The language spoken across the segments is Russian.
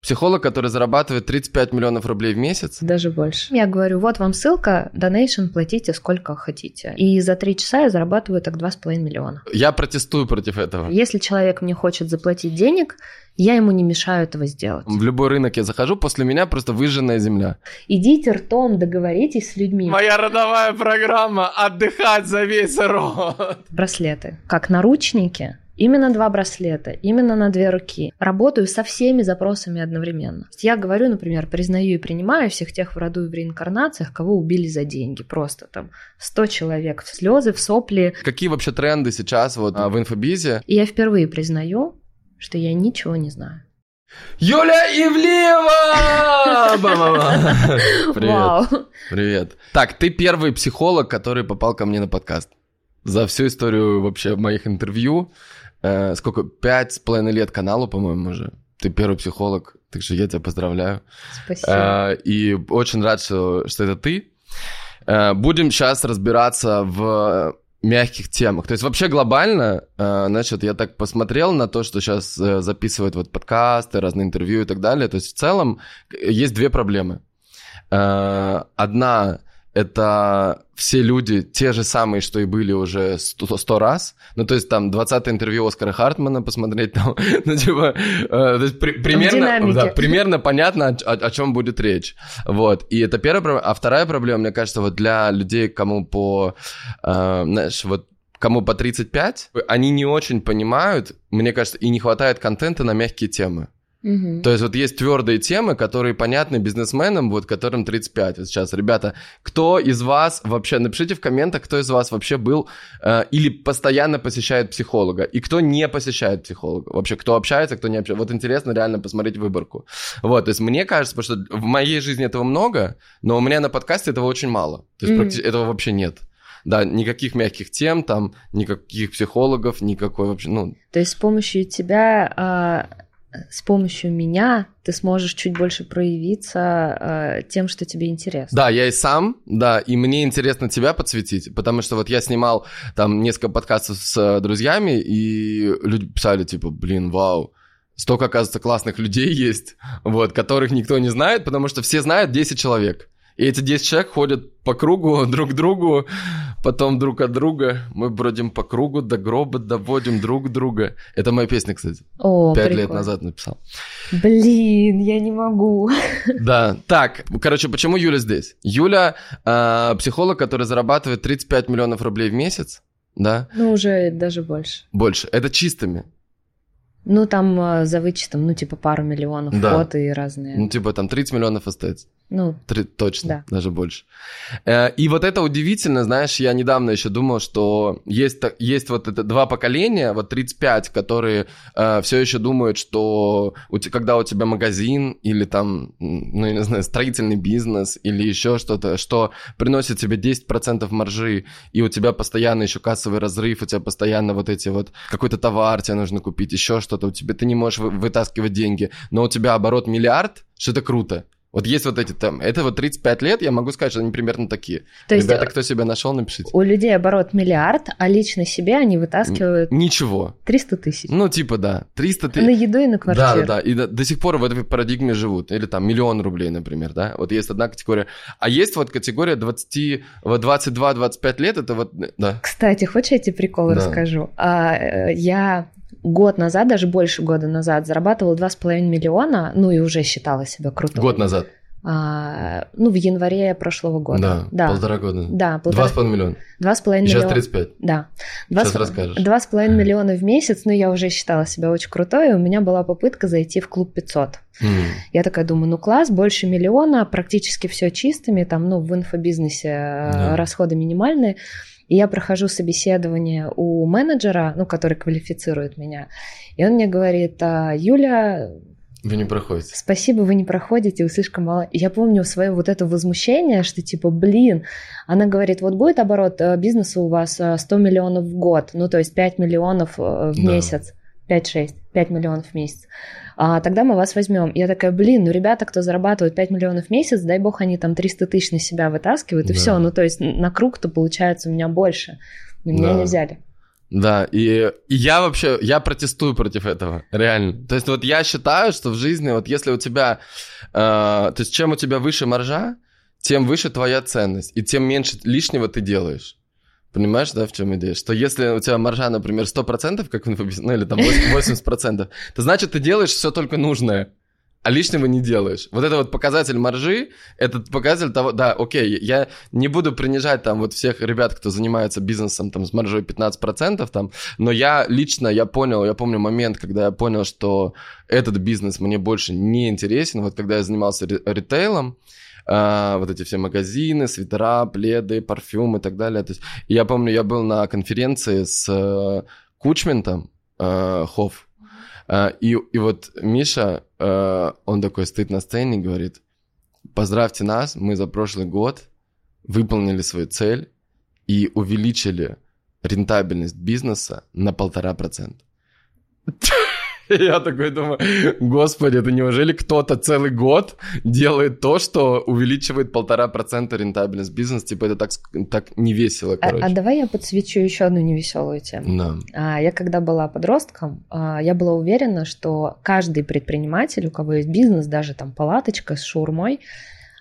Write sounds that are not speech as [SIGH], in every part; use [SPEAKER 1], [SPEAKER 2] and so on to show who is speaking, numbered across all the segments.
[SPEAKER 1] Психолог, который зарабатывает 35 миллионов рублей в месяц.
[SPEAKER 2] Даже больше. Я говорю, вот вам ссылка, donation, платите сколько хотите. И за три часа я зарабатываю так 2,5 миллиона.
[SPEAKER 1] Я протестую против этого.
[SPEAKER 2] Если человек мне хочет заплатить денег, я ему не мешаю этого сделать.
[SPEAKER 1] В любой рынок я захожу, после меня просто выжженная земля.
[SPEAKER 2] Идите ртом, договоритесь с людьми.
[SPEAKER 1] Моя родовая программа «Отдыхать за весь рот».
[SPEAKER 2] Браслеты, как наручники, Именно два браслета, именно на две руки. Работаю со всеми запросами одновременно. Я говорю, например, признаю и принимаю всех тех в роду и в реинкарнациях, кого убили за деньги. Просто там 100 человек в слезы, в сопли.
[SPEAKER 1] Какие вообще тренды сейчас вот а, в инфобизе?
[SPEAKER 2] И я впервые признаю, что я ничего не знаю.
[SPEAKER 1] Юля Ивлеева! [LAUGHS] Привет. Привет. Так, ты первый психолог, который попал ко мне на подкаст. За всю историю вообще моих интервью э, сколько, пять с половиной лет каналу, по-моему, уже. Ты первый психолог, так что я тебя поздравляю.
[SPEAKER 2] Спасибо.
[SPEAKER 1] Э, и очень рад, что, что это ты. Э, будем сейчас разбираться в мягких темах. То есть вообще глобально, э, значит, я так посмотрел на то, что сейчас э, записывают вот подкасты, разные интервью и так далее. То есть в целом есть две проблемы. Э, одна это все люди те же самые, что и были уже сто, раз. Ну, то есть там 20 интервью Оскара Хартмана посмотреть, там, [LAUGHS] ну, типа, э, то есть, при, примерно, да, примерно понятно, о, о чем будет речь. Вот, и это первая проблема. А вторая проблема, мне кажется, вот для людей, кому по, э, знаешь, вот кому по 35, они не очень понимают, мне кажется, и не хватает контента на мягкие темы. Угу. То есть вот есть твердые темы, которые понятны бизнесменам, вот которым 35 вот сейчас. Ребята, кто из вас вообще, напишите в комментах, кто из вас вообще был э, или постоянно посещает психолога, и кто не посещает психолога. Вообще, кто общается, кто не общается. Вот интересно реально посмотреть выборку. Вот, то есть мне кажется, потому что в моей жизни этого много, но у меня на подкасте этого очень мало. То есть угу. этого вообще нет. Да, никаких мягких тем, там, никаких психологов, никакой вообще, ну...
[SPEAKER 2] То есть с помощью тебя... А с помощью меня ты сможешь чуть больше проявиться э, тем, что тебе интересно.
[SPEAKER 1] Да, я и сам, да, и мне интересно тебя подсветить, потому что вот я снимал там несколько подкастов с э, друзьями, и люди писали типа, блин, вау, столько, оказывается, классных людей [LAUGHS] есть, вот, которых никто не знает, потому что все знают 10 человек. И эти 10 человек ходят по кругу [LAUGHS] друг к другу, потом друг от друга. Мы бродим по кругу, до гроба доводим друг друга. Это моя песня, кстати.
[SPEAKER 2] О,
[SPEAKER 1] Пять лет назад написал.
[SPEAKER 2] Блин, я не могу. [LAUGHS]
[SPEAKER 1] Да, так, короче, почему Юля здесь? Юля э, психолог, который зарабатывает 35 миллионов рублей в месяц, да?
[SPEAKER 2] Ну, уже даже больше.
[SPEAKER 1] Больше. Это чистыми.
[SPEAKER 2] Ну, там э, за вычетом, ну, типа пару миллионов да. фото и разные.
[SPEAKER 1] Ну, типа там 30 миллионов остается.
[SPEAKER 2] Ну,
[SPEAKER 1] Три, точно, да. даже больше. Э, и вот это удивительно, знаешь, я недавно еще думал, что есть, есть вот это два поколения, вот 35, которые э, все еще думают, что у, когда у тебя магазин или там, ну, я не знаю, строительный бизнес или еще что-то, что приносит тебе 10% маржи, и у тебя постоянно еще кассовый разрыв, у тебя постоянно вот эти вот, какой-то товар тебе нужно купить, еще что-то, у тебя ты не можешь вытаскивать деньги, но у тебя оборот миллиард, что это круто. Вот есть вот эти там, это вот 35 лет, я могу сказать, что они примерно такие. То есть, Ребята, кто себя нашел, напишите.
[SPEAKER 2] У людей оборот миллиард, а лично себе они вытаскивают...
[SPEAKER 1] Ничего.
[SPEAKER 2] 300 тысяч.
[SPEAKER 1] Ну, типа, да. 300 тысяч.
[SPEAKER 2] На еду и на квартиру.
[SPEAKER 1] Да, да, и до, до сих пор в этой парадигме живут. Или там миллион рублей, например, да. Вот есть одна категория. А есть вот категория 20, 22-25 лет, это вот, да.
[SPEAKER 2] Кстати, хочешь я тебе прикол да. расскажу? А, э, я год назад, даже больше года назад, зарабатывала 2,5 миллиона, ну и уже считала себя крутой.
[SPEAKER 1] Год назад?
[SPEAKER 2] А, ну, в январе прошлого года.
[SPEAKER 1] Да, да. полтора года.
[SPEAKER 2] Да,
[SPEAKER 1] полтора... Два с половиной миллиона.
[SPEAKER 2] Два с половиной миллиона.
[SPEAKER 1] Сейчас 35.
[SPEAKER 2] Да.
[SPEAKER 1] Два Сейчас с... расскажешь.
[SPEAKER 2] Два с половиной миллиона в месяц, ну, я уже считала себя очень крутой, и у меня была попытка зайти в клуб 500. Mm. Я такая думаю, ну, класс, больше миллиона, практически все чистыми, там, ну, в инфобизнесе yeah. расходы минимальные. И я прохожу собеседование у менеджера, ну, который квалифицирует меня, и он мне говорит, «А, Юля,
[SPEAKER 1] вы не проходите.
[SPEAKER 2] Спасибо, вы не проходите, вы слишком мало. Я помню свое вот это возмущение, что типа, блин, она говорит, вот будет оборот э, бизнеса у вас 100 э, миллионов в год, ну то есть 5 миллионов э, в да. месяц, 5-6, 5 миллионов в месяц. А, тогда мы вас возьмем. Я такая, блин, ну ребята, кто зарабатывают 5 миллионов в месяц, дай бог, они там 300 тысяч на себя вытаскивают, и да. все. Ну то есть на круг-то получается у меня больше. Но меня да. не взяли.
[SPEAKER 1] Да, и, и я вообще, я протестую против этого, реально. То есть вот я считаю, что в жизни, вот если у тебя, э, то есть чем у тебя выше маржа, тем выше твоя ценность, и тем меньше лишнего ты делаешь. Понимаешь, да, в чем идея? Что если у тебя маржа, например, 100%, как ну или там 80%, [LAUGHS] то значит ты делаешь все только нужное а лишнего не делаешь. Вот это вот показатель маржи, этот показатель того, да, окей, я не буду принижать там вот всех ребят, кто занимается бизнесом там с маржой 15%, там, но я лично, я понял, я помню момент, когда я понял, что этот бизнес мне больше не интересен, вот когда я занимался ритейлом, Uh, вот эти все магазины, свитера, пледы, парфюм и так далее. То есть, я помню, я был на конференции с uh, Кучментом, uh, Хофф, а, и, и вот Миша, а, он такой стоит на сцене и говорит, поздравьте нас, мы за прошлый год выполнили свою цель и увеличили рентабельность бизнеса на полтора процента. [LAUGHS] [LAUGHS] Я такой думаю, господи, это неужели кто-то целый год делает то, что увеличивает полтора процента рентабельность бизнеса? Типа это так, так не весело, короче.
[SPEAKER 2] А, а давай я подсвечу еще одну невеселую тему.
[SPEAKER 1] Да.
[SPEAKER 2] А, я когда была подростком, а, я была уверена, что каждый предприниматель, у кого есть бизнес, даже там палаточка с шаурмой,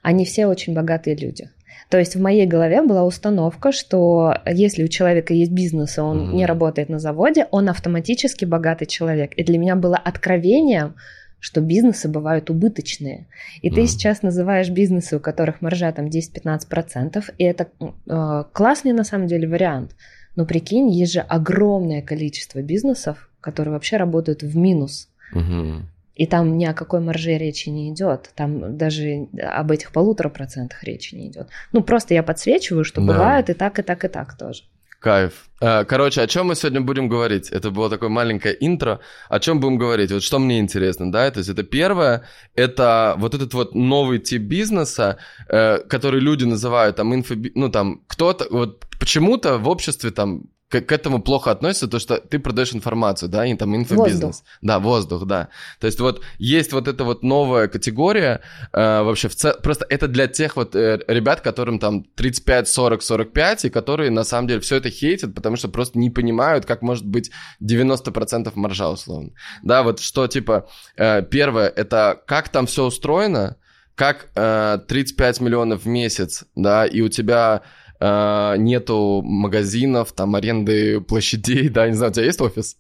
[SPEAKER 2] они все очень богатые люди. То есть в моей голове была установка, что если у человека есть бизнес, и он mm-hmm. не работает на заводе, он автоматически богатый человек. И для меня было откровением, что бизнесы бывают убыточные. И mm. ты сейчас называешь бизнесы, у которых маржа там 10-15%, и это э, классный на самом деле вариант. Но прикинь, есть же огромное количество бизнесов, которые вообще работают в минус.
[SPEAKER 1] Mm-hmm.
[SPEAKER 2] И там ни о какой марже речи не идет. Там даже об этих полутора процентах речи не идет. Ну, просто я подсвечиваю, что да. бывает и так, и так, и так тоже.
[SPEAKER 1] Кайф. Э, короче, о чем мы сегодня будем говорить? Это было такое маленькое интро. О чем будем говорить? Вот что мне интересно, да? То есть это первое, это вот этот вот новый тип бизнеса, э, который люди называют там инфоби... Ну там кто-то, вот почему-то в обществе там к, к этому плохо относятся, то что ты продаешь информацию, да, и там инфобизнес. Воздух. Да, воздух, да. То есть вот есть вот эта вот новая категория, э, вообще в цел... просто это для тех вот э, ребят, которым там 35, 40, 45, и которые на самом деле все это хейтят, потому что просто не понимают, как может быть 90% маржа условно. Да, вот что типа, э, первое, это как там все устроено, как э, 35 миллионов в месяц, да, и у тебя нету магазинов, там аренды площадей, да, не знаю, у тебя есть офис?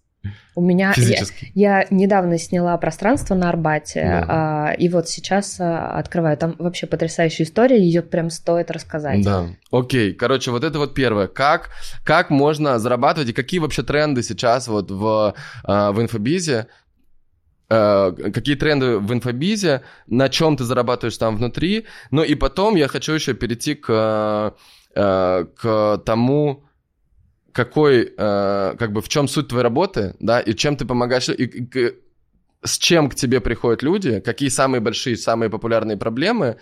[SPEAKER 2] У меня я, я недавно сняла пространство на Арбате, да. а, и вот сейчас а, открываю. Там вообще потрясающая история, ее прям стоит рассказать.
[SPEAKER 1] Да. Окей, короче, вот это вот первое. Как как можно зарабатывать и какие вообще тренды сейчас вот в а, в инфобизе? А, какие тренды в инфобизе, на чем ты зарабатываешь там внутри. Ну и потом я хочу еще перейти к Э, к тому, какой, э, как бы в чем суть твоей работы, да, и чем ты помогаешь, и, и, с чем к тебе приходят люди, какие самые большие, самые популярные проблемы,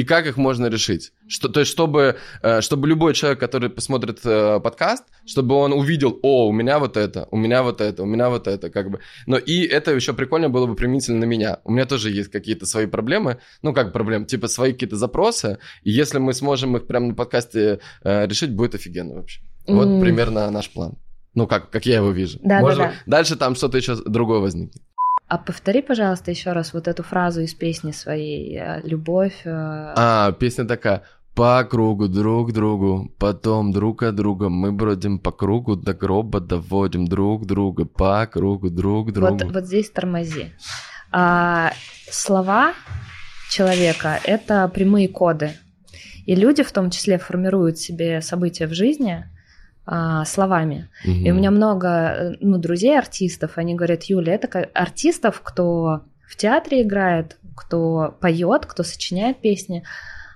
[SPEAKER 1] и как их можно решить. Что, то есть, чтобы, э, чтобы любой человек, который посмотрит э, подкаст, чтобы он увидел, о, у меня вот это, у меня вот это, у меня вот это, как бы. Но и это еще прикольно было бы применительно на меня. У меня тоже есть какие-то свои проблемы, ну, как проблемы, типа свои какие-то запросы, и если мы сможем их прямо на подкасте э, решить, будет офигенно вообще. Вот mm. примерно наш план. Ну, как, как я его вижу.
[SPEAKER 2] Да,
[SPEAKER 1] Может,
[SPEAKER 2] да, да.
[SPEAKER 1] Дальше там что-то еще другое возникнет.
[SPEAKER 2] А повтори, пожалуйста, еще раз вот эту фразу из песни своей э, «Любовь». Э,
[SPEAKER 1] а, песня такая. По кругу друг другу, потом друг от друга мы бродим по кругу до гроба, доводим друг друга по кругу друг другу.
[SPEAKER 2] Вот, вот здесь тормози. А, слова человека – это прямые коды. И люди в том числе формируют себе события в жизни – а, словами. Угу. И у меня много э, ну, друзей артистов, они говорят, Юля, это артистов, кто в театре играет, кто поет, кто сочиняет песни.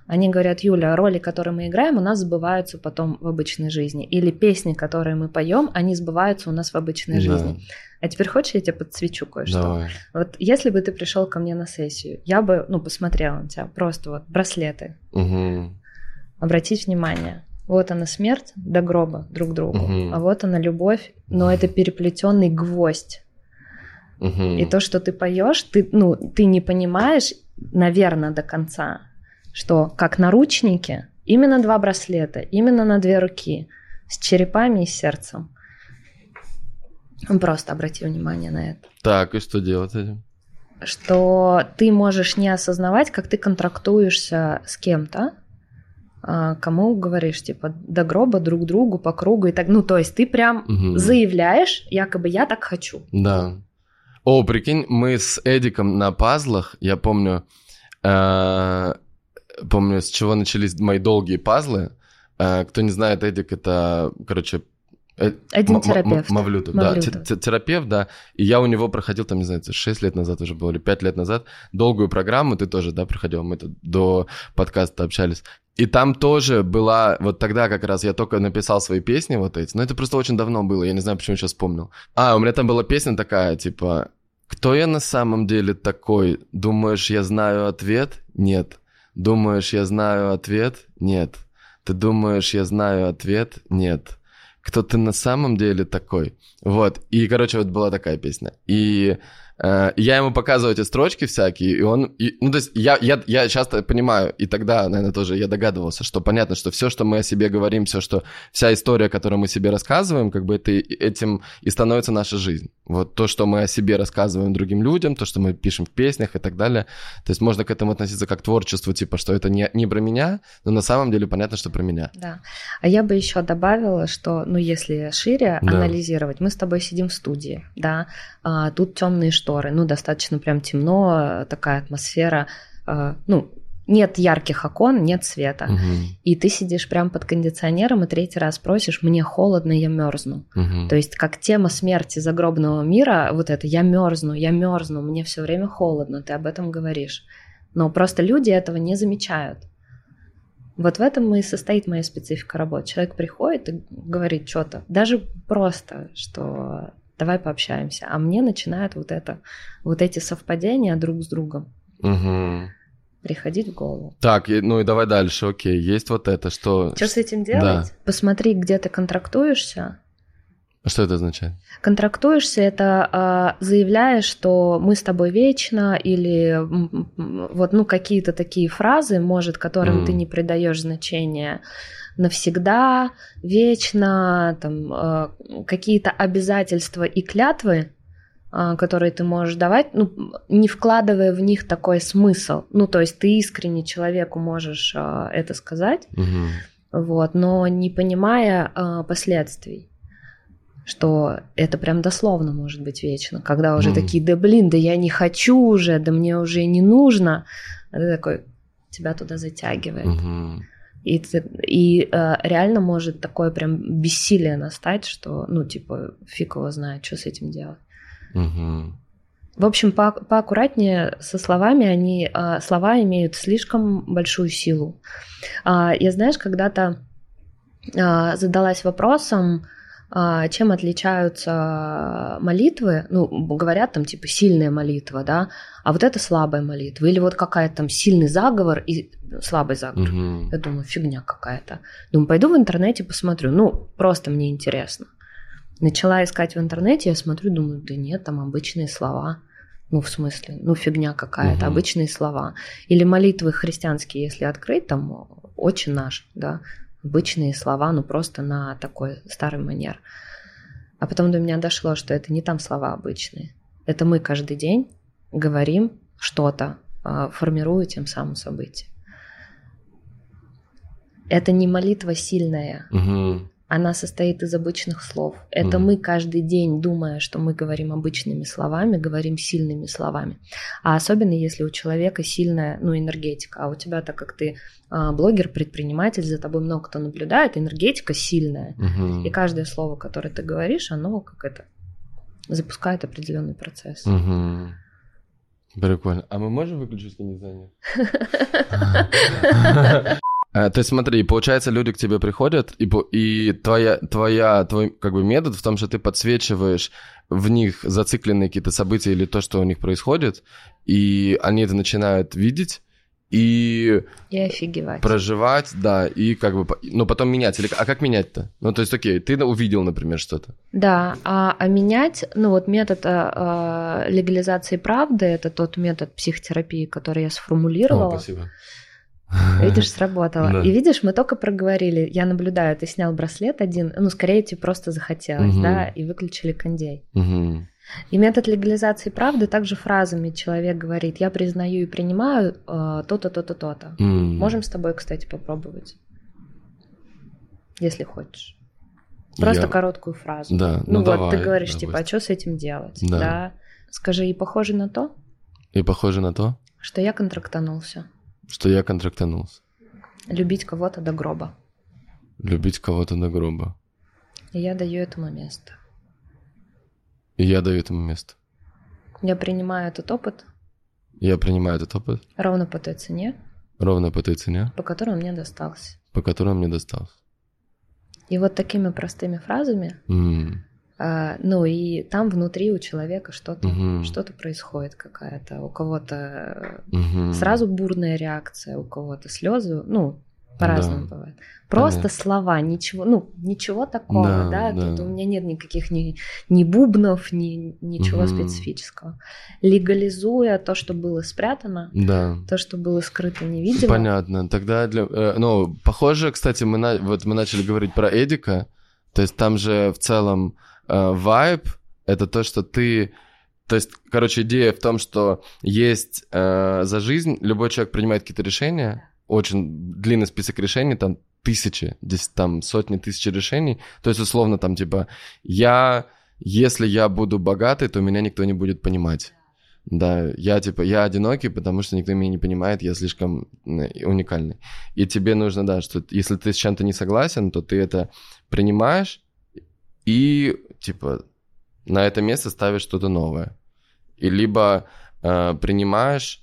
[SPEAKER 2] Они говорят, Юля, роли, которые мы играем, у нас сбываются потом в обычной жизни. Или песни, которые мы поем, они сбываются у нас в обычной да. жизни. А теперь хочешь, я тебе подсвечу кое-что?
[SPEAKER 1] Давай.
[SPEAKER 2] Вот если бы ты пришел ко мне на сессию, я бы, ну, посмотрела на тебя, просто вот браслеты.
[SPEAKER 1] Угу.
[SPEAKER 2] Обратить внимание. Вот она смерть до гроба друг другу,
[SPEAKER 1] угу.
[SPEAKER 2] а вот она любовь, но это переплетенный гвоздь.
[SPEAKER 1] Угу.
[SPEAKER 2] И то, что ты поешь, ты, ну, ты не понимаешь, наверное, до конца, что как наручники, именно два браслета, именно на две руки, с черепами и сердцем. Просто обрати внимание на это.
[SPEAKER 1] Так, и что делать с этим?
[SPEAKER 2] Что ты можешь не осознавать, как ты контрактуешься с кем-то, кому говоришь, типа, до гроба друг другу по кругу и так. Ну, то есть ты прям угу. заявляешь, якобы я так хочу.
[SPEAKER 1] Да. О, прикинь, мы с Эдиком на пазлах, я помню, э, помню, с чего начались мои долгие пазлы. Э, кто не знает, Эдик это, короче,
[SPEAKER 2] Один терапевт.
[SPEAKER 1] Мавлютов, да, терапевт, да. И я у него проходил, там, не знаю, 6 лет назад уже было, или 5 лет назад, долгую программу, ты тоже, да, проходил, мы тут до подкаста общались. И там тоже была, вот тогда как раз я только написал свои песни вот эти, но это просто очень давно было, я не знаю, почему сейчас вспомнил. А, у меня там была песня такая, типа, «Кто я на самом деле такой? Думаешь, я знаю ответ? Нет. Думаешь, я знаю ответ? Нет. Ты думаешь, я знаю ответ? Нет кто ты на самом деле такой. Вот. И, короче, вот была такая песня. И я ему показываю эти строчки всякие, и он... И, ну, то есть я, я, я часто понимаю, и тогда, наверное, тоже я догадывался, что понятно, что все, что мы о себе говорим, все, что... Вся история, которую мы себе рассказываем, как бы это, этим и становится наша жизнь. Вот то, что мы о себе рассказываем другим людям, то, что мы пишем в песнях и так далее. То есть можно к этому относиться как к творчеству, типа, что это не, не про меня, но на самом деле понятно, что про меня.
[SPEAKER 2] Да. А я бы еще добавила, что, ну, если шире да. анализировать, мы с тобой сидим в студии, да, а, тут темные шторы, ну, достаточно прям темно, такая атмосфера, а, ну, нет ярких окон, нет света. Угу. И ты сидишь прям под кондиционером и третий раз просишь, мне холодно, я мерзну. Угу. То есть как тема смерти загробного мира, вот это я мерзну, я мерзну, мне все время холодно, ты об этом говоришь. Но просто люди этого не замечают. Вот в этом и состоит моя специфика работы. Человек приходит и говорит что-то, даже просто, что давай пообщаемся. А мне начинают вот это, вот эти совпадения друг с другом угу. приходить в голову.
[SPEAKER 1] Так, ну и давай дальше, окей, есть вот это, что...
[SPEAKER 2] Что с этим делать? Да. Посмотри, где ты контрактуешься.
[SPEAKER 1] А что это означает?
[SPEAKER 2] Контрактуешься, это э, заявляешь, что мы с тобой вечно, или вот ну какие-то такие фразы, может, которым mm. ты не придаешь значения навсегда, вечно, там, э, какие-то обязательства и клятвы, э, которые ты можешь давать, ну, не вкладывая в них такой смысл. Ну, то есть ты искренне человеку можешь э, это сказать, угу. вот, но не понимая последствий что это прям дословно может быть вечно, когда уже mm. такие, да блин, да я не хочу уже, да мне уже не нужно, а ты такой, тебя туда затягивает. Mm-hmm. И, и э, реально может такое прям бессилие настать, что, ну, типа, фиг его знает, что с этим делать. Угу. В общем, по, поаккуратнее со словами, они, э, слова имеют слишком большую силу. Э, я, знаешь, когда-то э, задалась вопросом, чем отличаются молитвы, ну, говорят там типа сильная молитва, да, а вот это слабая молитва, или вот какая-то там сильный заговор и слабый заговор. Угу. Я думаю, фигня какая-то. Думаю, пойду в интернете посмотрю, ну, просто мне интересно. Начала искать в интернете, я смотрю, думаю, да нет, там обычные слова. Ну, в смысле, ну, фигня какая-то, угу. обычные слова. Или молитвы христианские, если открыть, там очень наш, да, обычные слова, ну просто на такой старый манер. А потом до меня дошло, что это не там слова обычные. Это мы каждый день говорим что-то, а, формируя тем самым событие. Это не молитва сильная. Угу она состоит из обычных слов. Это mm. мы каждый день, думая, что мы говорим обычными словами, говорим сильными словами. А особенно если у человека сильная ну, энергетика. А у тебя, так как ты а, блогер, предприниматель, за тобой много кто наблюдает, энергетика сильная. Mm-hmm. И каждое слово, которое ты говоришь, оно как это запускает определенный процесс.
[SPEAKER 1] Mm-hmm. Прикольно. А мы можем выключить кондиционер? [LAUGHS] Э, то есть смотри, получается, люди к тебе приходят, и, и твоя, твоя, твой как бы метод в том, что ты подсвечиваешь в них зацикленные какие-то события или то, что у них происходит, и они это начинают видеть, и...
[SPEAKER 2] И офигевать.
[SPEAKER 1] Проживать, да, и как бы... Но потом менять. Или, а как менять-то? Ну, то есть, окей, ты увидел, например, что-то.
[SPEAKER 2] Да, а, а менять, ну, вот метод а, легализации правды, это тот метод психотерапии, который я сформулировала.
[SPEAKER 1] О, спасибо.
[SPEAKER 2] Видишь, сработало. Да. И видишь, мы только проговорили, я наблюдаю, ты снял браслет один, ну, скорее тебе просто захотелось, угу. да, и выключили кондей. Угу. И метод легализации правды также фразами человек говорит, я признаю и принимаю э, то-то, то-то, то-то. Mm. Можем с тобой, кстати, попробовать, если хочешь. Просто я... короткую фразу.
[SPEAKER 1] Да,
[SPEAKER 2] ну,
[SPEAKER 1] ну вот давай,
[SPEAKER 2] ты говоришь, давай. типа, а что с этим делать? Да. да. Скажи, и похоже на то?
[SPEAKER 1] И похоже на то?
[SPEAKER 2] Что я контрактанулся.
[SPEAKER 1] Что я контрактанулся.
[SPEAKER 2] Любить кого-то до гроба.
[SPEAKER 1] Любить кого-то до гроба.
[SPEAKER 2] И я даю этому место.
[SPEAKER 1] И я даю этому место.
[SPEAKER 2] Я принимаю этот опыт.
[SPEAKER 1] Я принимаю этот опыт.
[SPEAKER 2] Ровно по той цене.
[SPEAKER 1] Ровно по той цене.
[SPEAKER 2] По которой мне достался.
[SPEAKER 1] По которой мне достался.
[SPEAKER 2] И вот такими простыми фразами,
[SPEAKER 1] mm.
[SPEAKER 2] А, ну и там внутри у человека что-то mm-hmm. что-то происходит какая-то, у кого-то mm-hmm. сразу бурная реакция, у кого-то слезы, ну по-разному да. бывает. Просто Понятно. слова, ничего, ну, ничего такого, да, да, да. тут у меня нет никаких ни, ни бубнов, ни ничего угу. специфического. Легализуя то, что было спрятано,
[SPEAKER 1] да.
[SPEAKER 2] то, что было скрыто невидимо.
[SPEAKER 1] Понятно. Тогда для, э, ну, похоже, кстати, мы на, вот мы начали говорить про Эдика, то есть там же в целом вайб это то, что ты то есть, короче, идея в том, что есть э, за жизнь любой человек принимает какие-то решения, очень длинный список решений, там тысячи, здесь там сотни тысяч решений. То есть, условно, там типа, я, если я буду богатый, то меня никто не будет понимать. Да, я типа, я одинокий, потому что никто меня не понимает, я слишком уникальный. И тебе нужно, да, что если ты с чем-то не согласен, то ты это принимаешь и типа на это место ставишь что-то новое. И либо э, принимаешь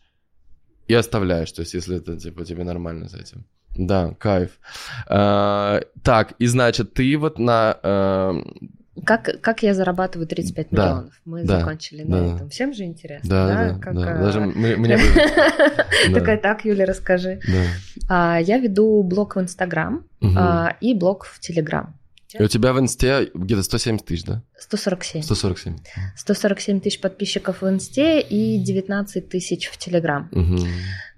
[SPEAKER 1] и оставляешь, то есть если это типа тебе нормально с этим. Да, кайф. А, так, и значит, ты вот на... А...
[SPEAKER 2] Как, как я зарабатываю 35 да, миллионов? Мы да, закончили да, на этом. Всем же интересно, да? Да, да. Как, да. Даже мне... [LAUGHS] Такая, так, Юля, расскажи. А, я веду блог в Инстаграм и блог в Телеграм.
[SPEAKER 1] И у тебя в инсте где-то 170 тысяч, да?
[SPEAKER 2] 147.
[SPEAKER 1] 147.
[SPEAKER 2] 147 тысяч подписчиков в инсте и 19 тысяч в Телеграм.
[SPEAKER 1] Угу.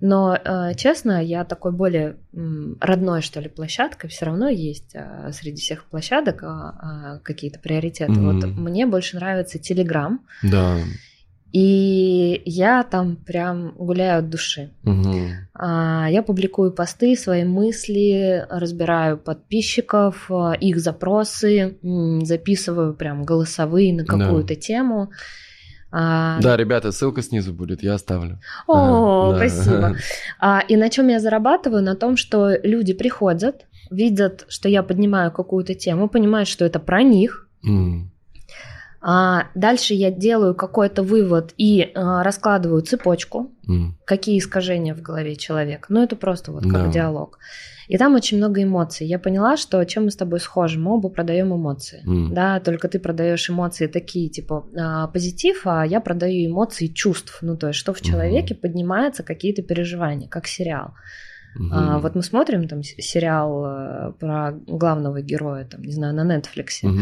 [SPEAKER 2] Но, э, честно, я такой более родной, что ли, площадкой. Все равно есть э, среди всех площадок э, какие-то приоритеты. Угу. Вот мне больше нравится Телеграм.
[SPEAKER 1] Да.
[SPEAKER 2] И я там прям гуляю от души.
[SPEAKER 1] Угу.
[SPEAKER 2] Я публикую посты, свои мысли, разбираю подписчиков, а, их запросы, записываю прям голосовые на какую-то да. тему.
[SPEAKER 1] А... Да, ребята, ссылка снизу будет, я оставлю.
[SPEAKER 2] О, ага, спасибо. Да. [LAUGHS] А, и на чем я зарабатываю? На том, что люди приходят, видят, что я поднимаю какую-то тему, понимают, что это про них.
[SPEAKER 1] Mm.
[SPEAKER 2] А дальше я делаю какой-то вывод и а, раскладываю цепочку,
[SPEAKER 1] mm.
[SPEAKER 2] какие искажения в голове человека. Ну, это просто вот как no. диалог. И там очень много эмоций. Я поняла, что чем мы с тобой схожи, мы оба продаем эмоции.
[SPEAKER 1] Mm.
[SPEAKER 2] Да, только ты продаешь эмоции такие, типа а, позитив, а я продаю эмоции чувств. Ну, то есть, что в человеке mm. поднимаются какие-то переживания, как сериал.
[SPEAKER 1] Угу.
[SPEAKER 2] А, вот мы смотрим там сериал э, про главного героя, там, не знаю, на Netflix,
[SPEAKER 1] угу.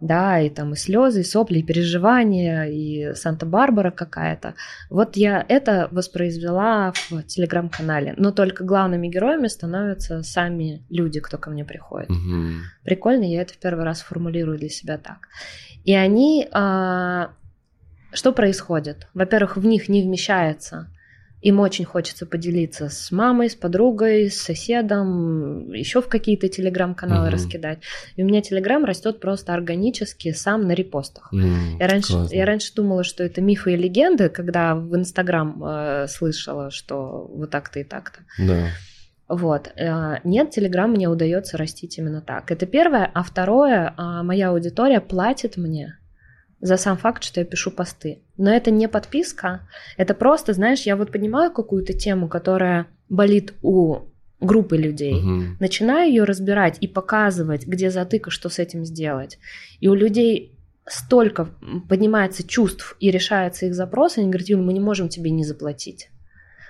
[SPEAKER 2] да, и там и слезы, и сопли, и переживания, и Санта-Барбара какая-то. Вот я это воспроизвела в телеграм-канале, но только главными героями становятся сами люди, кто ко мне приходит.
[SPEAKER 1] Угу.
[SPEAKER 2] Прикольно, я это в первый раз формулирую для себя так. И они... А, что происходит? Во-первых, в них не вмещается им очень хочется поделиться с мамой, с подругой, с соседом, еще в какие-то телеграм-каналы угу. раскидать. И у меня телеграм растет просто органически сам на репостах.
[SPEAKER 1] Mm,
[SPEAKER 2] я, раньше, я раньше думала, что это мифы и легенды, когда в инстаграм э, слышала, что вот так-то и так-то.
[SPEAKER 1] Да.
[SPEAKER 2] Вот. Э, нет, Телеграм мне удается растить именно так. Это первое. А второе, э, моя аудитория платит мне за сам факт, что я пишу посты. Но это не подписка, это просто, знаешь, я вот понимаю какую-то тему, которая болит у группы людей,
[SPEAKER 1] угу.
[SPEAKER 2] начинаю ее разбирать и показывать, где затыка, что с этим сделать. И у людей столько поднимается чувств и решается их запрос, они говорят, Юль, мы не можем тебе не заплатить.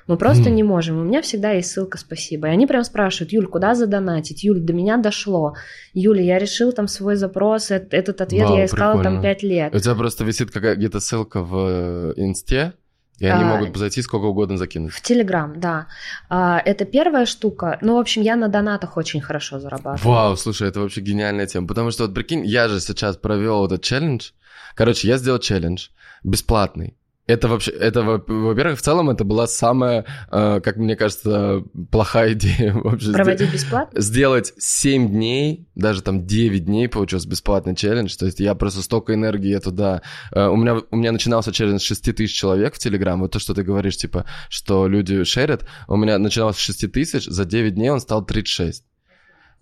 [SPEAKER 2] Мы просто mm. не можем. У меня всегда есть ссылка «Спасибо». И они прям спрашивают, Юль, куда задонатить? Юль, до меня дошло. Юля, я решил там свой запрос, этот ответ Вау, я искала прикольно. там пять лет.
[SPEAKER 1] У тебя просто висит какая где-то ссылка в э, инсте, И они а, могут зайти сколько угодно закинуть.
[SPEAKER 2] В Телеграм, да. А, это первая штука. Ну, в общем, я на донатах очень хорошо зарабатываю.
[SPEAKER 1] Вау, слушай, это вообще гениальная тема. Потому что, вот прикинь, я же сейчас провел этот челлендж. Короче, я сделал челлендж бесплатный. Это вообще, это, во-первых, в целом это была самая, э, как мне кажется, плохая [LAUGHS] идея вообще.
[SPEAKER 2] Проводить бесплатно?
[SPEAKER 1] Сделать 7 дней, даже там 9 дней получился бесплатный челлендж. То есть я просто столько энергии я туда... Э, у, меня, у меня начинался челлендж с 6 тысяч человек в Телеграм. Вот то, что ты говоришь, типа, что люди шерят. У меня начинался с 6 тысяч, за 9 дней он стал 36.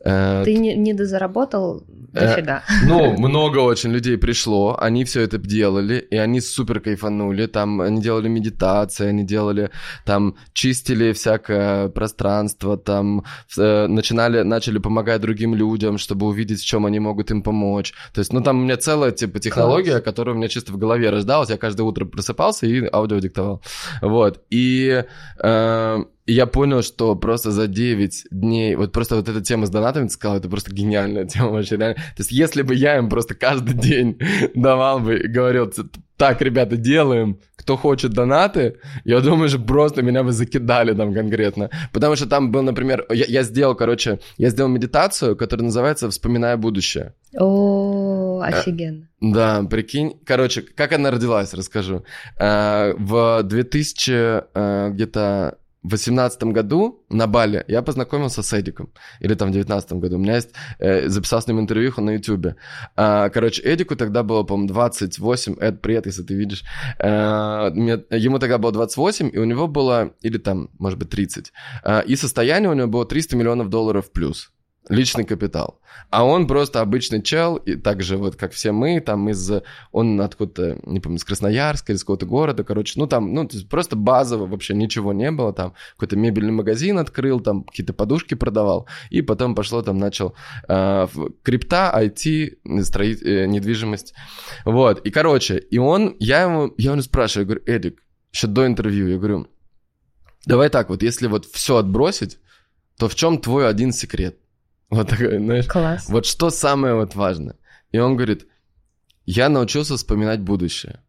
[SPEAKER 2] Э, Ты не, не дозаработал дофига.
[SPEAKER 1] Э, [LAUGHS] ну, [LAUGHS] много очень людей пришло, они все это делали, и они супер кайфанули. Там они делали медитации, они делали, там чистили всякое пространство, там э, начинали, начали помогать другим людям, чтобы увидеть, в чем они могут им помочь. То есть, ну, там у меня целая, типа, технология, Класс. которая у меня чисто в голове рождалась. Я каждое утро просыпался и аудио диктовал. Вот. И э, и я понял, что просто за 9 дней, вот просто вот эта тема с донатами, ты сказал, это просто гениальная [LAUGHS] тема вообще, реально. То есть если бы я им просто каждый день [LAUGHS] давал бы и говорил, так, ребята, делаем, кто хочет донаты, я думаю, что просто меня бы закидали там конкретно. Потому что там был, например, я, я сделал, короче, я сделал медитацию, которая называется «Вспоминая будущее».
[SPEAKER 2] О, офигенно.
[SPEAKER 1] Да, прикинь. Короче, как она родилась, расскажу. Э, в 2000 э, где-то в 2018 году на Бали я познакомился с Эдиком. Или там в 2019 году. У меня есть... Э, записал с ним интервью на Ютубе. А, короче, Эдику тогда было, по-моему, 28. Эд, привет, если ты видишь. А, мне, ему тогда было 28, и у него было... Или там, может быть, 30. А, и состояние у него было 300 миллионов долларов плюс личный капитал. А он просто обычный чел, и так же вот, как все мы, там из... Он откуда-то, не помню, из Красноярска с какого-то города, короче, ну там, ну, просто базово вообще ничего не было, там какой-то мебельный магазин открыл, там какие-то подушки продавал, и потом пошло, там начал э, крипта, IT, строить, э, недвижимость, вот, и, короче, и он, я ему, я ему спрашиваю, я говорю, Эдик, еще до интервью, я говорю, давай так, вот если вот все отбросить, то в чем твой один секрет? Вот такой, знаешь.
[SPEAKER 2] Класс.
[SPEAKER 1] Вот что самое вот важное. И он говорит, я научился вспоминать будущее.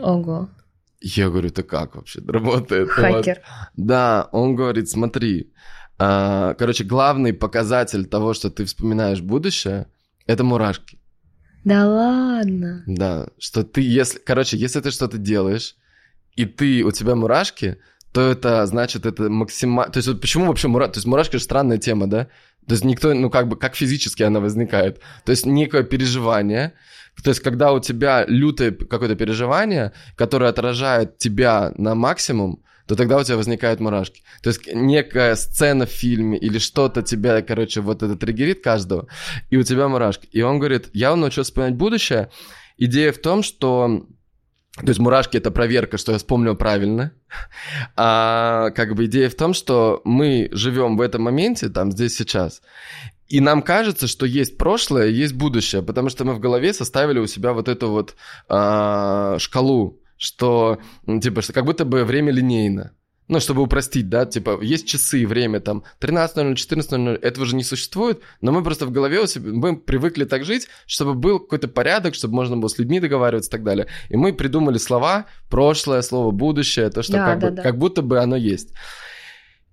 [SPEAKER 2] Ого.
[SPEAKER 1] Я говорю, это как вообще работает?
[SPEAKER 2] Хакер.
[SPEAKER 1] Вот. Да, он говорит, смотри, а, короче, главный показатель того, что ты вспоминаешь будущее, это мурашки.
[SPEAKER 2] Да ладно.
[SPEAKER 1] Да, что ты, если, короче, если ты что-то делаешь, и ты, у тебя мурашки, то это значит, это максимально... То есть вот почему вообще мурашки? То есть мурашки же странная тема, да? То есть никто, ну как бы, как физически она возникает. То есть некое переживание, то есть когда у тебя лютое какое-то переживание, которое отражает тебя на максимум, то тогда у тебя возникают мурашки. То есть некая сцена в фильме или что-то тебя, короче, вот это триггерит каждого, и у тебя мурашки. И он говорит, я научился вспоминать будущее. Идея в том, что то есть мурашки это проверка, что я вспомнил правильно. А как бы идея в том, что мы живем в этом моменте, там, здесь, сейчас. И нам кажется, что есть прошлое, есть будущее, потому что мы в голове составили у себя вот эту вот а, шкалу, что, типа, что как будто бы время линейно ну, чтобы упростить, да, типа, есть часы, время там 13.00, 14.00, этого же не существует, но мы просто в голове у себя, мы привыкли так жить, чтобы был какой-то порядок, чтобы можно было с людьми договариваться и так далее. И мы придумали слова, прошлое, слово будущее, то, что да, как, да, бы, да. как будто бы оно есть.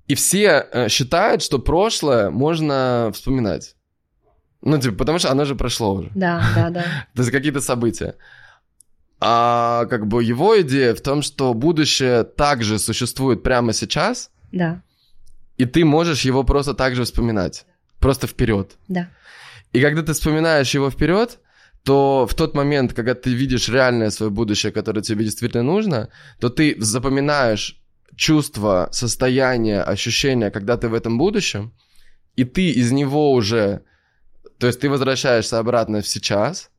[SPEAKER 1] И все э, считают, что прошлое можно вспоминать. Ну, типа, потому что оно же прошло уже.
[SPEAKER 2] Да, да, да. [LAUGHS]
[SPEAKER 1] То есть какие-то события. А как бы его идея в том, что будущее также существует прямо сейчас.
[SPEAKER 2] Да.
[SPEAKER 1] И ты можешь его просто так же вспоминать. Просто вперед.
[SPEAKER 2] Да.
[SPEAKER 1] И когда ты вспоминаешь его вперед, то в тот момент, когда ты видишь реальное свое будущее, которое тебе действительно нужно, то ты запоминаешь чувство, состояние, ощущение, когда ты в этом будущем, и ты из него уже, то есть ты возвращаешься обратно в сейчас –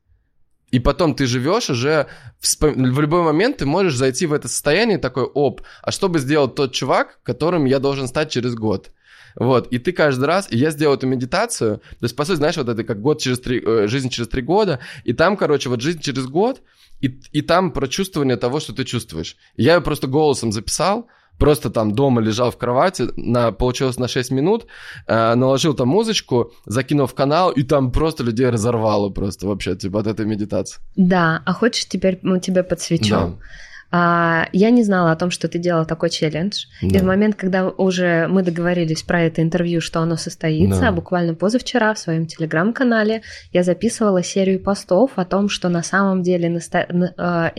[SPEAKER 1] и потом ты живешь уже, в любой момент ты можешь зайти в это состояние такой, оп, а что бы сделал тот чувак, которым я должен стать через год? Вот, и ты каждый раз, и я сделал эту медитацию, то есть, по сути, знаешь, вот это как год через три, э, жизнь через три года, и там, короче, вот жизнь через год, и, и там про чувствование того, что ты чувствуешь. Я ее просто голосом записал, Просто там дома лежал в кровати, на, получилось на 6 минут, э, наложил там музычку, закинул в канал, и там просто людей разорвало просто вообще, типа, от этой медитации.
[SPEAKER 2] Да, а хочешь теперь мы тебе подсвечу? Да. А, я не знала о том, что ты делала такой челлендж. Да. И в момент, когда уже мы договорились про это интервью, что оно состоится, да. буквально позавчера в своем телеграм-канале я записывала серию постов о том, что на самом деле наста...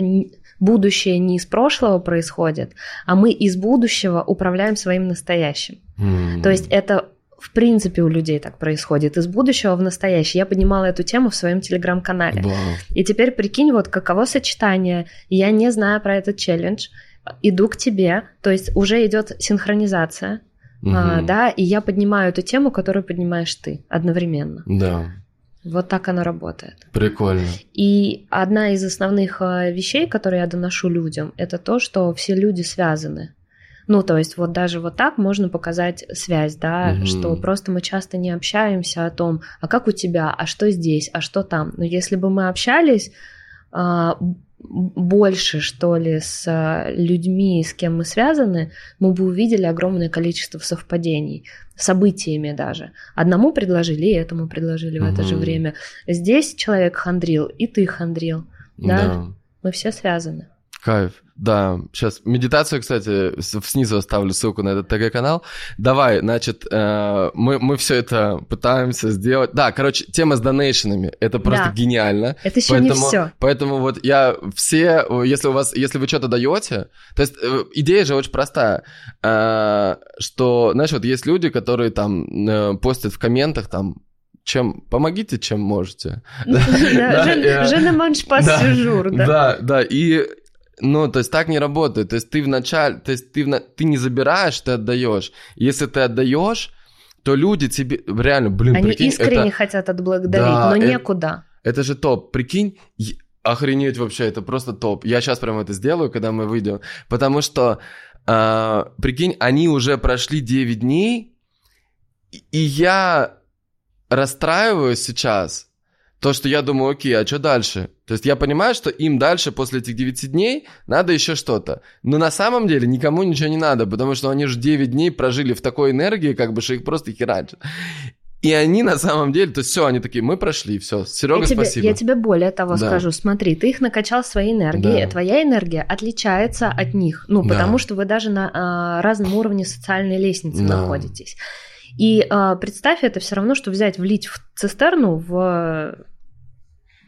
[SPEAKER 2] Будущее не из прошлого происходит, а мы из будущего управляем своим настоящим. Mm. То есть это в принципе у людей так происходит. Из будущего в настоящее. Я поднимала эту тему в своем телеграм-канале. Wow. И теперь прикинь, вот каково сочетание. Я не знаю про этот челлендж. Иду к тебе, то есть уже идет синхронизация, угу. а, да, и я поднимаю эту тему, которую поднимаешь ты одновременно.
[SPEAKER 1] Да.
[SPEAKER 2] Вот так оно работает.
[SPEAKER 1] Прикольно.
[SPEAKER 2] И одна из основных а, вещей, которые я доношу людям, это то, что все люди связаны. Ну, то есть вот даже вот так можно показать связь, да, угу. что просто мы часто не общаемся о том, а как у тебя, а что здесь, а что там. Но если бы мы общались а, больше, что ли, с людьми, с кем мы связаны, мы бы увидели огромное количество совпадений, событиями даже. Одному предложили, и этому предложили угу. в это же время. Здесь человек хандрил, и ты хандрил, да? да. Мы все связаны.
[SPEAKER 1] Кайф. Да, сейчас медитацию, кстати, снизу оставлю ссылку на этот ТГ-канал. Давай, значит, э, мы, мы все это пытаемся сделать. Да, короче, тема с донейшенами, это просто да. гениально.
[SPEAKER 2] Это еще поэтому, не все.
[SPEAKER 1] Поэтому вот я все, если у вас, если вы что-то даете, то есть э, идея же очень простая, э, что, знаешь, вот есть люди, которые там постят в комментах там чем помогите, чем можете.
[SPEAKER 2] Mange pas ce jour,
[SPEAKER 1] да. Да, да, и ну, то есть так не работает. То есть ты вначале, то есть ты, в, ты не забираешь, ты отдаешь. Если ты отдаешь, то люди тебе реально, блин,
[SPEAKER 2] Они
[SPEAKER 1] прикинь,
[SPEAKER 2] искренне это... хотят отблагодарить, да, но это, некуда.
[SPEAKER 1] Это же топ. Прикинь, охренеть вообще, это просто топ. Я сейчас прямо это сделаю, когда мы выйдем. Потому что, э, прикинь, они уже прошли 9 дней, и я расстраиваюсь сейчас, то, что я думаю, окей, а что дальше? То есть я понимаю, что им дальше, после этих 9 дней, надо еще что-то. Но на самом деле никому ничего не надо, потому что они же 9 дней прожили в такой энергии, как бы, что их просто херачат. И они на самом деле, то есть все, они такие, мы прошли, все, Серега,
[SPEAKER 2] я тебе,
[SPEAKER 1] спасибо.
[SPEAKER 2] Я тебе более того да. скажу, смотри, ты их накачал своей энергией, да. твоя энергия отличается от них, ну, потому да. что вы даже на а, разном уровне социальной лестницы да. находитесь. И а, представь, это все равно, что взять, влить в цистерну в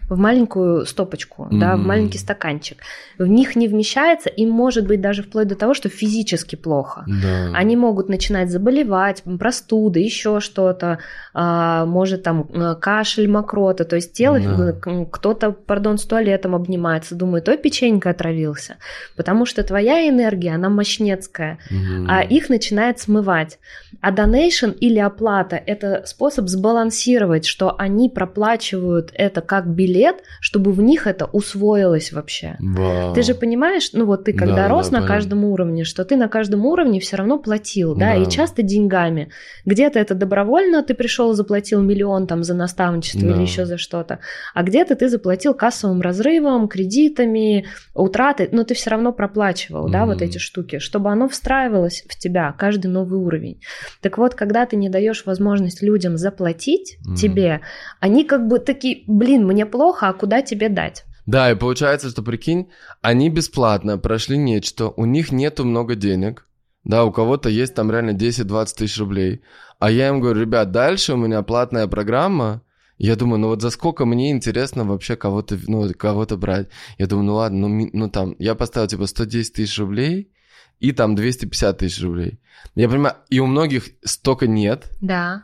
[SPEAKER 2] в маленькую стопочку, mm-hmm. да, в маленький стаканчик. В них не вмещается, и может быть даже вплоть до того, что физически плохо.
[SPEAKER 1] Да.
[SPEAKER 2] Они могут начинать заболевать, простуды, еще что-то, а, может там э, кашель, мокрота, то есть тело, да. кто-то, пардон, с туалетом обнимается, думает, ой, печенька отравился, потому что твоя энергия, она мощнецкая, mm-hmm. а их начинает смывать. А донейшн или оплата – это способ сбалансировать, что они проплачивают это как билет, лет, чтобы в них это усвоилось вообще.
[SPEAKER 1] Вау.
[SPEAKER 2] Ты же понимаешь, ну вот ты когда да, рос да, на каждом уровне, что ты на каждом уровне все равно платил, да, да, и часто деньгами. Где-то это добровольно, ты пришел заплатил миллион там за наставничество да. или еще за что-то, а где-то ты заплатил кассовым разрывом, кредитами, утратой, но ты все равно проплачивал, mm да, вот эти штуки, чтобы оно встраивалось в тебя, каждый новый уровень. Так вот, когда ты не даешь возможность людям заплатить mm тебе, они как бы такие, блин, мне плохо, плохо, а куда тебе дать?
[SPEAKER 1] Да, и получается, что, прикинь, они бесплатно прошли нечто, у них нету много денег, да, у кого-то есть там реально 10-20 тысяч рублей, а я им говорю, ребят, дальше у меня платная программа, я думаю, ну вот за сколько мне интересно вообще кого-то, ну, кого-то брать? Я думаю, ну ладно, ну, ну там, я поставил типа 110 тысяч рублей и там 250 тысяч рублей. Я понимаю, и у многих столько нет.
[SPEAKER 2] Да.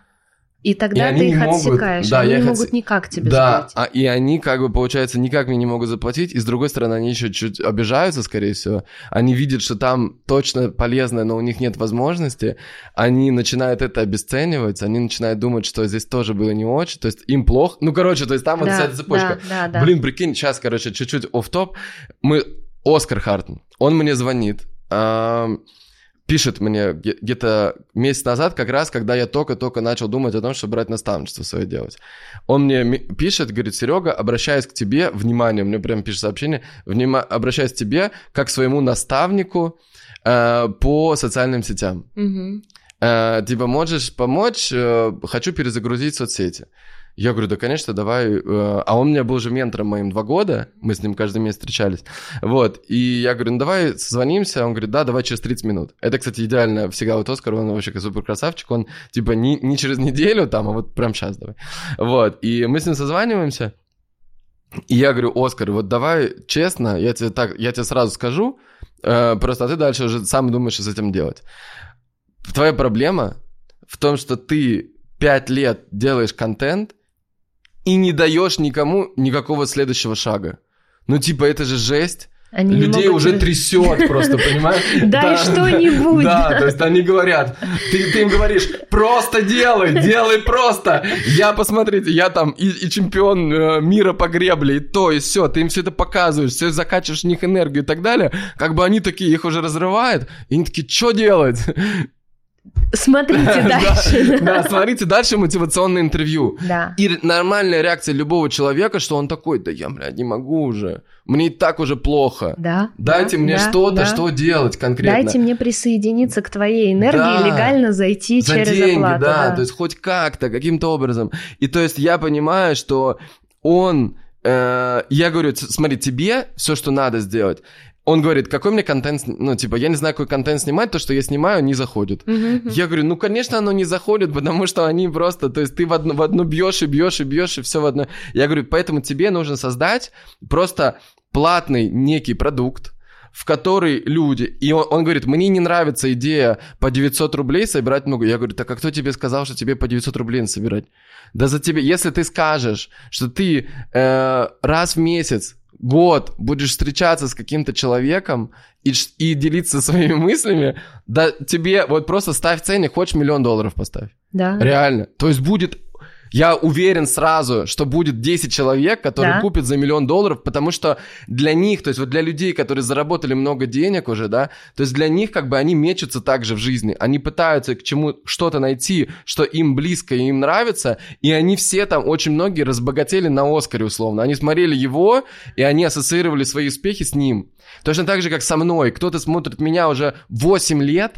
[SPEAKER 2] И тогда и ты их могут, отсекаешь, да, они не могут никак тебе
[SPEAKER 1] да, заплатить. Да, и они, как бы, получается, никак мне не могут заплатить, и с другой стороны, они еще чуть обижаются, скорее всего. Они видят, что там точно полезно, но у них нет возможности. Они начинают это обесценивать, они начинают думать, что здесь тоже было не очень, то есть им плохо. Ну, короче, то есть там да, вот вся эта цепочка.
[SPEAKER 2] Да, да, да.
[SPEAKER 1] Блин, прикинь, сейчас, короче, чуть-чуть оф топ Мы... Оскар Хартон, он мне звонит, пишет мне где-то месяц назад, как раз, когда я только-только начал думать о том, чтобы брать наставничество свое делать. Он мне пишет, говорит, Серега, обращаюсь к тебе, внимание, мне прям пишет сообщение, внима, обращаюсь к тебе как к своему наставнику э, по социальным сетям.
[SPEAKER 2] Угу.
[SPEAKER 1] Э, типа, можешь помочь, э, хочу перезагрузить соцсети. Я говорю, да, конечно, давай. Э, а он у меня был же ментором моим два года, мы с ним каждый месяц встречались. Вот, и я говорю, ну давай созвонимся. Он говорит, да, давай через 30 минут. Это, кстати, идеально всегда вот Оскар, он вообще супер красавчик. Он типа не, не через неделю там, а вот прям сейчас давай. Вот, и мы с ним созваниваемся. И я говорю, Оскар, вот давай честно, я тебе так, я тебе сразу скажу, э, просто а ты дальше уже сам думаешь, что с этим делать. Твоя проблема в том, что ты пять лет делаешь контент, и не даешь никому никакого следующего шага. Ну, типа, это же жесть. Они Людей уже не... трясет просто, понимаешь? [LAUGHS]
[SPEAKER 2] Дай что-нибудь. [LAUGHS]
[SPEAKER 1] Да, то есть они говорят, ты, ты им говоришь, просто делай, делай просто. Я, посмотрите, я там и, и чемпион э, мира по гребле, и то, и все. Ты им все это показываешь, все закачиваешь в них энергию и так далее. Как бы они такие, их уже разрывает, и они такие, что делать?
[SPEAKER 2] Смотрите [LAUGHS] дальше.
[SPEAKER 1] Да, смотрите дальше мотивационное интервью. Да. И нормальная реакция любого человека, что он такой, да я, блядь, не могу уже. Мне и так уже плохо.
[SPEAKER 2] Да.
[SPEAKER 1] Дайте мне что-то, что делать конкретно.
[SPEAKER 2] Дайте мне присоединиться к твоей энергии, легально зайти через оплату.
[SPEAKER 1] Да, то есть хоть как-то, каким-то образом. И то есть я понимаю, что он э, я говорю, смотри, тебе все, что надо сделать, он говорит, какой мне контент, ну, типа, я не знаю, какой контент снимать, то, что я снимаю, не заходит. Uh-huh. Я говорю, ну, конечно, оно не заходит, потому что они просто, то есть ты в одну, в одну бьешь и бьешь и бьешь, и все в одно. Я говорю, поэтому тебе нужно создать просто платный некий продукт, в который люди... И он, он говорит, мне не нравится идея по 900 рублей собирать много. Я говорю, так а кто тебе сказал, что тебе по 900 рублей собирать? Да за тебе... Если ты скажешь, что ты э, раз в месяц год будешь встречаться с каким-то человеком и, и делиться [LAUGHS] своими мыслями, да тебе вот просто ставь ценник, хочешь миллион долларов поставь.
[SPEAKER 2] Да.
[SPEAKER 1] Реально. То есть будет я уверен сразу, что будет 10 человек, которые да. купят за миллион долларов, потому что для них, то есть вот для людей, которые заработали много денег уже, да, то есть для них как бы они мечутся также в жизни, они пытаются к чему что-то найти, что им близко и им нравится, и они все там, очень многие разбогатели на Оскаре условно, они смотрели его, и они ассоциировали свои успехи с ним. Точно так же, как со мной. Кто-то смотрит меня уже 8 лет,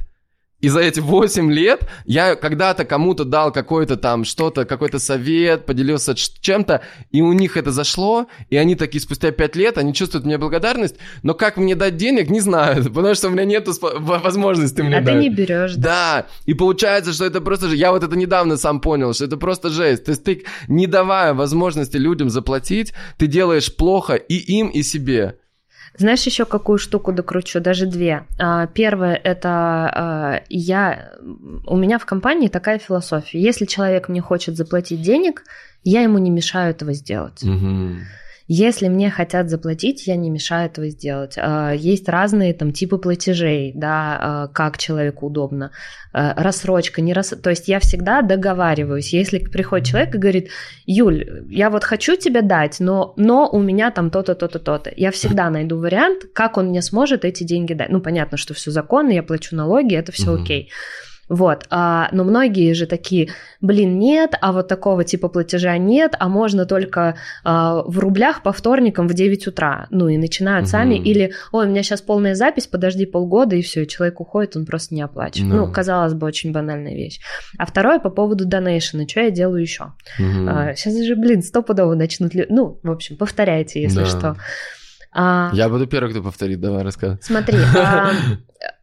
[SPEAKER 1] и за эти 8 лет я когда-то кому-то дал какой-то там что-то, какой-то совет, поделился чем-то, и у них это зашло, и они такие спустя 5 лет, они чувствуют мне благодарность, но как мне дать денег, не знаю, [LAUGHS] потому что у меня нет возможности мне
[SPEAKER 2] а
[SPEAKER 1] дать.
[SPEAKER 2] ты не берешь.
[SPEAKER 1] Да. да, и получается, что это просто же, я вот это недавно сам понял, что это просто жесть. То есть ты, не давая возможности людям заплатить, ты делаешь плохо и им, и себе.
[SPEAKER 2] Знаешь, еще какую штуку докручу, даже две. А, первое это а, я, у меня в компании такая философия. Если человек мне хочет заплатить денег, я ему не мешаю этого сделать. Угу. Если мне хотят заплатить, я не мешаю этого сделать. А, есть разные там типы платежей, да, а, как человеку удобно. А, рассрочка, не рас... То есть я всегда договариваюсь. Если приходит человек и говорит, Юль, я вот хочу тебе дать, но, но у меня там то-то, то-то, то-то. Я всегда найду вариант, как он мне сможет эти деньги дать. Ну, понятно, что все законно, я плачу налоги, это все угу. окей. Вот, а, но многие же такие, блин, нет, а вот такого типа платежа нет, а можно только а, в рублях по вторникам в 9 утра. Ну и начинают угу. сами, или, ой, у меня сейчас полная запись, подожди полгода, и все, человек уходит, он просто не оплачивает. Да. Ну, казалось бы, очень банальная вещь. А второе по поводу донейшена, что я делаю еще? Угу. А, сейчас же, блин, стопудово начнут, ну, в общем, повторяйте, если да. что.
[SPEAKER 1] А... Я буду первый, кто повторит, давай рассказывай.
[SPEAKER 2] Смотри, [LAUGHS] а,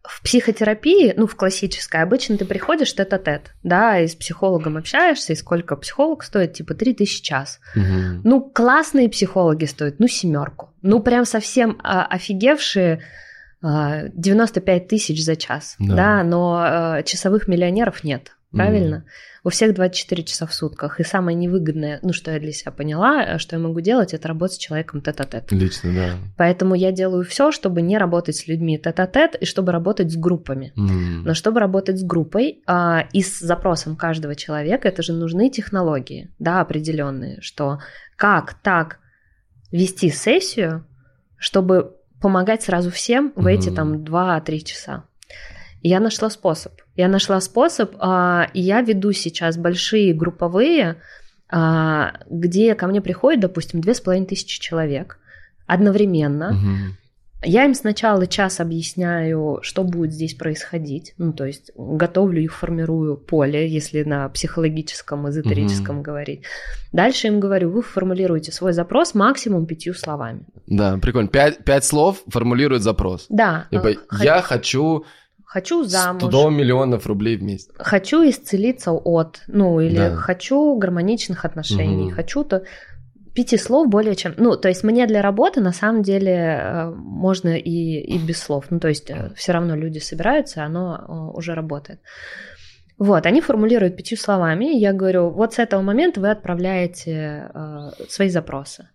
[SPEAKER 2] в психотерапии, ну, в классической, обычно ты приходишь тет-а-тет, да, и с психологом общаешься, и сколько психолог стоит, типа, 3000 час. Угу. Ну, классные психологи стоят, ну, семерку. Ну, прям совсем а, офигевшие 95 а, тысяч за час, да, да но а, часовых миллионеров нет, правильно? Угу. У всех 24 часа в сутках. И самое невыгодное, ну, что я для себя поняла, э, что я могу делать, это работать с человеком тет-а-тет.
[SPEAKER 1] Лично, да.
[SPEAKER 2] Поэтому я делаю все, чтобы не работать с людьми тет-а-тет и чтобы работать с группами. Mm. Но чтобы работать с группой а, и с запросом каждого человека, это же нужны технологии, да, определенные, что как так вести сессию, чтобы помогать сразу всем в эти mm. там 2-3 часа. Я нашла способ. Я нашла способ, а, и я веду сейчас большие групповые, а, где ко мне приходит, допустим, две с половиной тысячи человек одновременно. Я им сначала час объясняю, что будет здесь происходить. Ну, то есть готовлю их, формирую поле, если на психологическом, эзотерическом угу. говорить. Дальше им говорю, вы формулируете свой запрос максимум пятью словами.
[SPEAKER 1] Да, прикольно. Пять, пять слов формулирует запрос.
[SPEAKER 2] Да.
[SPEAKER 1] Типа, я хочу
[SPEAKER 2] хочу замуж.
[SPEAKER 1] 100 миллионов рублей в месяц.
[SPEAKER 2] Хочу исцелиться от, ну, или да. хочу гармоничных отношений, угу. хочу то пяти слов более чем... Ну, то есть мне для работы на самом деле э, можно и, и без слов. Ну, то есть э, все равно люди собираются, оно э, уже работает. Вот, они формулируют пятью словами, я говорю, вот с этого момента вы отправляете э, свои запросы.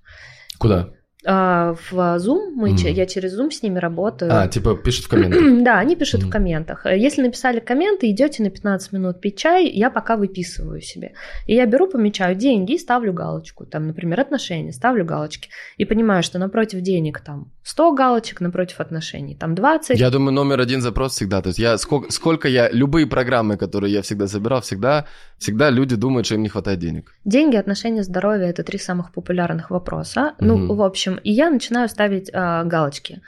[SPEAKER 1] Куда?
[SPEAKER 2] А, в Zoom, мы, mm. я через Zoom с ними работаю.
[SPEAKER 1] А, типа пишут в комментах? [CLEARS THROAT]
[SPEAKER 2] да, они пишут mm. в комментах. Если написали комменты, идете на 15 минут пить чай, я пока выписываю себе. И я беру, помечаю деньги и ставлю галочку. Там, например, отношения, ставлю галочки. И понимаю, что напротив денег там 100 галочек, напротив отношений там 20.
[SPEAKER 1] Я думаю, номер один запрос всегда. То есть я сколько, сколько я, любые программы, которые я всегда собирал, всегда, всегда люди думают, что им не хватает денег.
[SPEAKER 2] Деньги, отношения, здоровье – это три самых популярных вопроса. Mm-hmm. Ну, в общем, общем, и я начинаю ставить э, галочки.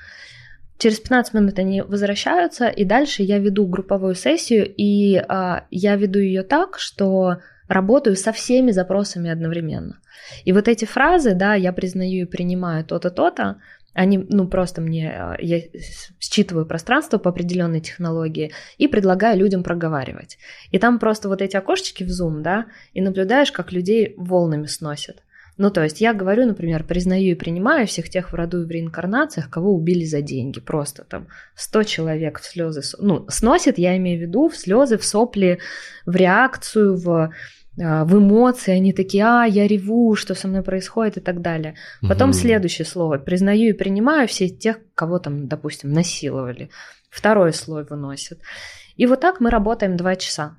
[SPEAKER 2] Через 15 минут они возвращаются, и дальше я веду групповую сессию, и э, я веду ее так, что работаю со всеми запросами одновременно. И вот эти фразы, да, я признаю и принимаю то-то, то-то, они, ну, просто мне, а, я считываю пространство по определенной технологии и предлагаю людям проговаривать. И там просто вот эти окошечки в Zoom, да, и наблюдаешь, как людей волнами сносят. Ну, то есть я говорю, например, признаю и принимаю всех тех в роду и в реинкарнациях, кого убили за деньги. Просто там 100 человек в слезы, ну, сносит, я имею в виду, в слезы, в сопли, в реакцию, в а, в эмоции, они такие, а, я реву, что со мной происходит и так далее. Потом угу. следующее слово, признаю и принимаю все тех, кого там, допустим, насиловали. Второй слой выносят. И вот так мы работаем два часа.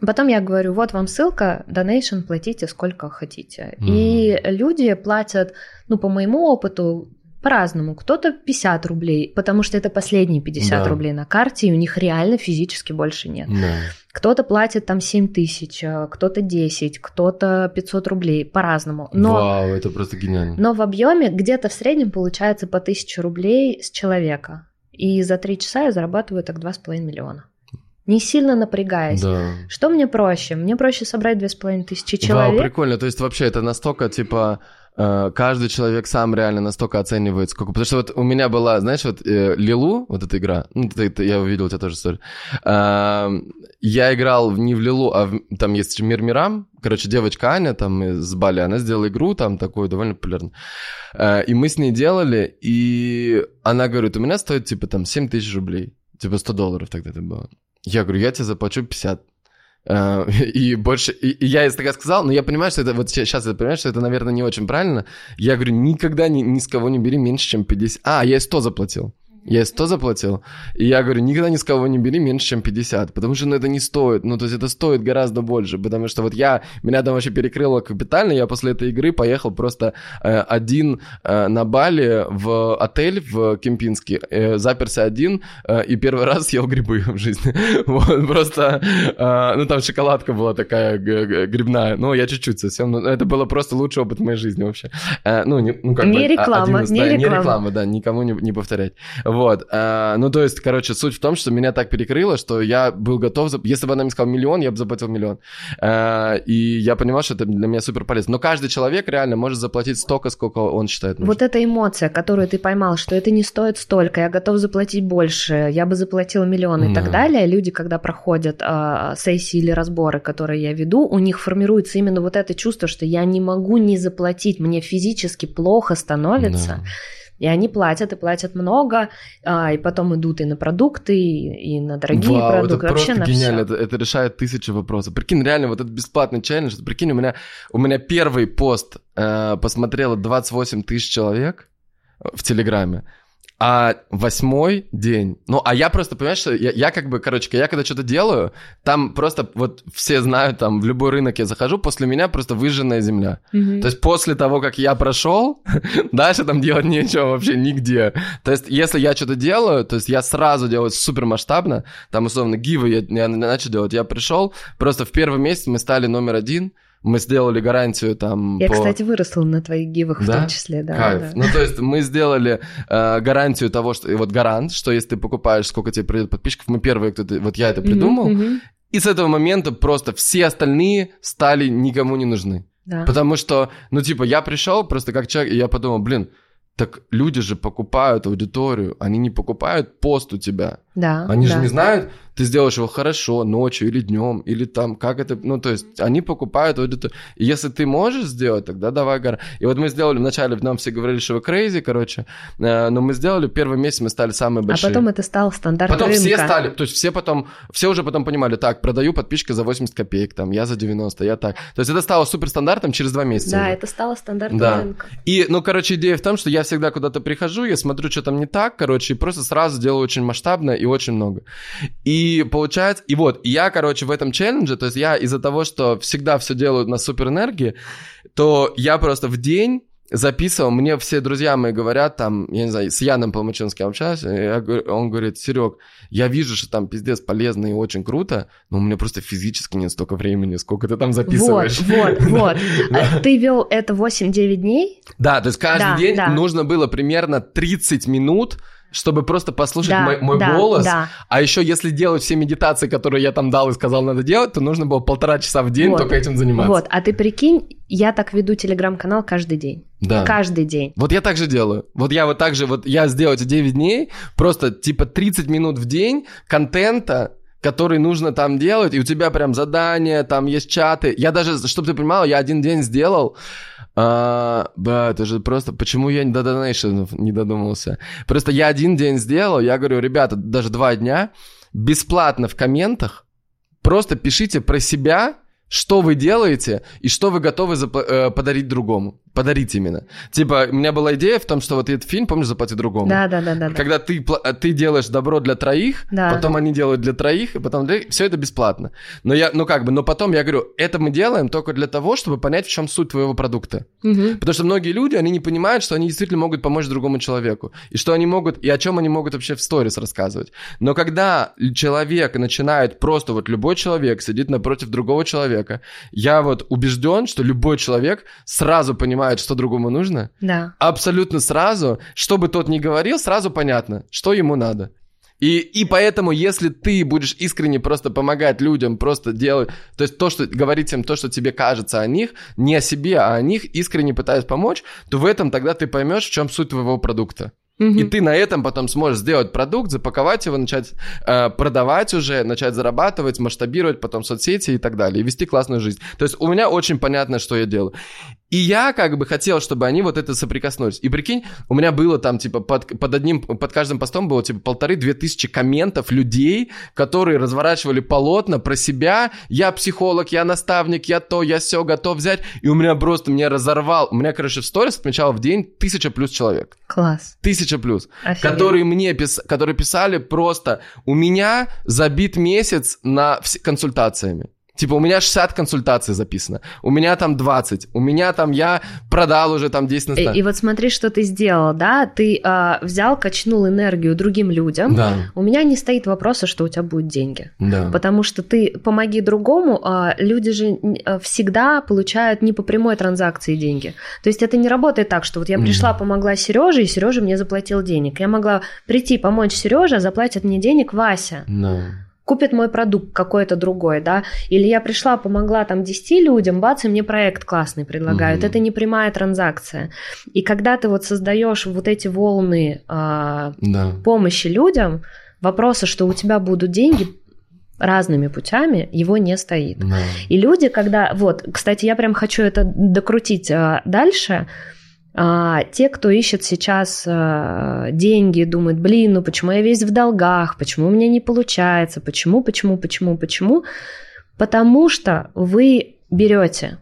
[SPEAKER 2] Потом я говорю, вот вам ссылка, donation, платите сколько хотите. Mm. И люди платят, ну, по моему опыту, по-разному. Кто-то 50 рублей, потому что это последние 50 да. рублей на карте, и у них реально физически больше нет. Да. Кто-то платит там 7 тысяч, а кто-то 10, кто-то 500 рублей, по-разному.
[SPEAKER 1] Но, Вау, это просто гениально.
[SPEAKER 2] Но в объеме где-то в среднем получается по 1000 рублей с человека. И за 3 часа я зарабатываю так 2,5 миллиона не сильно напрягаясь. Да. Что мне проще? Мне проще собрать две с половиной тысячи человек.
[SPEAKER 1] Вау, прикольно. То есть вообще это настолько, типа, э, каждый человек сам реально настолько оценивает, сколько... Потому что вот у меня была, знаешь, вот э, Лилу, вот эта игра, ну, ты, ты, я увидел у тебя тоже историю. Э, я играл не в Лилу, а в, там есть Мир Мирам. Короче, девочка Аня там из Бали, она сделала игру там такую довольно популярную. Э, и мы с ней делали, и она говорит, у меня стоит, типа, там, 7 тысяч рублей. Типа 100 долларов тогда это было. Я говорю, я тебе заплачу 50. Uh, э, [LAUGHS] и больше, и, и я если так сказал, но я понимаю, что это, вот сейчас я понимаю, что это, наверное, не очень правильно. Я говорю, никогда ни, ни с кого не бери меньше, чем 50. А, я 100 заплатил. Я 100 заплатил. И я говорю, никогда ни с кого не бери меньше, чем 50, потому что ну, это не стоит. Ну, то есть это стоит гораздо больше, потому что вот я, меня там вообще перекрыло капитально, я после этой игры поехал просто э, один э, на Бали в отель в Кемпинске, э, заперся один, э, и первый [LAUGHS] раз съел грибы в жизни. [LAUGHS] вот, просто, э, ну, там шоколадка была такая грибная, ну, я чуть-чуть совсем, это было просто лучший опыт моей жизни вообще. Э, ну, не, ну, как
[SPEAKER 2] не бы, реклама,
[SPEAKER 1] из,
[SPEAKER 2] не
[SPEAKER 1] да,
[SPEAKER 2] реклама.
[SPEAKER 1] Не реклама, да, никому не, не повторять. Вот. А, ну, то есть, короче, суть в том, что меня так перекрыло, что я был готов... За... Если бы она мне сказала миллион, я бы заплатил миллион. А, и я понимал, что это для меня супер полезно. Но каждый человек реально может заплатить столько, сколько он считает нужным.
[SPEAKER 2] Вот эта эмоция, которую ты поймал, что это не стоит столько, я готов заплатить больше, я бы заплатил миллион и mm. так далее. Люди, когда проходят а, сессии или разборы, которые я веду, у них формируется именно вот это чувство, что я не могу не заплатить, мне физически плохо становится. Yeah и они платят, и платят много, а, и потом идут и на продукты, и, и на дорогие
[SPEAKER 1] Вау,
[SPEAKER 2] продукты.
[SPEAKER 1] Это
[SPEAKER 2] Вообще
[SPEAKER 1] просто гениально, это, это решает тысячи вопросов. Прикинь, реально, вот этот бесплатный челлендж, прикинь, у меня, у меня первый пост э, посмотрело 28 тысяч человек в Телеграме. А восьмой день, ну, а я просто, понимаешь, что я, я как бы, короче, я когда что-то делаю, там просто вот все знают, там в любой рынок я захожу, после меня просто выжженная земля. Mm-hmm. То есть после того, как я прошел, [LAUGHS] дальше там делать нечего вообще нигде. То есть если я что-то делаю, то есть я сразу делаю супер масштабно, там условно гивы я, я начал делать, я пришел, просто в первый месяц мы стали номер один, мы сделали гарантию там...
[SPEAKER 2] Я,
[SPEAKER 1] по...
[SPEAKER 2] кстати, выросла на твоих гивах да? в том числе, да.
[SPEAKER 1] Кайф.
[SPEAKER 2] Да.
[SPEAKER 1] Ну, то есть мы сделали э, гарантию того, что... Вот гарант, что если ты покупаешь, сколько тебе придет подписчиков, мы первые, кто... Вот я это придумал. Mm-hmm, mm-hmm. И с этого момента просто все остальные стали никому не нужны. Да. Потому что, ну, типа, я пришел просто как человек, и я подумал, блин, так люди же покупают аудиторию, они не покупают пост у тебя.
[SPEAKER 2] Да.
[SPEAKER 1] Они
[SPEAKER 2] да.
[SPEAKER 1] же не знают, ты сделаешь его хорошо, ночью или днем, или там, как это, ну, то есть они покупают аудиторию. И если ты можешь сделать, тогда давай гора. И вот мы сделали вначале, нам все говорили, что вы crazy, короче, э, но мы сделали, первый месяц мы стали самые большие.
[SPEAKER 2] А потом это стало стандартом
[SPEAKER 1] Потом
[SPEAKER 2] рынка.
[SPEAKER 1] все стали, то есть все потом, все уже потом понимали, так, продаю подписчика за 80 копеек, там, я за 90, я так. То есть это стало суперстандартом через два месяца.
[SPEAKER 2] Да,
[SPEAKER 1] уже.
[SPEAKER 2] это стало стандартом
[SPEAKER 1] да.
[SPEAKER 2] рынка.
[SPEAKER 1] И, ну, короче, идея в том, что я всегда куда-то прихожу, я смотрю, что там не так, короче, и просто сразу делаю очень масштабно и очень много. И получается, и вот, и я, короче, в этом челлендже, то есть я из-за того, что всегда все делаю на суперэнергии, то я просто в день записывал, мне все друзья мои говорят, там, я не знаю, с Яном Полмачинским общаюсь, я, он говорит, Серег, я вижу, что там пиздец полезно и очень круто, но у меня просто физически нет столько времени, сколько ты там записываешь.
[SPEAKER 2] Вот, вот, [LAUGHS] вот. А ты вел это 8-9 дней?
[SPEAKER 1] Да, то есть каждый да, день да. нужно было примерно 30 минут чтобы просто послушать да, мой, мой
[SPEAKER 2] да,
[SPEAKER 1] голос.
[SPEAKER 2] Да.
[SPEAKER 1] А еще если делать все медитации, которые я там дал и сказал надо делать, то нужно было полтора часа в день вот. только этим заниматься.
[SPEAKER 2] Вот, а ты прикинь, я так веду телеграм-канал каждый день.
[SPEAKER 1] Да.
[SPEAKER 2] Каждый день.
[SPEAKER 1] Вот я так же делаю. Вот я вот так же, вот я сделаю эти 9 дней, просто типа 30 минут в день контента, который нужно там делать, и у тебя прям задания, там есть чаты. Я даже, чтобы ты понимал, я один день сделал, а, да, это же просто... Почему я до донейшенов не додумался? Просто я один день сделал, я говорю, ребята, даже два дня, бесплатно в комментах просто пишите про себя, что вы делаете и что вы готовы э, подарить другому. Подарить именно. Типа, у меня была идея в том, что вот этот фильм, помнишь, «Заплати другому»?
[SPEAKER 2] Да, да, да. да
[SPEAKER 1] Когда ты, ты делаешь добро для троих, да. потом они делают для троих, и потом для... все это бесплатно. Но я, ну как бы, но потом я говорю, это мы делаем только для того, чтобы понять, в чем суть твоего продукта.
[SPEAKER 2] Угу.
[SPEAKER 1] Потому что многие люди, они не понимают, что они действительно могут помочь другому человеку. И что они могут, и о чем они могут вообще в сторис рассказывать. Но когда человек начинает просто, вот любой человек сидит напротив другого человека, я вот убежден, что любой человек сразу понимает, понимает, что другому нужно.
[SPEAKER 2] Да.
[SPEAKER 1] Абсолютно сразу, что бы тот ни говорил, сразу понятно, что ему надо. И, и поэтому, если ты будешь искренне просто помогать людям, просто делать, то есть то, что говорить им то, что тебе кажется о них, не о себе, а о них, искренне пытаясь помочь, то в этом тогда ты поймешь, в чем суть твоего продукта. Mm-hmm. И ты на этом потом сможешь сделать продукт, запаковать его, начать э, продавать уже, начать зарабатывать, масштабировать потом соцсети и так далее, и вести классную жизнь. То есть у меня очень понятно, что я делаю. И я как бы хотел, чтобы они вот это соприкоснулись. И прикинь, у меня было там типа под, под одним, под каждым постом было типа полторы-две тысячи комментов людей, которые разворачивали полотна про себя. Я психолог, я наставник, я то, я все готов взять. И у меня просто, меня разорвал. У меня, короче, в сторис отмечало в день тысяча плюс человек.
[SPEAKER 2] Класс.
[SPEAKER 1] Тысяча плюс.
[SPEAKER 2] Офигеть.
[SPEAKER 1] Которые мне пис... которые писали просто, у меня забит месяц на вс... консультациями. Типа, у меня 60 консультаций записано, у меня там 20, у меня там я продал уже там 10 на 100.
[SPEAKER 2] И, и вот смотри, что ты сделал, да, ты э, взял, качнул энергию другим людям.
[SPEAKER 1] Да.
[SPEAKER 2] У меня не стоит вопроса, что у тебя будут деньги.
[SPEAKER 1] Да.
[SPEAKER 2] Потому что ты помоги другому, э, люди же всегда получают не по прямой транзакции деньги. То есть это не работает так, что вот я пришла, mm. помогла Сереже, и Сережа мне заплатил денег. Я могла прийти, помочь Сереже, а заплатит мне денег Вася.
[SPEAKER 1] Да
[SPEAKER 2] купит мой продукт какой-то другой, да, или я пришла, помогла там 10 людям, бац, и мне проект классный предлагают. Mm-hmm. Это не прямая транзакция. И когда ты вот создаешь вот эти волны э,
[SPEAKER 1] да.
[SPEAKER 2] помощи людям, вопроса, что у тебя будут деньги, разными путями, его не стоит.
[SPEAKER 1] Да.
[SPEAKER 2] И люди, когда... Вот, кстати, я прям хочу это докрутить а, дальше. А, те, кто ищет сейчас а, деньги, думает, блин, ну почему я весь в долгах, почему у меня не получается, почему, почему, почему, почему? Потому что вы берете,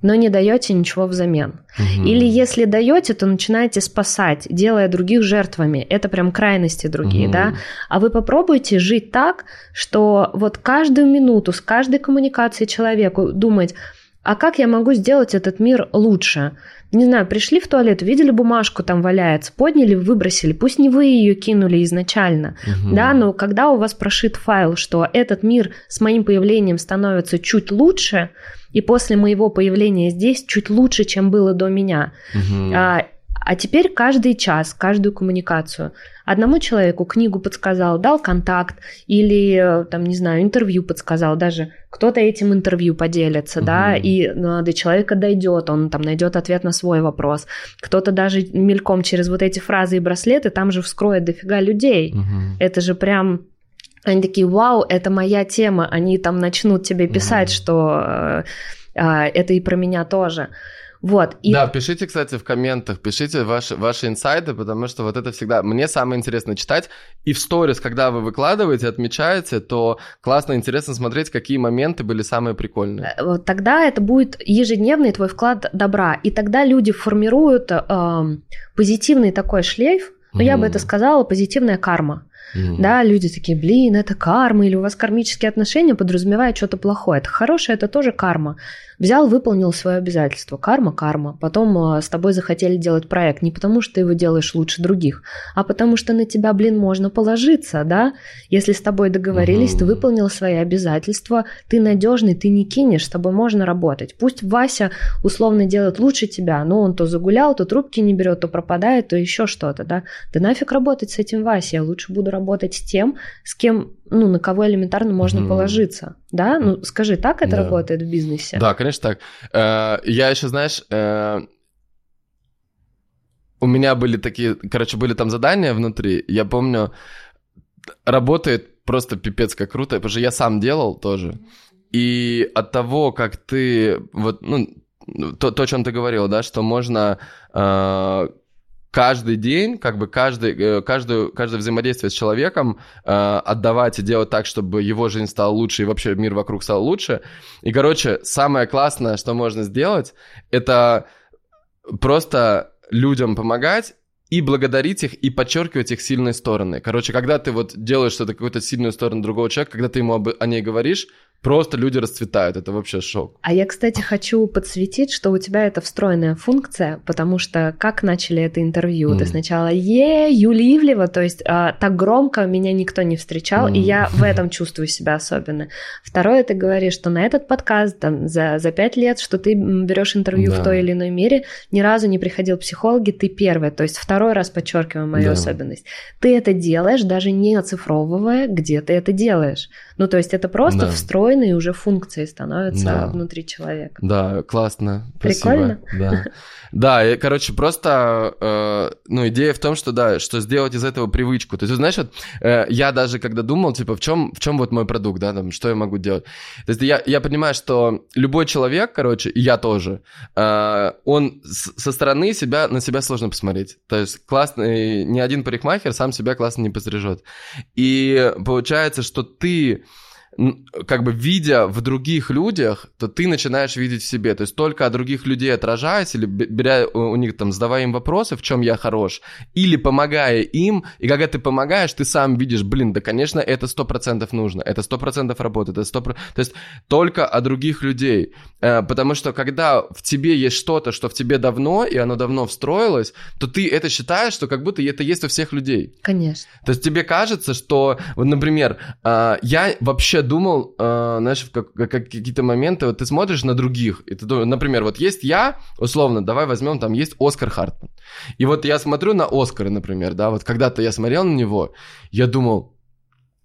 [SPEAKER 2] но не даете ничего взамен.
[SPEAKER 1] Угу.
[SPEAKER 2] Или если даете, то начинаете спасать, делая других жертвами. Это прям крайности другие,
[SPEAKER 1] угу.
[SPEAKER 2] да. А вы попробуйте жить так, что вот каждую минуту с каждой коммуникацией человеку думать, а как я могу сделать этот мир лучше? Не знаю, пришли в туалет, увидели бумажку там валяется, подняли, выбросили. Пусть не вы ее кинули изначально, угу. да, но когда у вас прошит файл, что этот мир с моим появлением становится чуть лучше, и после моего появления здесь чуть лучше, чем было до меня. Угу. А, а теперь каждый час, каждую коммуникацию. Одному человеку книгу подсказал, дал контакт или, там, не знаю, интервью подсказал, даже кто-то этим интервью поделится, угу. да, и ну, до человека дойдет, он там найдет ответ на свой вопрос. Кто-то даже мельком через вот эти фразы и браслеты там же вскроет дофига людей. Угу. Это же прям они такие, вау, это моя тема, они там начнут тебе писать, mm что э, э, это и про меня тоже. Вот.
[SPEAKER 1] И... Да, пишите, кстати, в комментах, пишите ваши, ваши инсайты, потому что вот это всегда... Мне самое интересное читать. И в сторис, когда вы выкладываете, отмечаете, то классно, интересно смотреть, какие моменты были самые прикольные.
[SPEAKER 2] Э, тогда это будет ежедневный твой вклад добра. И тогда люди формируют э, позитивный такой шлейф, ну, mm я бы это сказала, позитивная карма. Mm. Да, люди такие, блин, это карма, или у вас кармические отношения подразумевают что-то плохое. Это хорошее, это тоже карма. Взял, выполнил свое обязательство. Карма, карма. Потом а, с тобой захотели делать проект не потому, что ты его делаешь лучше других, а потому что на тебя, блин, можно положиться, да? Если с тобой договорились, угу. ты выполнил свои обязательства, ты надежный, ты не кинешь, с тобой можно работать. Пусть Вася условно делает лучше тебя, но он то загулял, то трубки не берет, то пропадает, то еще что-то, да? Да нафиг работать с этим Васей, я лучше буду работать с тем, с кем ну, на кого элементарно можно mm. положиться, да? Ну, скажи, так это да. работает в бизнесе?
[SPEAKER 1] Да, конечно так. Э, я еще, знаешь, э, у меня были такие, короче, были там задания внутри, я помню, работает просто пипец как круто, потому что я сам делал тоже, и от того, как ты, вот, ну, то, то о чем ты говорил, да, что можно э, каждый день, как бы каждый, э, каждую, каждое взаимодействие с человеком э, отдавать и делать так, чтобы его жизнь стала лучше и вообще мир вокруг стал лучше. И, короче, самое классное, что можно сделать, это просто людям помогать и благодарить их, и подчеркивать их сильные стороны. Короче, когда ты вот делаешь что-то, какую-то сильную сторону другого человека, когда ты ему об, о ней говоришь, Просто люди расцветают, это вообще шок.
[SPEAKER 2] А я, кстати, хочу подсветить, что у тебя это встроенная функция, потому что как начали это интервью? Mm. Ты сначала е Юли Ивлева, то есть а, так громко меня никто не встречал, mm. и я в этом чувствую себя особенно. Второе, ты говоришь, что на этот подкаст там, за, за пять лет, что ты берешь интервью да. в той или иной мере, ни разу не приходил психологи, ты первый, то есть второй раз подчеркиваю мою да. особенность. Ты это делаешь, даже не оцифровывая, где ты это делаешь. Ну, то есть это просто да. Встроенные уже функции становятся да. внутри человека.
[SPEAKER 1] Да, классно.
[SPEAKER 2] Прикольно?
[SPEAKER 1] Спасибо. Да. Да, и, короче, просто, э, ну, идея в том, что, да, что сделать из этого привычку. То есть, знаешь, вот, э, я даже когда думал, типа, в чем, в чем вот мой продукт, да, там, что я могу делать. То есть, я, я понимаю, что любой человек, короче, и я тоже, э, он с, со стороны себя, на себя сложно посмотреть. То есть, классный, ни один парикмахер сам себя классно не пострижет. И получается, что ты как бы видя в других людях, то ты начинаешь видеть в себе. То есть только от других людей отражаясь, или беря у них там, задавая им вопросы, в чем я хорош, или помогая им, и когда ты помогаешь, ты сам видишь, блин, да, конечно, это сто процентов нужно, это сто процентов работает, это сто То есть только от других людей. Э, потому что когда в тебе есть что-то, что в тебе давно, и оно давно встроилось, то ты это считаешь, что как будто это есть у всех людей.
[SPEAKER 2] Конечно.
[SPEAKER 1] То есть тебе кажется, что, вот, например, э, я вообще думал, э, знаешь, в как, как, какие-то моменты, вот ты смотришь на других, и ты думаешь, например, вот есть я, условно, давай возьмем, там есть Оскар Хартман. И вот я смотрю на Оскара, например, да, вот когда-то я смотрел на него, я думал,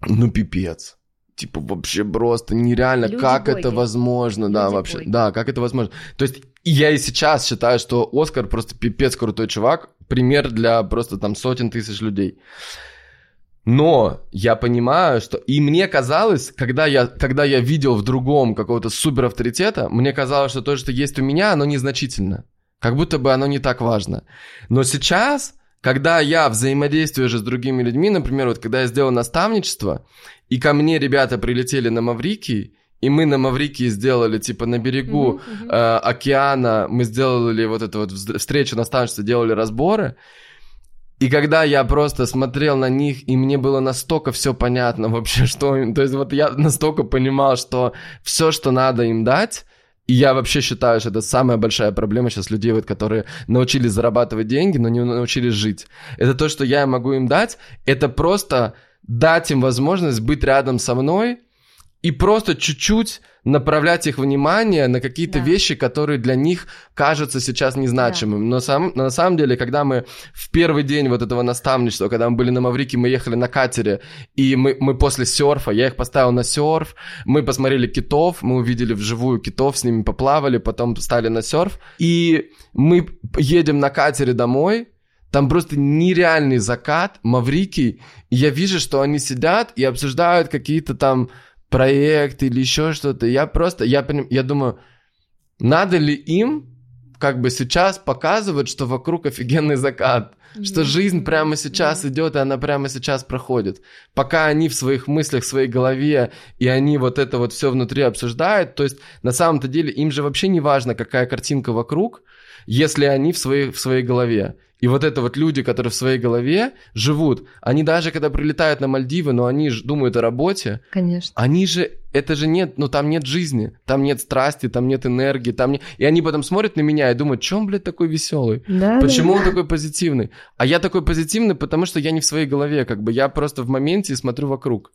[SPEAKER 1] ну пипец. Типа вообще просто нереально, Люди как боги. это возможно, Люди да, вообще, боги. да, как это возможно. То есть я и сейчас считаю, что Оскар просто пипец крутой чувак, пример для просто там сотен тысяч людей. Но я понимаю, что... И мне казалось, когда я, когда я видел в другом какого-то супер авторитета, мне казалось, что то, что есть у меня, оно незначительно. Как будто бы оно не так важно. Но сейчас, когда я взаимодействую же с другими людьми, например, вот когда я сделал наставничество, и ко мне ребята прилетели на Маврикий, и мы на Маврикии сделали, типа, на берегу mm-hmm. э, океана, мы сделали вот эту вот встречу наставничества, делали разборы, и когда я просто смотрел на них, и мне было настолько все понятно вообще, [LAUGHS] что. То есть вот я настолько понимал, что все, что надо им дать, И я вообще считаю, что это самая большая проблема сейчас людей, вот, которые научились зарабатывать деньги, но не научились жить. Это то, что я могу им дать, это просто дать им возможность быть рядом со мной и просто чуть-чуть направлять их внимание на какие-то да. вещи, которые для них кажутся сейчас незначимыми. Да. Но, сам, на самом деле, когда мы в первый день вот этого наставничества, когда мы были на Маврике, мы ехали на катере, и мы, мы после серфа, я их поставил на серф, мы посмотрели китов, мы увидели вживую китов, с ними поплавали, потом стали на серф, и мы едем на катере домой, там просто нереальный закат, Маврикий, и я вижу, что они сидят и обсуждают какие-то там проект или еще что-то. Я просто, я, я думаю, надо ли им как бы сейчас показывать, что вокруг офигенный закат, mm-hmm. что жизнь прямо сейчас mm-hmm. идет, и она прямо сейчас проходит. Пока они в своих мыслях, в своей голове, и они вот это вот все внутри обсуждают, то есть на самом-то деле им же вообще не важно, какая картинка вокруг, если они в своей, в своей голове. И вот это вот люди, которые в своей голове живут, они даже когда прилетают на Мальдивы, но они же думают о работе.
[SPEAKER 2] Конечно.
[SPEAKER 1] Они же, это же нет, ну там нет жизни, там нет страсти, там нет энергии, там нет... И они потом смотрят на меня и думают, чем, блядь, такой веселый? Да, Почему да. он такой позитивный? А я такой позитивный, потому что я не в своей голове, как бы я просто в моменте смотрю вокруг.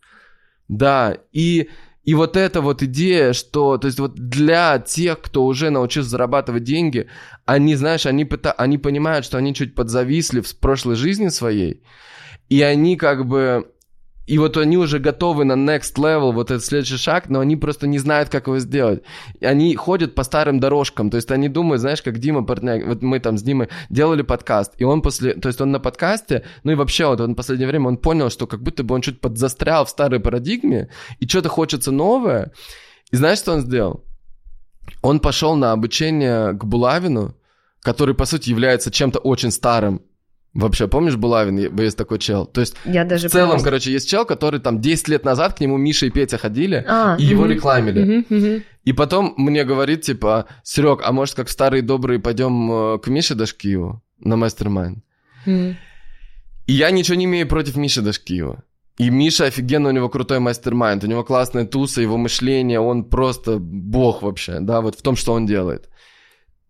[SPEAKER 1] Да, и и вот эта вот идея, что, то есть вот для тех, кто уже научился зарабатывать деньги, они, знаешь, они, они понимают, что они чуть подзависли в прошлой жизни своей, и они как бы и вот они уже готовы на next level, вот этот следующий шаг, но они просто не знают, как его сделать. И они ходят по старым дорожкам, то есть они думают, знаешь, как Дима Портняк, вот мы там с Димой делали подкаст, и он после, то есть он на подкасте, ну и вообще вот он в последнее время, он понял, что как будто бы он чуть подзастрял в старой парадигме, и что-то хочется новое. И знаешь, что он сделал? Он пошел на обучение к Булавину, который, по сути, является чем-то очень старым, Вообще, помнишь, Булавин, есть такой чел? То есть,
[SPEAKER 2] я даже
[SPEAKER 1] в целом, помню. короче, есть чел, который там 10 лет назад к нему Миша и Петя ходили, а, и угу, его рекламили. Угу, угу. И потом мне говорит, типа, Серег, а может, как старые добрые, пойдем э, к Мише Дашкиеву на мастер-майнд? Угу. И я ничего не имею против Миши Дашкиева. И Миша офигенно, у него крутой мастер-майнд, у него классная туса, его мышление, он просто бог вообще, да, вот в том, что он делает.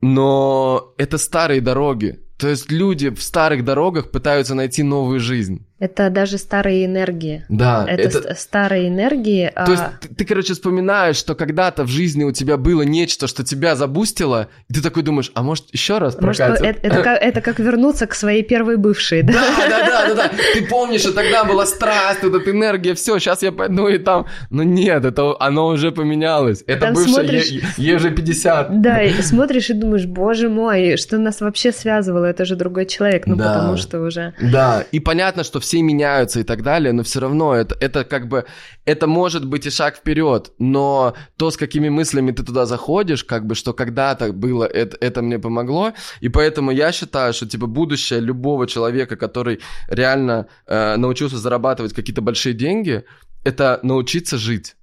[SPEAKER 1] Но это старые дороги. То есть люди в старых дорогах пытаются найти новую жизнь.
[SPEAKER 2] Это даже старые энергии.
[SPEAKER 1] Да.
[SPEAKER 2] Это, это... старые энергии.
[SPEAKER 1] То а... есть ты, ты, короче, вспоминаешь, что когда-то в жизни у тебя было нечто, что тебя забустило, и ты такой думаешь, а может еще раз
[SPEAKER 2] прокатит? Может, это, это, как, это как вернуться к своей первой бывшей, да?
[SPEAKER 1] Да, да, да, да, да. Ты помнишь, что тогда была страсть, вот эта энергия, все, сейчас я пойду и там... Но нет, это оно уже поменялось. Это там бывшая смотришь... е, уже 50.
[SPEAKER 2] Да, и смотришь и думаешь, боже мой, что нас вообще связывало, это же другой человек, ну да. потому что уже...
[SPEAKER 1] Да, и понятно, что все все меняются и так далее, но все равно это, это как бы, это может быть и шаг вперед, но то, с какими мыслями ты туда заходишь, как бы, что когда-то было, это, это мне помогло, и поэтому я считаю, что, типа, будущее любого человека, который реально э, научился зарабатывать какие-то большие деньги, это научиться жить.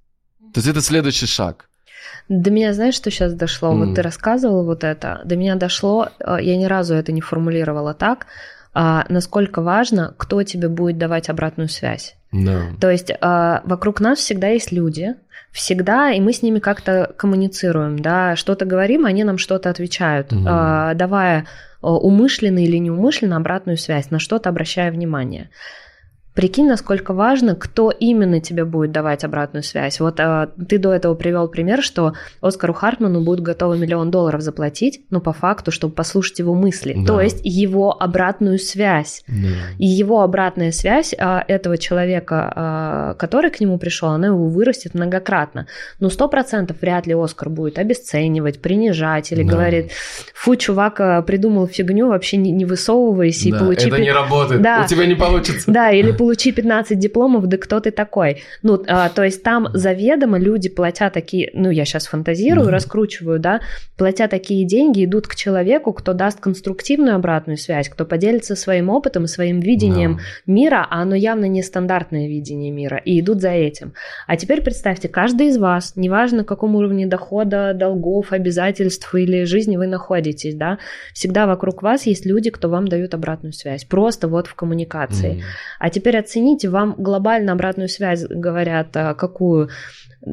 [SPEAKER 1] То есть это следующий шаг.
[SPEAKER 2] До меня, знаешь, что сейчас дошло? Mm. Вот ты рассказывал вот это. До меня дошло, э, я ни разу это не формулировала так, а, насколько важно, кто тебе будет давать обратную связь.
[SPEAKER 1] Да.
[SPEAKER 2] То есть а, вокруг нас всегда есть люди, всегда, и мы с ними как-то коммуницируем, да, что-то говорим, они нам что-то отвечают, угу. а, давая умышленно или неумышленно обратную связь, на что-то обращая внимание. Прикинь, насколько важно, кто именно тебе будет давать обратную связь. Вот э, ты до этого привел пример, что Оскару Хартману будут готовы миллион долларов заплатить, но по факту, чтобы послушать его мысли. Да. То есть его обратную связь. Да. И его обратная связь э, этого человека, э, который к нему пришел, она его вырастет многократно. Но сто процентов вряд ли Оскар будет обесценивать, принижать или да. говорит, фу, чувак э, придумал фигню, вообще не, не высовывайся да, и получи...
[SPEAKER 1] это не работает, да. у тебя не получится.
[SPEAKER 2] Да, или получи [LAUGHS] 15 дипломов, да кто ты такой? Ну, а, то есть там заведомо люди, платя такие, ну, я сейчас фантазирую, mm-hmm. раскручиваю, да, платя такие деньги, идут к человеку, кто даст конструктивную обратную связь, кто поделится своим опытом своим видением yeah. мира, а оно явно не стандартное видение мира, и идут за этим. А теперь представьте, каждый из вас, неважно, на каком уровне дохода, долгов, обязательств или жизни вы находитесь, да, всегда вокруг вас есть люди, кто вам дают обратную связь, просто вот в коммуникации. Mm. А теперь теперь оцените, вам глобально обратную связь говорят, а, какую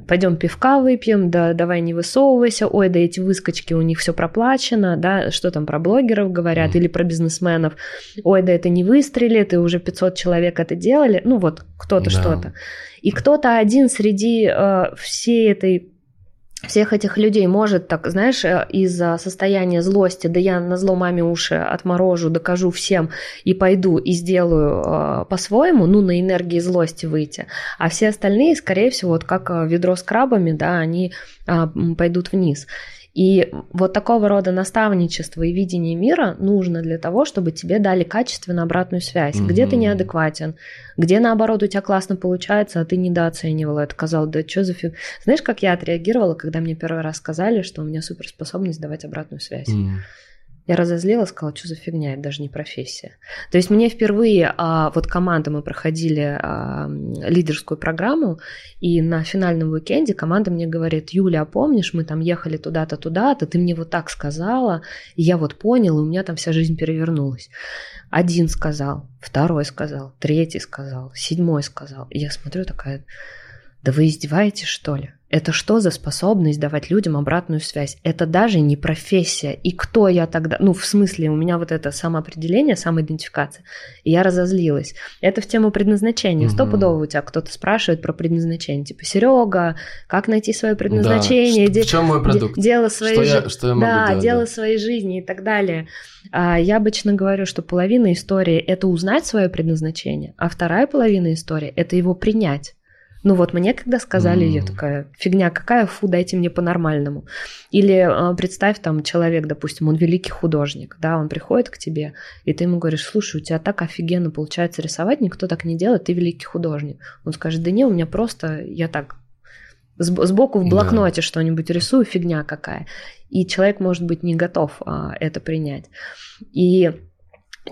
[SPEAKER 2] пойдем пивка выпьем, да давай не высовывайся, ой, да эти выскочки, у них все проплачено, да, что там про блогеров говорят mm. или про бизнесменов, ой, да это не выстрелит, и уже 500 человек это делали, ну вот кто-то да. что-то. И кто-то один среди э, всей этой всех этих людей может так, знаешь, э, из-за состояния злости, да я на зло маме уши отморожу, докажу всем и пойду и сделаю э, по-своему, ну, на энергии злости выйти. А все остальные, скорее всего, вот как э, ведро с крабами, да, они э, пойдут вниз. И вот такого рода наставничество и видение мира нужно для того, чтобы тебе дали качественно обратную связь. Mm-hmm. Где ты неадекватен, где наоборот у тебя классно получается, а ты недооценивала это, сказал, да что за фиг... Знаешь, как я отреагировала, когда мне первый раз сказали, что у меня суперспособность давать обратную связь? Mm-hmm. Я разозлилась, сказала, что за фигня, это даже не профессия. То есть мне впервые, а, вот команда, мы проходили а, лидерскую программу, и на финальном уикенде команда мне говорит, Юля, а помнишь, мы там ехали туда-то, туда-то, ты мне вот так сказала, и я вот понял, и у меня там вся жизнь перевернулась. Один сказал, второй сказал, третий сказал, седьмой сказал. И я смотрю такая, да вы издеваетесь, что ли? Это что за способность давать людям обратную связь? Это даже не профессия. И кто я тогда? Ну, в смысле, у меня вот это самоопределение, самоидентификация. И я разозлилась. Это в тему предназначения. Угу. Стопудово у тебя кто-то спрашивает про предназначение. Типа, Серега, как найти свое предназначение?
[SPEAKER 1] Да. В чем мой продукт?
[SPEAKER 2] Дело своей
[SPEAKER 1] что, я, что я могу
[SPEAKER 2] да,
[SPEAKER 1] делать?
[SPEAKER 2] дело да. своей жизни и так далее. А я обычно говорю, что половина истории – это узнать свое предназначение, а вторая половина истории – это его принять. Ну вот мне когда сказали, mm. я такая, фигня какая, фу, дайте мне по-нормальному. Или э, представь, там человек, допустим, он великий художник, да, он приходит к тебе, и ты ему говоришь, слушай, у тебя так офигенно получается рисовать, никто так не делает, ты великий художник. Он скажет, да не, у меня просто, я так сбоку в блокноте да. что-нибудь рисую, фигня какая. И человек может быть не готов а, это принять. И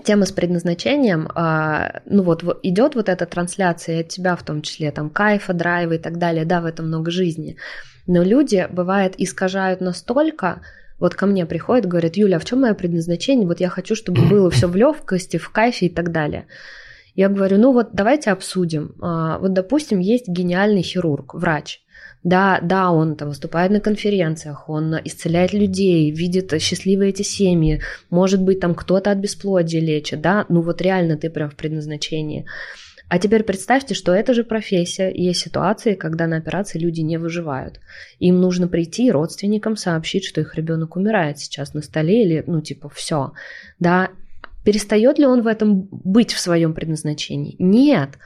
[SPEAKER 2] тема с предназначением, а, ну вот идет вот эта трансляция от тебя в том числе, там кайфа, драйва и так далее, да, в этом много жизни. Но люди, бывает, искажают настолько, вот ко мне приходят, говорят, Юля, а в чем мое предназначение? Вот я хочу, чтобы было все в легкости, в кайфе и так далее. Я говорю, ну вот давайте обсудим. А, вот, допустим, есть гениальный хирург, врач. Да, да, он там выступает на конференциях, он исцеляет людей, видит счастливые эти семьи, может быть, там кто-то от бесплодия лечит, да, ну вот реально ты прям в предназначении. А теперь представьте, что это же профессия, и есть ситуации, когда на операции люди не выживают. Им нужно прийти родственникам сообщить, что их ребенок умирает сейчас на столе или, ну, типа, все. Да, перестает ли он в этом быть в своем предназначении? Нет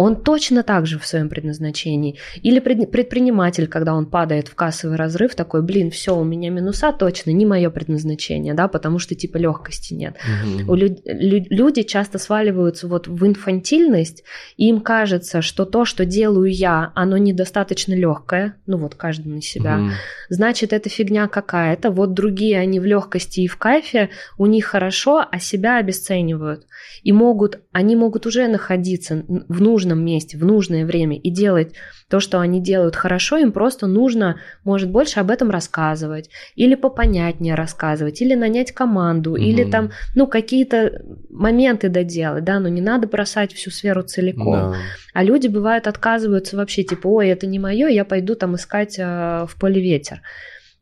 [SPEAKER 2] он точно так же в своем предназначении. Или предприниматель, когда он падает в кассовый разрыв, такой, блин, все, у меня минуса точно, не мое предназначение, да, потому что типа легкости нет. Угу. У лю- лю- люди часто сваливаются вот в инфантильность, и им кажется, что то, что делаю я, оно недостаточно легкое, ну вот каждый на себя, угу. значит, это фигня какая-то, вот другие, они в легкости и в кайфе, у них хорошо, а себя обесценивают. И могут, они могут уже находиться в нужном нужном месте, в нужное время и делать то, что они делают хорошо, им просто нужно, может, больше об этом рассказывать, или попонятнее рассказывать, или нанять команду, угу. или там, ну, какие-то моменты доделать, да, но не надо бросать всю сферу целиком. Да. А люди, бывают, отказываются вообще, типа, ой, это не мое, я пойду там искать э, в поле ветер.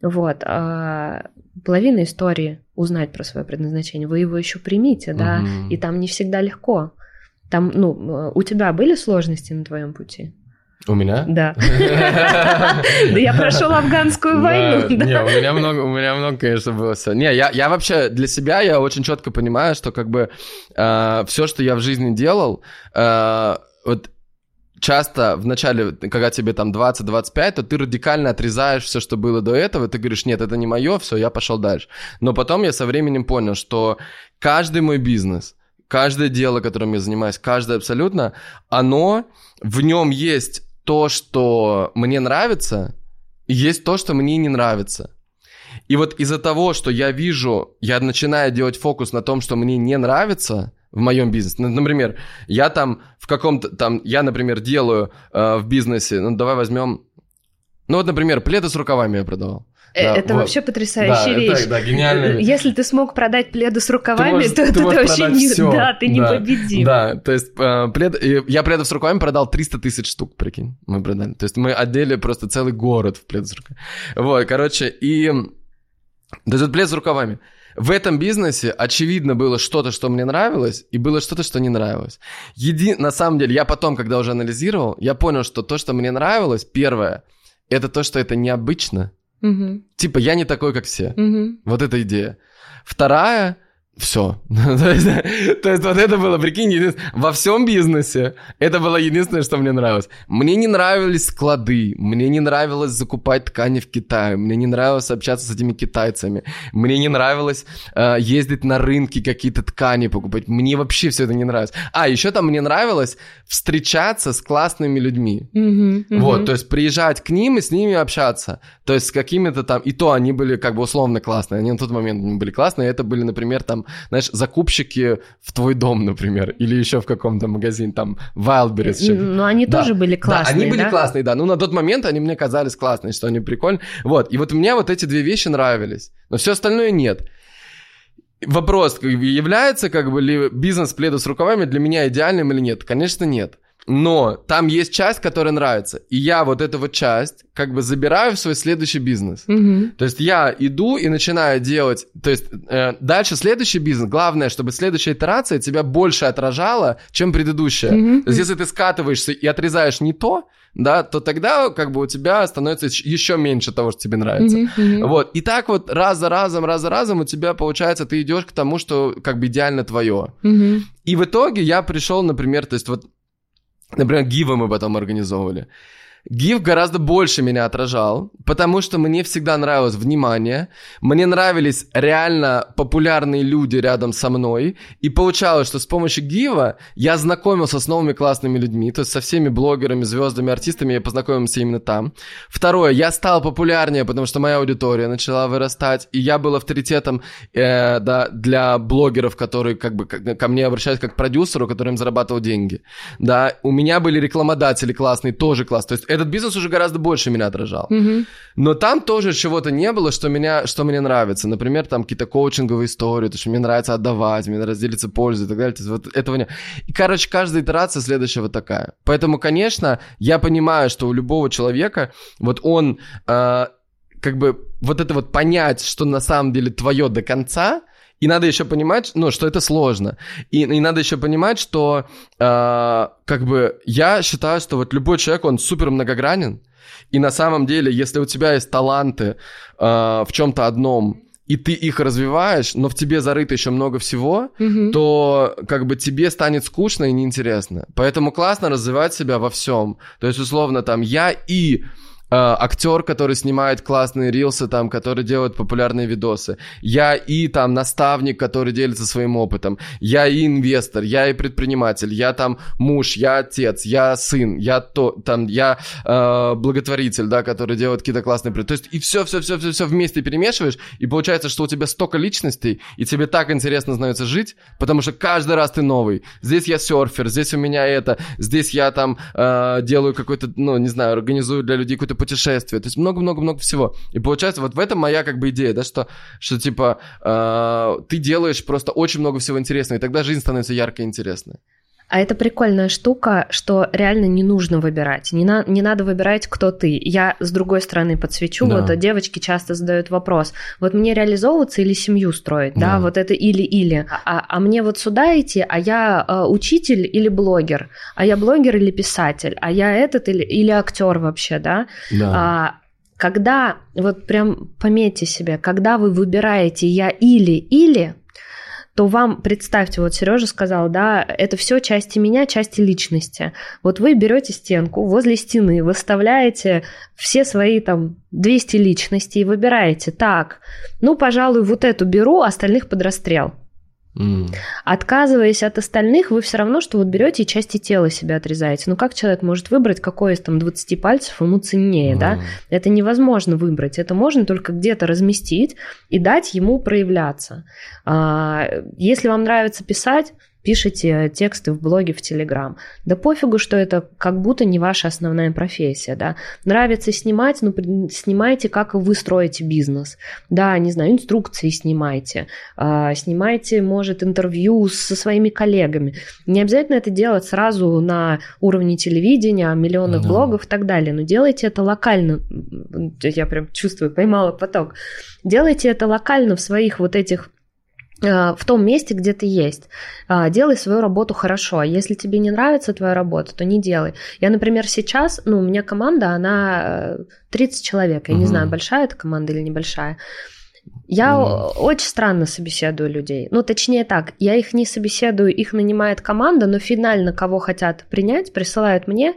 [SPEAKER 2] Вот. А половина истории узнать про свое предназначение, вы его еще примите, да, угу. и там не всегда легко. Там, ну, у тебя были сложности на твоем пути?
[SPEAKER 1] У меня?
[SPEAKER 2] Да. [LAUGHS] Да я прошел афганскую войну.
[SPEAKER 1] Не, у меня много, у меня много, конечно, было все. Не, я, я вообще для себя я очень четко понимаю, что как бы э, все, что я в жизни делал, э, вот часто в начале, когда тебе там 20-25, то ты радикально отрезаешь все, что было до этого, ты говоришь, нет, это не мое, все, я пошел дальше. Но потом я со временем понял, что каждый мой бизнес, каждое дело, которым я занимаюсь, каждое абсолютно, оно, в нем есть то, что мне нравится, и есть то, что мне не нравится. И вот из-за того, что я вижу, я начинаю делать фокус на том, что мне не нравится в моем бизнесе. Например, я там в каком-то там, я, например, делаю э, в бизнесе, ну давай возьмем Ну вот, например, пледы с рукавами я продавал.
[SPEAKER 2] Э, да, это вот. вообще потрясающая да, вещь. Это,
[SPEAKER 1] да, гениально.
[SPEAKER 2] Если ты смог продать пледы с рукавами, ты можешь, то ты, ты вообще не, всё. да, ты да, непобедим.
[SPEAKER 1] Да, то есть э, плед, я пледов с рукавами продал 300 тысяч штук, прикинь, мы продали. То есть мы одели просто целый город в плед с рукавами. Вот, короче, и... То есть плед с рукавами. В этом бизнесе, очевидно, было что-то, что мне нравилось, и было что-то, что не нравилось. Еди... На самом деле, я потом, когда уже анализировал, я понял, что то, что мне нравилось, первое, это то, что это необычно, Угу. Типа, я не такой, как все. Угу. Вот эта идея. Вторая все. [LAUGHS] то, есть, то есть вот это было, прикинь, един... во всем бизнесе это было единственное, что мне нравилось. Мне не нравились склады, мне не нравилось закупать ткани в Китае, мне не нравилось общаться с этими китайцами, мне не нравилось э, ездить на рынки какие-то ткани покупать, мне вообще все это не нравилось. А, еще там мне нравилось встречаться с классными людьми. Mm-hmm, mm-hmm. Вот, то есть приезжать к ним и с ними общаться. То есть с какими-то там, и то они были как бы условно классные, они на тот момент были классные, это были, например, там знаешь, закупщики в твой дом, например, или еще в каком-то магазине, там, Wildberries.
[SPEAKER 2] Ну, они да. тоже были классные,
[SPEAKER 1] Да, они были да? классные, да. Ну, на тот момент они мне казались классные, что они прикольные. Вот, и вот мне вот эти две вещи нравились, но все остальное нет. Вопрос, является как бы ли бизнес пледа с рукавами для меня идеальным или нет? Конечно, нет но там есть часть, которая нравится. И я вот эту вот часть как бы забираю в свой следующий бизнес. Mm-hmm. То есть я иду и начинаю делать, то есть э, дальше следующий бизнес, главное, чтобы следующая итерация тебя больше отражала, чем предыдущая. Mm-hmm. То есть если ты скатываешься и отрезаешь не то, да, то тогда как бы у тебя становится еще меньше того, что тебе нравится. Mm-hmm, mm-hmm. Вот. И так вот раз за разом, раз за разом у тебя получается, ты идешь к тому, что как бы идеально твое. Mm-hmm. И в итоге я пришел, например, то есть вот Например, гивы мы потом организовывали. Гиф гораздо больше меня отражал, потому что мне всегда нравилось внимание, мне нравились реально популярные люди рядом со мной, и получалось, что с помощью Гива я знакомился с новыми классными людьми, то есть со всеми блогерами, звездами, артистами я познакомился именно там. Второе, я стал популярнее, потому что моя аудитория начала вырастать, и я был авторитетом э, да, для блогеров, которые как бы ко мне обращались как к продюсеру, которым зарабатывал деньги. Да, у меня были рекламодатели классные, тоже классные. То есть этот бизнес уже гораздо больше меня отражал. Mm-hmm. Но там тоже чего-то не было, что, меня, что мне нравится. Например, там какие-то коучинговые истории, то, что мне нравится отдавать, мне нравится делиться пользой и так далее. То есть вот этого нет. И, короче, каждая итерация следующая вот такая. Поэтому, конечно, я понимаю, что у любого человека, вот он... Э, как бы вот это вот понять, что на самом деле твое до конца, и надо еще понимать, ну, что это сложно. И, и надо еще понимать, что э, как бы я считаю, что вот любой человек, он супер многогранен. И на самом деле, если у тебя есть таланты э, в чем-то одном, и ты их развиваешь, но в тебе зарыто еще много всего, mm-hmm. то как бы тебе станет скучно и неинтересно. Поэтому классно развивать себя во всем. То есть, условно, там, я и актер, который снимает классные рилсы, там, который делает популярные видосы. Я и там наставник, который делится своим опытом. Я и инвестор, я и предприниматель, я там муж, я отец, я сын, я то, там, я э, благотворитель, да, который делает какие-то классные... То есть и все, все, все, все, все вместе перемешиваешь, и получается, что у тебя столько личностей, и тебе так интересно становится жить, потому что каждый раз ты новый. Здесь я серфер, здесь у меня это, здесь я там э, делаю какой-то, ну, не знаю, организую для людей какой-то путешествия, то есть много-много-много всего. И получается, вот в этом моя как бы идея, да, что, что типа э, ты делаешь просто очень много всего интересного, и тогда жизнь становится яркой и интересной.
[SPEAKER 2] А это прикольная штука, что реально не нужно выбирать. Не, на, не надо выбирать, кто ты. Я с другой стороны подсвечу. Да. Вот девочки часто задают вопрос. Вот мне реализовываться или семью строить? Да, да вот это или-или. А, а мне вот сюда идти, а я э, учитель или блогер? А я блогер или писатель? А я этот или, или актер вообще, да? Да. А, когда, вот прям пометьте себе, когда вы выбираете я или-или, то вам, представьте, вот Сережа сказал, да, это все части меня, части личности. Вот вы берете стенку, возле стены выставляете все свои там 200 личностей и выбираете, так, ну, пожалуй, вот эту беру, остальных под расстрел. Mm. Отказываясь от остальных, вы все равно, что вот берете и части тела себя отрезаете. Ну как человек может выбрать, какой из там 20 пальцев ему ценнее, mm. да? Это невозможно выбрать. Это можно только где-то разместить и дать ему проявляться. А, если вам нравится писать, пишете тексты в блоге, в Телеграм. Да пофигу, что это как будто не ваша основная профессия, да. Нравится снимать, ну, снимайте, как вы строите бизнес. Да, не знаю, инструкции снимайте, а, снимайте, может, интервью со своими коллегами. Не обязательно это делать сразу на уровне телевидения, миллионных да. блогов и так далее, но делайте это локально. Я прям чувствую, поймала поток. Делайте это локально в своих вот этих в том месте, где ты есть. Э, делай свою работу хорошо. Если тебе не нравится твоя работа, то не делай. Я, например, сейчас, ну, у меня команда, она 30 э, человек. Я угу. не знаю, большая эта команда или небольшая. Я mm. очень странно собеседую людей. Ну, точнее так, я их не собеседую, их нанимает команда, но финально кого хотят принять, присылают мне.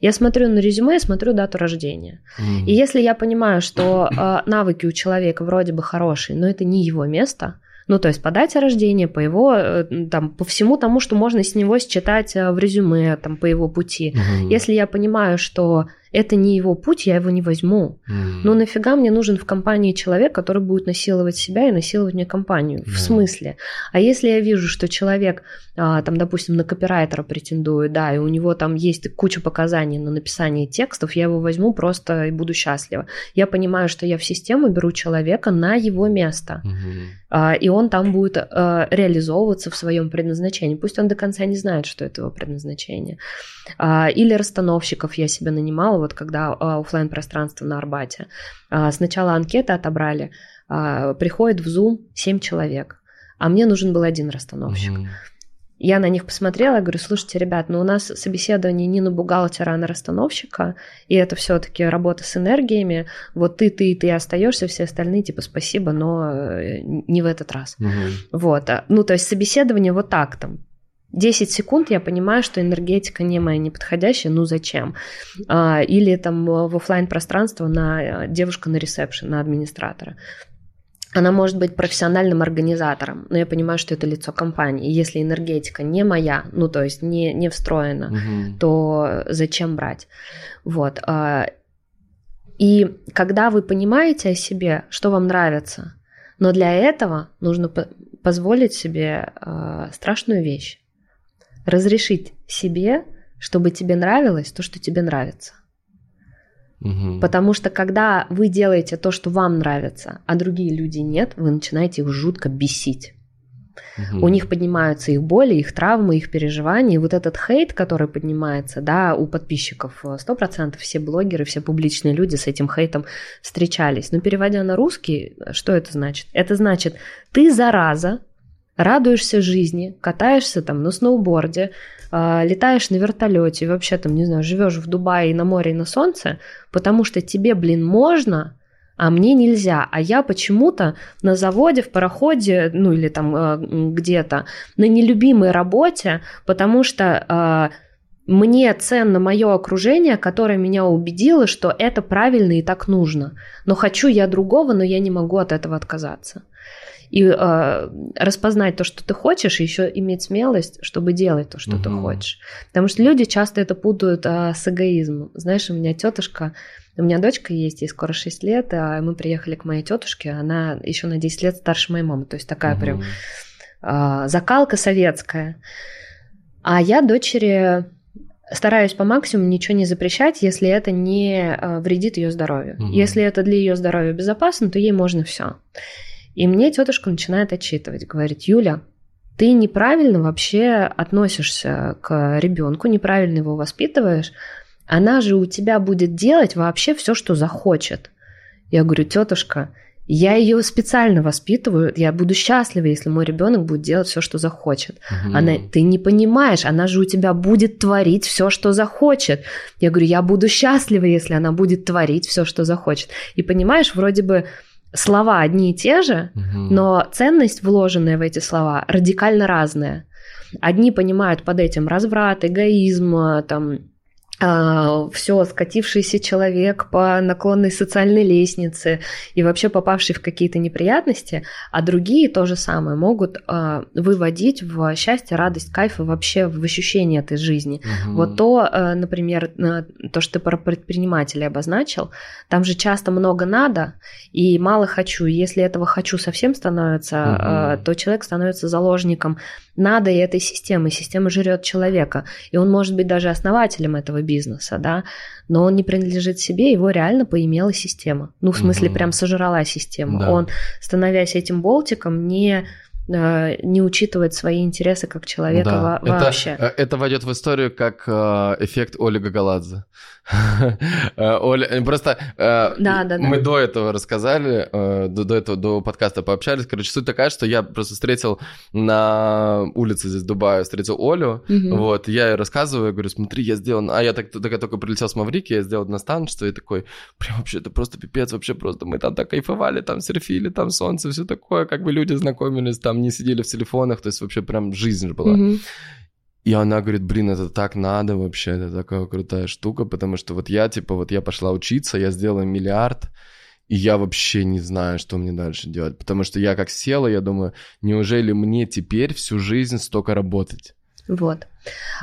[SPEAKER 2] Я смотрю на резюме, смотрю дату рождения. Mm. И если я понимаю, что э, навыки у человека вроде бы хорошие, но это не его место, ну, то есть по дате рождения, по его, э, там, по всему тому, что можно с него считать э, в резюме, там, по его пути. Угу. Если я понимаю, что это не его путь, я его не возьму. Mm. Ну нафига мне нужен в компании человек, который будет насиловать себя и насиловать мне компанию? Mm. В смысле? А если я вижу, что человек, а, там, допустим, на копирайтера претендует, да, и у него там есть куча показаний на написание текстов, я его возьму просто и буду счастлива. Я понимаю, что я в систему беру человека на его место. Mm-hmm. И он там будет а, реализовываться в своем предназначении. Пусть он до конца не знает, что это его предназначение. Или расстановщиков я себе нанимала, вот когда а, офлайн пространство на Арбате. А, сначала анкеты отобрали, а, приходит в Zoom 7 человек, а мне нужен был один расстановщик. Угу. Я на них посмотрела, говорю, слушайте, ребят, ну у нас собеседование не на бухгалтера, а на расстановщика, и это все-таки работа с энергиями. Вот ты, ты, ты остаешься, все остальные типа спасибо, но э, не в этот раз. Угу. Вот, ну то есть собеседование вот так там 10 секунд я понимаю, что энергетика не моя неподходящая, ну зачем? А, или там в офлайн пространство на э, девушка на ресепшн, на администратора. Она может быть профессиональным организатором, но я понимаю, что это лицо компании. И если энергетика не моя, ну то есть не, не встроена, угу. то зачем брать? Вот. А, и когда вы понимаете о себе, что вам нравится, но для этого нужно позволить себе э, страшную вещь разрешить себе, чтобы тебе нравилось то, что тебе нравится. Угу. Потому что когда вы делаете то, что вам нравится, а другие люди нет, вы начинаете их жутко бесить. Угу. У них поднимаются их боли, их травмы, их переживания. И вот этот хейт, который поднимается, да, у подписчиков, 100% все блогеры, все публичные люди с этим хейтом встречались. Но переводя на русский, что это значит? Это значит, ты зараза, радуешься жизни, катаешься там на сноуборде, э, летаешь на вертолете, вообще там, не знаю, живешь в Дубае на море и на солнце, потому что тебе, блин, можно, а мне нельзя. А я почему-то на заводе, в пароходе, ну или там э, где-то, на нелюбимой работе, потому что э, мне ценно мое окружение, которое меня убедило, что это правильно и так нужно. Но хочу я другого, но я не могу от этого отказаться и э, распознать то, что ты хочешь, и еще иметь смелость, чтобы делать то, что угу. ты хочешь. Потому что люди часто это путают э, с эгоизмом. Знаешь, у меня тетушка, у меня дочка есть, ей скоро 6 лет, а мы приехали к моей тетушке, она еще на 10 лет старше моей мамы, то есть такая угу. прям э, закалка советская. А я дочери стараюсь по максимуму ничего не запрещать, если это не вредит ее здоровью. Угу. Если это для ее здоровья безопасно, то ей можно все. И мне тетушка начинает отчитывать, говорит, Юля, ты неправильно вообще относишься к ребенку, неправильно его воспитываешь. Она же у тебя будет делать вообще все, что захочет. Я говорю, тетушка, я ее специально воспитываю, я буду счастлива, если мой ребенок будет делать все, что захочет. Угу. Она, ты не понимаешь, она же у тебя будет творить все, что захочет. Я говорю, я буду счастлива, если она будет творить все, что захочет. И понимаешь, вроде бы слова одни и те же, угу. но ценность, вложенная в эти слова, радикально разная. Одни понимают под этим разврат, эгоизм, там, а, все, скатившийся человек по наклонной социальной лестнице и вообще попавший в какие-то неприятности, а другие то же самое могут э, выводить в счастье, радость, кайф и вообще в ощущение этой жизни. Угу. Вот то, э, например, то, что ты про предпринимателей обозначил, там же часто много надо и мало хочу. Если этого хочу совсем становится, угу. то человек становится заложником надо и этой системы. Система жрет человека. И он может быть даже основателем этого бизнеса, да, но он не принадлежит себе, его реально поимела система. Ну, в смысле, угу. прям сожрала систему. Да. Он, становясь этим болтиком, не Э, не учитывает свои интересы как человека да. во- вообще.
[SPEAKER 1] Это, это войдет в историю как э, эффект Оли Гагаладзе. Э, Оля, просто да, да, мы до этого рассказали, до, этого, до подкаста пообщались. Короче, суть такая, что я просто встретил на улице здесь Дубая, встретил Олю, вот, я ей рассказываю, говорю, смотри, я сделал, а я так, так я только прилетел с Маврики, я сделал наставничество, и такой, прям вообще, это просто пипец, вообще просто, мы там так кайфовали, там серфили, там солнце, все такое, как бы люди знакомились, там не сидели в телефонах, то есть вообще прям жизнь была. Mm-hmm. И она говорит, блин, это так надо вообще, это такая крутая штука, потому что вот я, типа, вот я пошла учиться, я сделала миллиард, и я вообще не знаю, что мне дальше делать, потому что я как села, я думаю, неужели мне теперь всю жизнь столько работать?
[SPEAKER 2] Вот.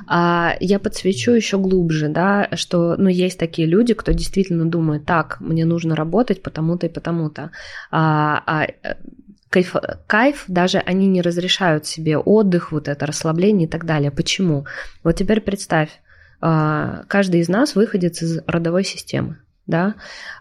[SPEAKER 2] А я подсвечу еще глубже, да, что, ну, есть такие люди, кто действительно думает, так, мне нужно работать потому-то и потому-то. А, а кайф, кайф, даже они не разрешают себе отдых, вот это расслабление и так далее. Почему? Вот теперь представь, а, каждый из нас выходит из родовой системы, да,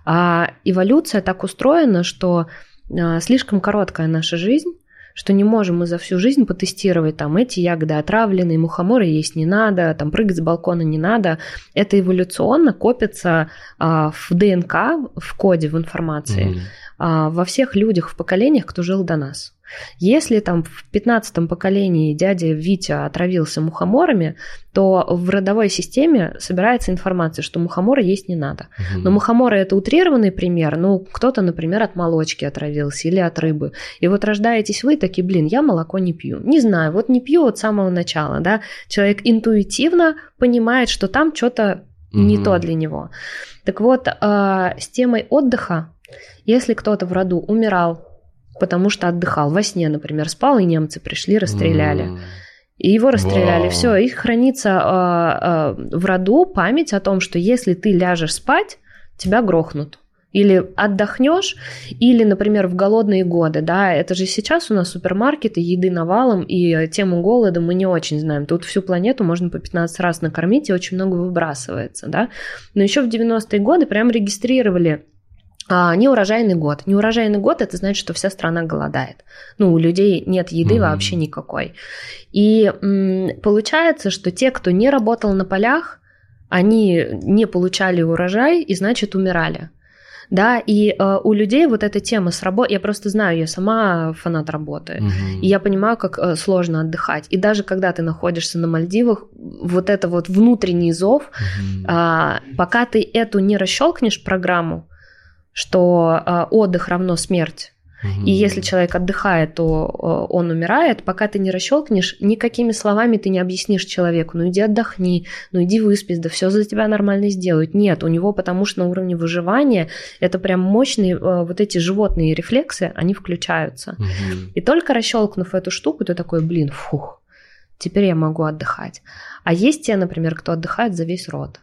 [SPEAKER 2] а эволюция так устроена, что а, слишком короткая наша жизнь, что не можем мы за всю жизнь потестировать, там, эти ягоды отравленные, мухоморы есть не надо, там, прыгать с балкона не надо. Это эволюционно копится а, в ДНК, в коде, в информации. Mm-hmm во всех людях в поколениях, кто жил до нас. Если там в 15 поколении дядя Витя отравился мухоморами, то в родовой системе собирается информация, что мухоморы есть не надо. Угу. Но мухоморы это утрированный пример. Ну, кто-то, например, от молочки отравился или от рыбы. И вот рождаетесь вы такие, блин, я молоко не пью. Не знаю, вот не пью от самого начала, да. Человек интуитивно понимает, что там что-то угу. не то для него. Так вот, а, с темой отдыха если кто-то в роду умирал, потому что отдыхал, во сне, например, спал, и немцы пришли, расстреляли. Mm. И его расстреляли. Все, их хранится э, э, в роду память о том, что если ты ляжешь спать, тебя грохнут. Или отдохнешь, или, например, в голодные годы, да, это же сейчас у нас супермаркеты, еды навалом, и тему голода мы не очень знаем. Тут всю планету можно по 15 раз накормить, и очень много выбрасывается, да. Но еще в 90-е годы прям регистрировали а, неурожайный год. Неурожайный год это значит, что вся страна голодает. Ну, у людей нет еды mm-hmm. вообще никакой. И м, получается, что те, кто не работал на полях, они не получали урожай и, значит, умирали. Да, и э, у людей вот эта тема с работой, я просто знаю, я сама фанат работы, угу. и я понимаю, как э, сложно отдыхать. И даже когда ты находишься на Мальдивах, вот это вот внутренний зов, угу. э, пока ты эту не расщелкнешь программу, что э, отдых равно смерть. И если человек отдыхает, то э, он умирает. Пока ты не расщелкнешь, никакими словами ты не объяснишь человеку, ну иди отдохни, ну иди выспись, да все за тебя нормально сделают. Нет, у него потому что на уровне выживания это прям мощные э, вот эти животные рефлексы, они включаются. Угу. И только расщелкнув эту штуку, ты такой, блин, фух, теперь я могу отдыхать. А есть те, например, кто отдыхает за весь род.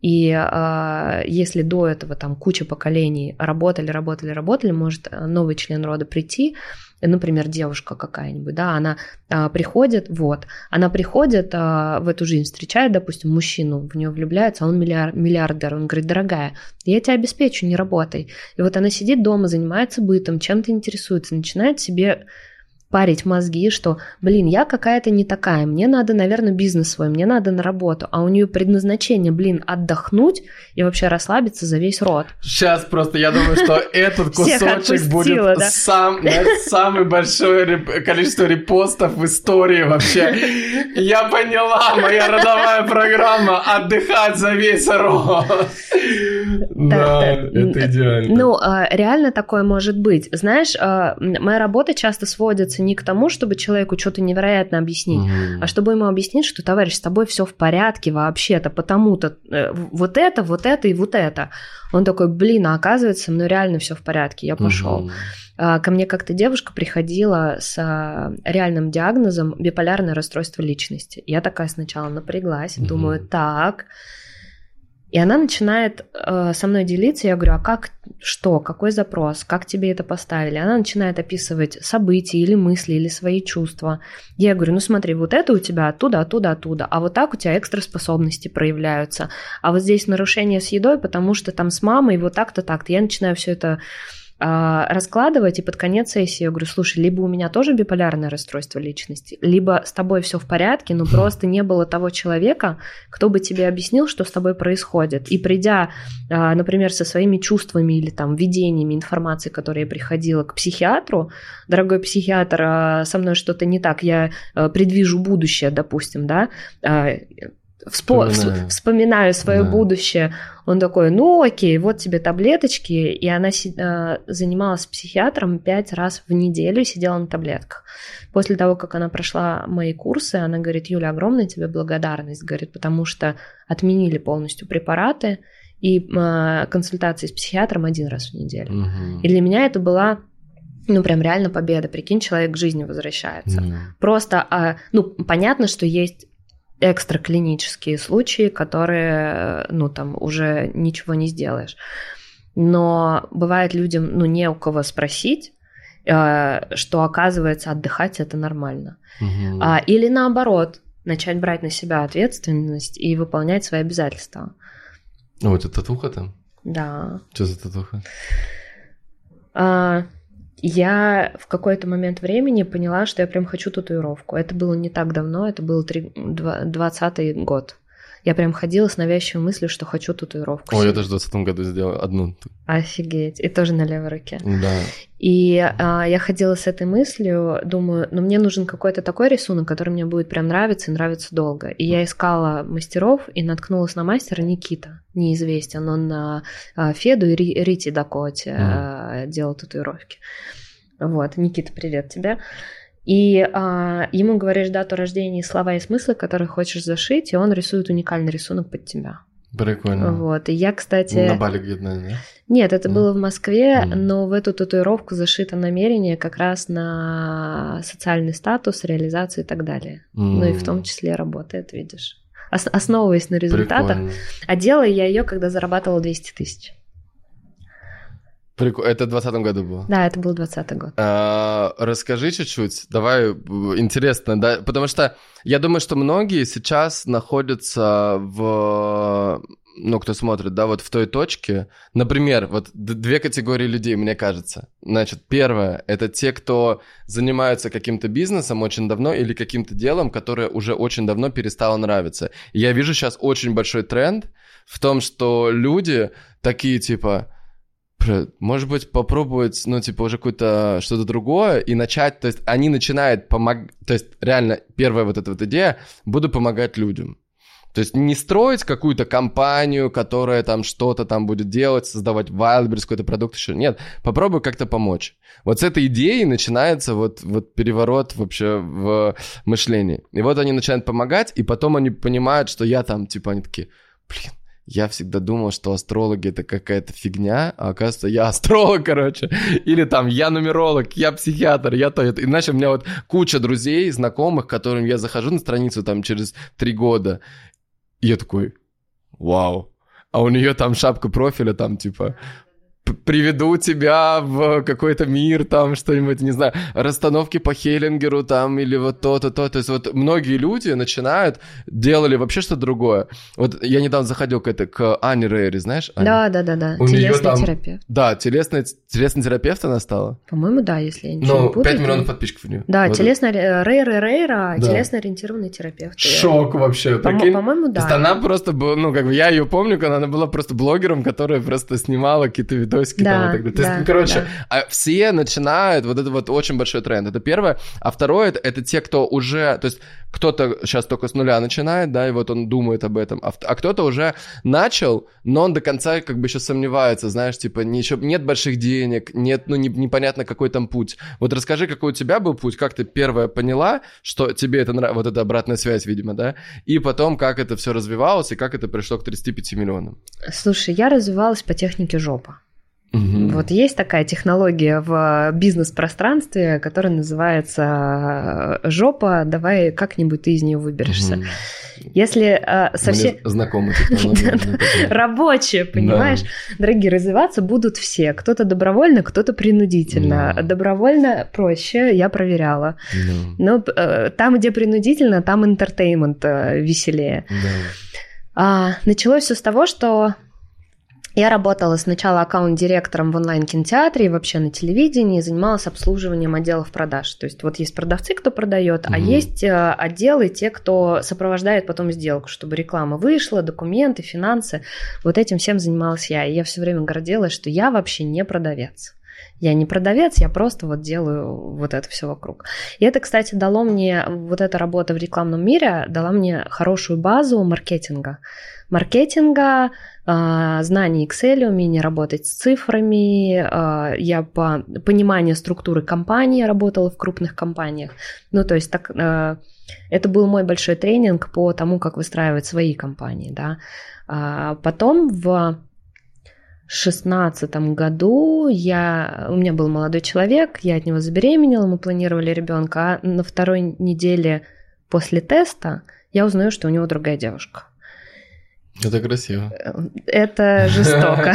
[SPEAKER 2] И э, если до этого там куча поколений работали, работали, работали, может э, новый член рода прийти, например, девушка какая-нибудь, да, она э, приходит, вот, она приходит э, в эту жизнь, встречает, допустим, мужчину, в нее влюбляется, он миллиар, миллиардер, он говорит, дорогая, я тебя обеспечу, не работай. И вот она сидит дома, занимается бытом, чем-то интересуется, начинает себе парить мозги, что, блин, я какая-то не такая, мне надо, наверное, бизнес свой, мне надо на работу, а у нее предназначение, блин, отдохнуть и вообще расслабиться за весь род.
[SPEAKER 1] Сейчас просто я думаю, что этот [LAUGHS] кусочек будет сам, самое большое количество репостов в истории вообще. Я поняла, моя родовая программа отдыхать за весь род. Да, это идеально.
[SPEAKER 2] Ну, а, реально такое может быть. Знаешь, а, моя работа часто сводится сводится не к тому, чтобы человеку что-то невероятно объяснить, mm-hmm. а чтобы ему объяснить, что, товарищ, с тобой все в порядке вообще-то, потому-то э, вот это, вот это и вот это. Он такой, блин, а оказывается, со мной реально все в порядке, я пошел. Mm-hmm. Ко мне как-то девушка приходила с а, реальным диагнозом биполярное расстройство личности. Я такая сначала напряглась, mm-hmm. думаю, так, и она начинает э, со мной делиться, я говорю, а как, что, какой запрос, как тебе это поставили? Она начинает описывать события или мысли, или свои чувства. Я говорю, ну смотри, вот это у тебя оттуда, оттуда, оттуда, а вот так у тебя экстраспособности проявляются, а вот здесь нарушение с едой, потому что там с мамой вот так-то, так-то. Я начинаю все это раскладывать, и под конец сессии я говорю, слушай, либо у меня тоже биполярное расстройство личности, либо с тобой все в порядке, но просто не было того человека, кто бы тебе объяснил, что с тобой происходит. И придя, а, например, со своими чувствами или там видениями информации, которые я приходила к психиатру, дорогой психиатр, а, со мной что-то не так, я предвижу будущее, допустим, да, Вспо- вспоминаю. вспоминаю свое да. будущее. Он такой, ну окей, вот тебе таблеточки. И она э, занималась психиатром пять раз в неделю, сидела на таблетках. После того, как она прошла мои курсы, она говорит, Юля, огромная тебе благодарность, говорит, потому что отменили полностью препараты и э, консультации с психиатром один раз в неделю. Угу. И для меня это была ну, прям реально победа. Прикинь, человек к жизни возвращается. Mm. Просто, а, ну, понятно, что есть экстраклинические случаи, которые, ну, там уже ничего не сделаешь. Но бывает людям, ну, не у кого спросить, э, что оказывается отдыхать это нормально. Угу. А, или наоборот, начать брать на себя ответственность и выполнять свои обязательства.
[SPEAKER 1] О, это татуха там?
[SPEAKER 2] Да.
[SPEAKER 1] Что за татуха?
[SPEAKER 2] А, я в какой-то момент времени поняла, что я прям хочу татуировку. Это было не так давно, это был 20 год. Я прям ходила с навязчивой мыслью, что хочу татуировку.
[SPEAKER 1] О, я даже в 20 году сделал одну.
[SPEAKER 2] Офигеть. И тоже на левой руке.
[SPEAKER 1] Да.
[SPEAKER 2] И а, я ходила с этой мыслью, думаю, ну мне нужен какой-то такой рисунок, который мне будет прям нравиться и нравиться долго. И я искала мастеров и наткнулась на мастера Никита, неизвестен. Он на а, Феду и Рити Дакоте mm. делал татуировки. Вот, Никита, привет тебе. И а, ему говоришь дату рождения, слова и смыслы, которые хочешь зашить, и он рисует уникальный рисунок под тебя.
[SPEAKER 1] Прикольно.
[SPEAKER 2] Вот. И я, кстати...
[SPEAKER 1] На Бали где-то, да?
[SPEAKER 2] Нет, это mm. было в Москве, mm. но в эту татуировку зашито намерение как раз на социальный статус, реализацию и так далее. Mm. Ну и в том числе работает, видишь. Ос- основываясь на результатах. Прикольно. А делала я ее, когда зарабатывала 200 тысяч.
[SPEAKER 1] Прикольно. Это в 2020 году было?
[SPEAKER 2] Да, это был 2020 год.
[SPEAKER 1] А, расскажи чуть-чуть, давай, интересно, да, потому что я думаю, что многие сейчас находятся в, ну, кто смотрит, да, вот в той точке, например, вот две категории людей, мне кажется. Значит, первое, это те, кто занимаются каким-то бизнесом очень давно или каким-то делом, которое уже очень давно перестало нравиться. И я вижу сейчас очень большой тренд в том, что люди такие, типа, может быть, попробовать, ну, типа, уже какое-то что-то другое и начать, то есть они начинают помогать, то есть реально первая вот эта вот идея, буду помогать людям. То есть не строить какую-то компанию, которая там что-то там будет делать, создавать Wildberries, какой-то продукт еще. Нет, попробуй как-то помочь. Вот с этой идеи начинается вот, вот переворот вообще в мышлении. И вот они начинают помогать, и потом они понимают, что я там, типа, они такие, блин, я всегда думал, что астрологи это какая-то фигня, а оказывается, я астролог, короче. Или там, я нумеролог, я психиатр, я то, это. Иначе у меня вот куча друзей, знакомых, которым я захожу на страницу там через три года, и я такой, вау. А у нее там шапка профиля, там типа приведу тебя в какой-то мир, там что-нибудь, не знаю, расстановки по Хеллингеру там или вот то-то, то. То есть вот многие люди начинают, делали вообще что-то другое. Вот я недавно заходил к, это, к Ане Рейри, знаешь?
[SPEAKER 2] Аня? Да, да, да, да. У телесный там... терапевт.
[SPEAKER 1] Да, телесный, телесный терапевт она стала.
[SPEAKER 2] По-моему, да, если я ничего
[SPEAKER 1] ну,
[SPEAKER 2] не путаю.
[SPEAKER 1] 5 миллионов подписчиков у нее.
[SPEAKER 2] Да, вот телесный, Рейра Рейра, да. телесно-ориентированный терапевт.
[SPEAKER 1] Шок вообще,
[SPEAKER 2] По- прикинь? По-моему, да.
[SPEAKER 1] То есть она просто была, ну, как бы я ее помню, когда она была просто блогером, которая просто снимала какие-то видосы видосики да, там и так далее. То да, есть, ну, короче, да. а все начинают, вот это вот очень большой тренд, это первое. А второе, это, это те, кто уже, то есть кто-то сейчас только с нуля начинает, да, и вот он думает об этом, а, а кто-то уже начал, но он до конца как бы еще сомневается, знаешь, типа, не, еще, нет больших денег, нет, ну, не, непонятно, какой там путь. Вот расскажи, какой у тебя был путь, как ты первое поняла, что тебе это нравится, вот эта обратная связь, видимо, да, и потом, как это все развивалось, и как это пришло к 35 миллионам.
[SPEAKER 2] Слушай, я развивалась по технике жопа. Угу. Вот есть такая технология в бизнес-пространстве, которая называется э, жопа. Давай как-нибудь ты из нее выберешься. Угу. Если э, совсем...
[SPEAKER 1] Знакомы [LAUGHS]
[SPEAKER 2] Рабочие, понимаешь? Дорогие, развиваться будут все. Кто-то добровольно, кто-то принудительно. Добровольно проще, я проверяла. Но э, там, где принудительно, там интертеймент э, веселее. А, началось все с того, что я работала сначала аккаунт-директором в онлайн-кинотеатре и вообще на телевидении, занималась обслуживанием отделов продаж. То есть вот есть продавцы, кто продает, угу. а есть э, отделы, те, кто сопровождает потом сделку, чтобы реклама вышла, документы, финансы. Вот этим всем занималась я. И я все время гордилась, что я вообще не продавец. Я не продавец, я просто вот делаю вот это все вокруг. И это, кстати, дало мне, вот эта работа в рекламном мире дала мне хорошую базу маркетинга. Маркетинга, а, знаний Excel, умение работать с цифрами, а, я по пониманию структуры компании работала в крупных компаниях. Ну, то есть так, а, это был мой большой тренинг по тому, как выстраивать свои компании, да. Потом в шестнадцатом году я, у меня был молодой человек, я от него забеременела, мы планировали ребенка, а на второй неделе после теста я узнаю, что у него другая девушка.
[SPEAKER 1] Это красиво.
[SPEAKER 2] Это жестоко.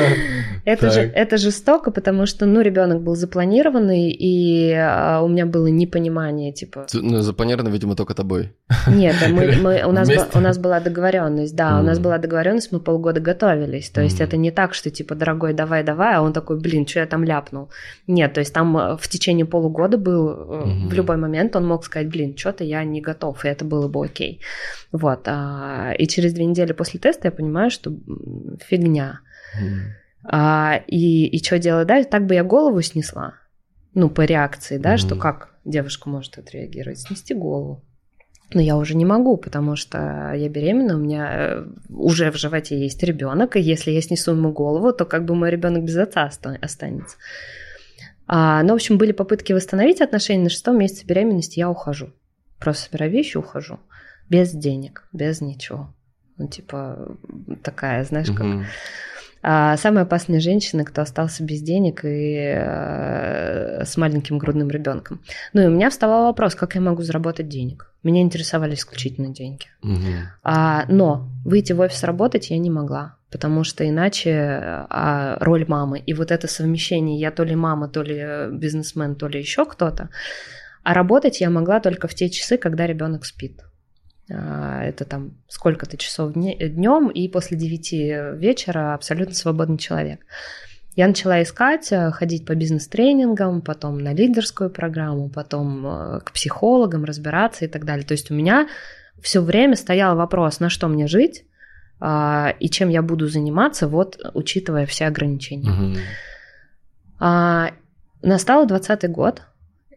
[SPEAKER 2] [LAUGHS] это, же, это жестоко, потому что, ну, ребенок был запланированный, и а, у меня было непонимание, типа...
[SPEAKER 1] Ну, запланировано, видимо, только тобой.
[SPEAKER 2] Нет, мы, мы, у, нас, у нас была договоренность, да, mm. у нас была договоренность, мы полгода готовились. То есть mm. это не так, что, типа, дорогой, давай, давай, а он такой, блин, что я там ляпнул. Нет, то есть там э, в течение полугода был, mm. в любой момент он мог сказать, блин, что-то я не готов, и это было бы окей. Вот, а, и через две недели после теста я понимаю, что фигня. Mm. А, и, и что делать дальше? Так бы я голову снесла. Ну, по реакции, да, mm что как девушка может отреагировать? Снести голову. Но я уже не могу, потому что я беременна, у меня э, уже в животе есть ребенок, и если я снесу ему голову, то как бы мой ребенок без отца останется. А, ну, в общем, были попытки восстановить отношения. На шестом месяце беременности я ухожу. Просто собираю вещи, ухожу без денег, без ничего. Ну, типа, такая, знаешь, как... Угу. А самая опасная женщина, кто остался без денег и э, с маленьким грудным ребенком. Ну и у меня вставал вопрос, как я могу заработать денег. Меня интересовали исключительно деньги. Угу. А, но выйти в офис работать я не могла, потому что иначе а, роль мамы и вот это совмещение, я то ли мама, то ли бизнесмен, то ли еще кто-то, а работать я могла только в те часы, когда ребенок спит. А, это там сколько-то часов днем, и после 9 вечера абсолютно свободный человек. Я начала искать, э, ходить по бизнес-тренингам, потом на лидерскую программу, потом э, к психологам разбираться и так далее. То есть у меня все время стоял вопрос, на что мне жить а, и чем я буду заниматься, вот учитывая все ограничения. Угу. Настал 20 год,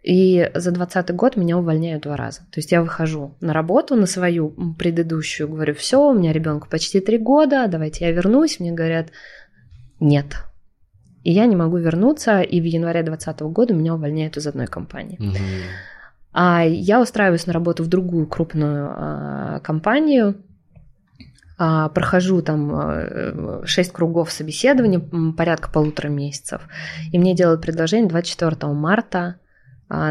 [SPEAKER 2] и за 2020 год меня увольняют два раза. То есть я выхожу на работу, на свою предыдущую, говорю, все, у меня ребенку почти три года, давайте я вернусь. Мне говорят, нет. И я не могу вернуться, и в январе 2020 года меня увольняют из одной компании. Угу. А я устраиваюсь на работу в другую крупную а, компанию, а, прохожу там 6 а, кругов собеседования, порядка полутора месяцев, и мне делают предложение 24 марта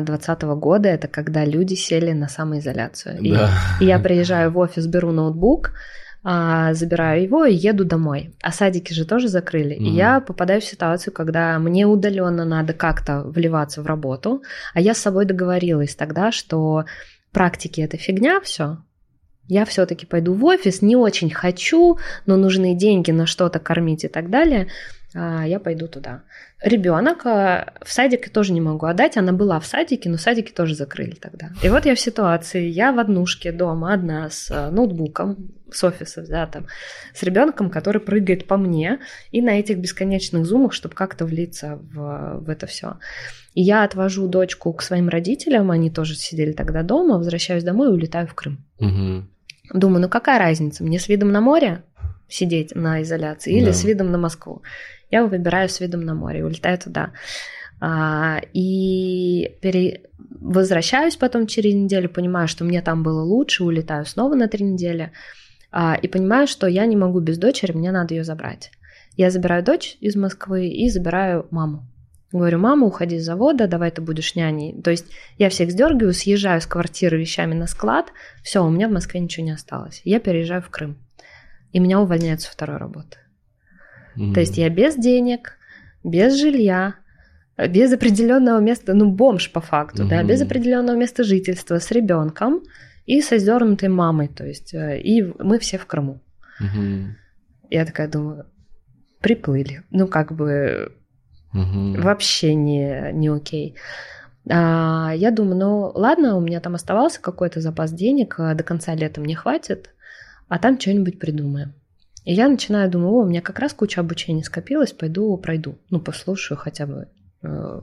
[SPEAKER 2] 2020 года, это когда люди сели на самоизоляцию. Да. И, и я приезжаю в офис, беру ноутбук, а, забираю его и еду домой. А садики же тоже закрыли. Mm. И я попадаю в ситуацию, когда мне удаленно надо как-то вливаться в работу, а я с собой договорилась тогда, что практики это фигня, все. Я все-таки пойду в офис, не очень хочу, но нужны деньги на что-то кормить и так далее. А, я пойду туда. Ребенок а, в садике тоже не могу отдать, она была в садике, но садики тоже закрыли тогда. И вот я в ситуации, я в однушке дома одна с а, ноутбуком, с офиса взятым, с ребенком, который прыгает по мне, и на этих бесконечных зумах, чтобы как-то влиться в, в это все. И я отвожу дочку к своим родителям, они тоже сидели тогда дома, возвращаюсь домой и улетаю в Крым. Угу. Думаю, ну какая разница, мне с видом на море сидеть на изоляции или да. с видом на Москву я выбираю с видом на море, улетаю туда. А, и пере... возвращаюсь потом через неделю, понимаю, что мне там было лучше, улетаю снова на три недели, а, и понимаю, что я не могу без дочери, мне надо ее забрать. Я забираю дочь из Москвы и забираю маму. Говорю, мама, уходи с завода, давай ты будешь няней. То есть я всех сдергиваю, съезжаю с квартиры вещами на склад, все, у меня в Москве ничего не осталось. Я переезжаю в Крым. И меня увольняют с второй работы. Mm-hmm. То есть я без денег, без жилья, без определенного места, ну, бомж по факту, mm-hmm. да, без определенного места жительства, с ребенком и со сдернутой мамой, то есть, э, и мы все в Крыму. Mm-hmm. Я такая думаю, приплыли. Ну, как бы mm-hmm. вообще не, не окей. А, я думаю, ну ладно, у меня там оставался какой-то запас денег, а до конца лета мне хватит, а там что-нибудь придумаем. И я начинаю думать, о, у меня как раз куча обучения скопилась, пойду пройду, ну, послушаю хотя бы. Э,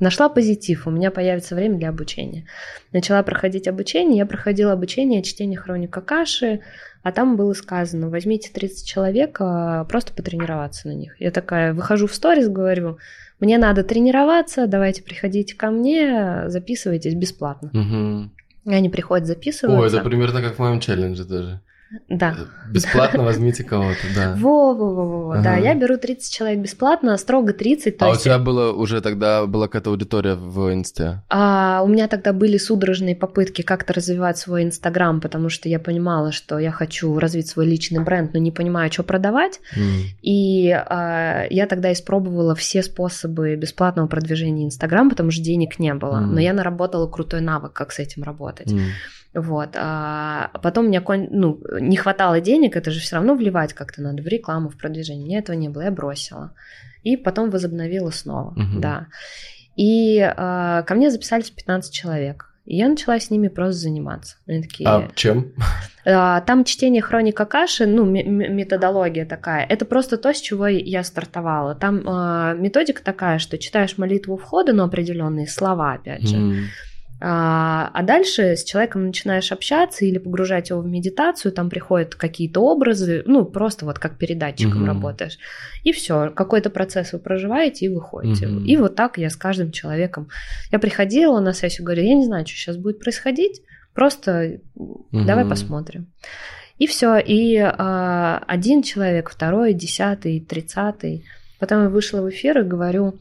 [SPEAKER 2] нашла позитив, у меня появится время для обучения. Начала проходить обучение, я проходила обучение чтения хроника каши, а там было сказано, возьмите 30 человек, а, просто потренироваться на них. Я такая выхожу в сторис, говорю, мне надо тренироваться, давайте приходите ко мне, записывайтесь бесплатно. Угу. И они приходят, записываются.
[SPEAKER 1] О, это примерно как в моем челлендже даже.
[SPEAKER 2] Да.
[SPEAKER 1] Бесплатно возьмите кого-то, да.
[SPEAKER 2] Во-во-во, ага. да, я беру 30 человек бесплатно, строго 30.
[SPEAKER 1] а есть... у тебя было уже тогда, была какая-то аудитория в Инсте?
[SPEAKER 2] А, у меня тогда были судорожные попытки как-то развивать свой Инстаграм, потому что я понимала, что я хочу развить свой личный бренд, но не понимаю, что продавать. Mm. И а, я тогда испробовала все способы бесплатного продвижения Инстаграм, потому что денег не было. Mm. Но я наработала крутой навык, как с этим работать. Mm. Вот. А потом мне ну, не хватало денег, это же все равно вливать как-то надо в рекламу, в продвижение. Мне этого не было, я бросила. И потом возобновила снова, угу. да. И а, ко мне записались 15 человек. И я начала с ними просто заниматься.
[SPEAKER 1] Они такие... А чем? [LAUGHS]
[SPEAKER 2] А, там чтение хроника каши, ну, методология такая. Это просто то, с чего я стартовала. Там а, методика такая, что читаешь молитву входа, но определенные слова, опять же. Mm. А, а дальше с человеком начинаешь общаться или погружать его в медитацию, там приходят какие-то образы, ну, просто вот как передатчиком mm-hmm. работаешь. И все, какой-то процесс вы проживаете и выходите. Mm-hmm. И вот так я с каждым человеком. Я приходила на сессию, говорю, я не знаю, что сейчас будет происходить, просто mm-hmm. давай посмотрим. И все, и а, один человек, второй, десятый, тридцатый. Потом я вышла в эфир и говорю,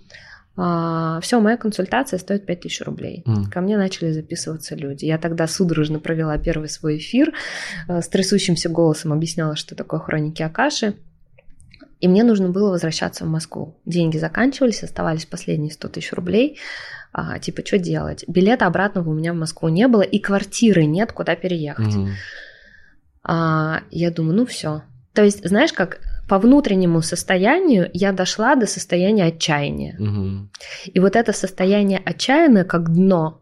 [SPEAKER 2] а, все, моя консультация стоит 5000 рублей. Mm. Ко мне начали записываться люди. Я тогда судорожно провела первый свой эфир, э, с трясущимся голосом объясняла, что такое хроники Акаши. И мне нужно было возвращаться в Москву. Деньги заканчивались, оставались последние 100 тысяч рублей. А, типа, что делать? Билета обратного у меня в Москву не было, и квартиры нет, куда переехать. Mm. А, я думаю, ну все. То есть, знаешь, как по внутреннему состоянию я дошла до состояния отчаяния. Угу. И вот это состояние отчаяния как дно,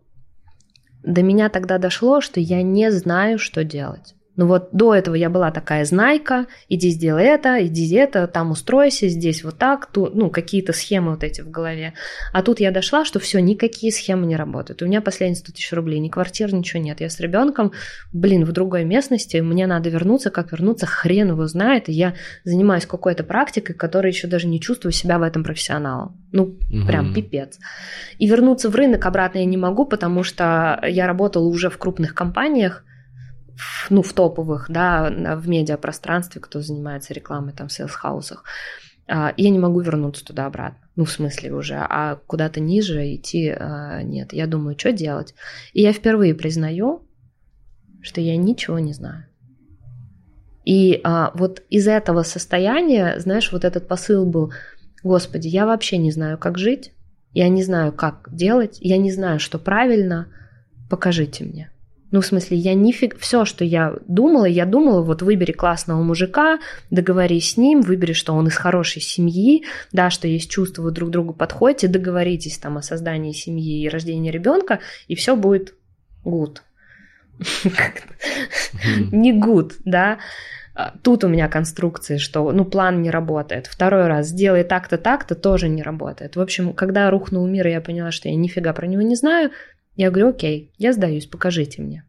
[SPEAKER 2] до меня тогда дошло, что я не знаю, что делать. Ну вот до этого я была такая знайка, иди сделай это, иди это, там устройся, здесь вот так, тут, ну, какие-то схемы вот эти в голове. А тут я дошла, что все, никакие схемы не работают. У меня последние 100 тысяч рублей, ни квартир, ничего нет. Я с ребенком, блин, в другой местности, мне надо вернуться, как вернуться, хрен его знает, и я занимаюсь какой-то практикой, которой еще даже не чувствую себя в этом профессионалом. Ну, угу. прям пипец. И вернуться в рынок обратно я не могу, потому что я работала уже в крупных компаниях, ну, в топовых, да, в медиапространстве, кто занимается рекламой там в сейлс-хаусах, а, я не могу вернуться туда обратно. Ну, в смысле уже, а куда-то ниже идти а, нет. Я думаю, что делать? И я впервые признаю, что я ничего не знаю. И а, вот из этого состояния, знаешь, вот этот посыл был, Господи, я вообще не знаю, как жить, я не знаю, как делать, я не знаю, что правильно, покажите мне. Ну, в смысле, я нифиг... Все, что я думала, я думала, вот выбери классного мужика, договорись с ним, выбери, что он из хорошей семьи, да, что есть чувства, вы друг другу подходите, договоритесь там о создании семьи и рождении ребенка, и все будет good. Не good, да. А, тут у меня конструкции, что, ну, план не работает. Второй раз, сделай так-то, так-то, тоже не работает. В общем, когда рухнул мир, и я поняла, что я нифига про него не знаю, я говорю, окей, я сдаюсь, покажите мне.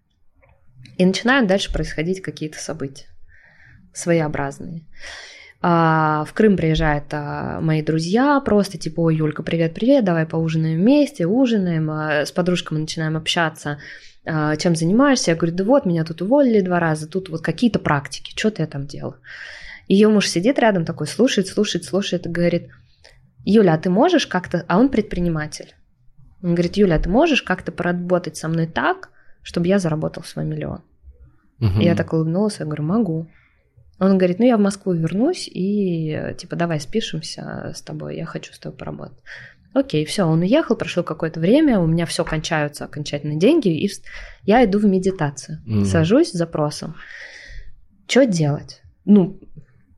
[SPEAKER 2] И начинают дальше происходить какие-то события своеобразные. А, в Крым приезжают а, мои друзья, просто типа, ой, Юлька, привет-привет, давай поужинаем вместе, ужинаем, а, с подружками начинаем общаться, чем занимаешься? Я говорю, да вот, меня тут уволили два раза, тут вот какие-то практики, что-то я там делаю. Ее муж сидит рядом такой, слушает, слушает, слушает и говорит, Юля, а ты можешь как-то... А он предприниматель. Он говорит, Юля, ты можешь как-то поработать со мной так, чтобы я заработал свой миллион? Угу. Я так улыбнулась, я говорю, могу. Он говорит, ну я в Москву вернусь и типа давай спишемся с тобой, я хочу с тобой поработать. Окей, все, он уехал, прошло какое-то время, у меня все кончаются окончательно деньги, и я иду в медитацию, mm. сажусь с запросом. Что делать? Ну,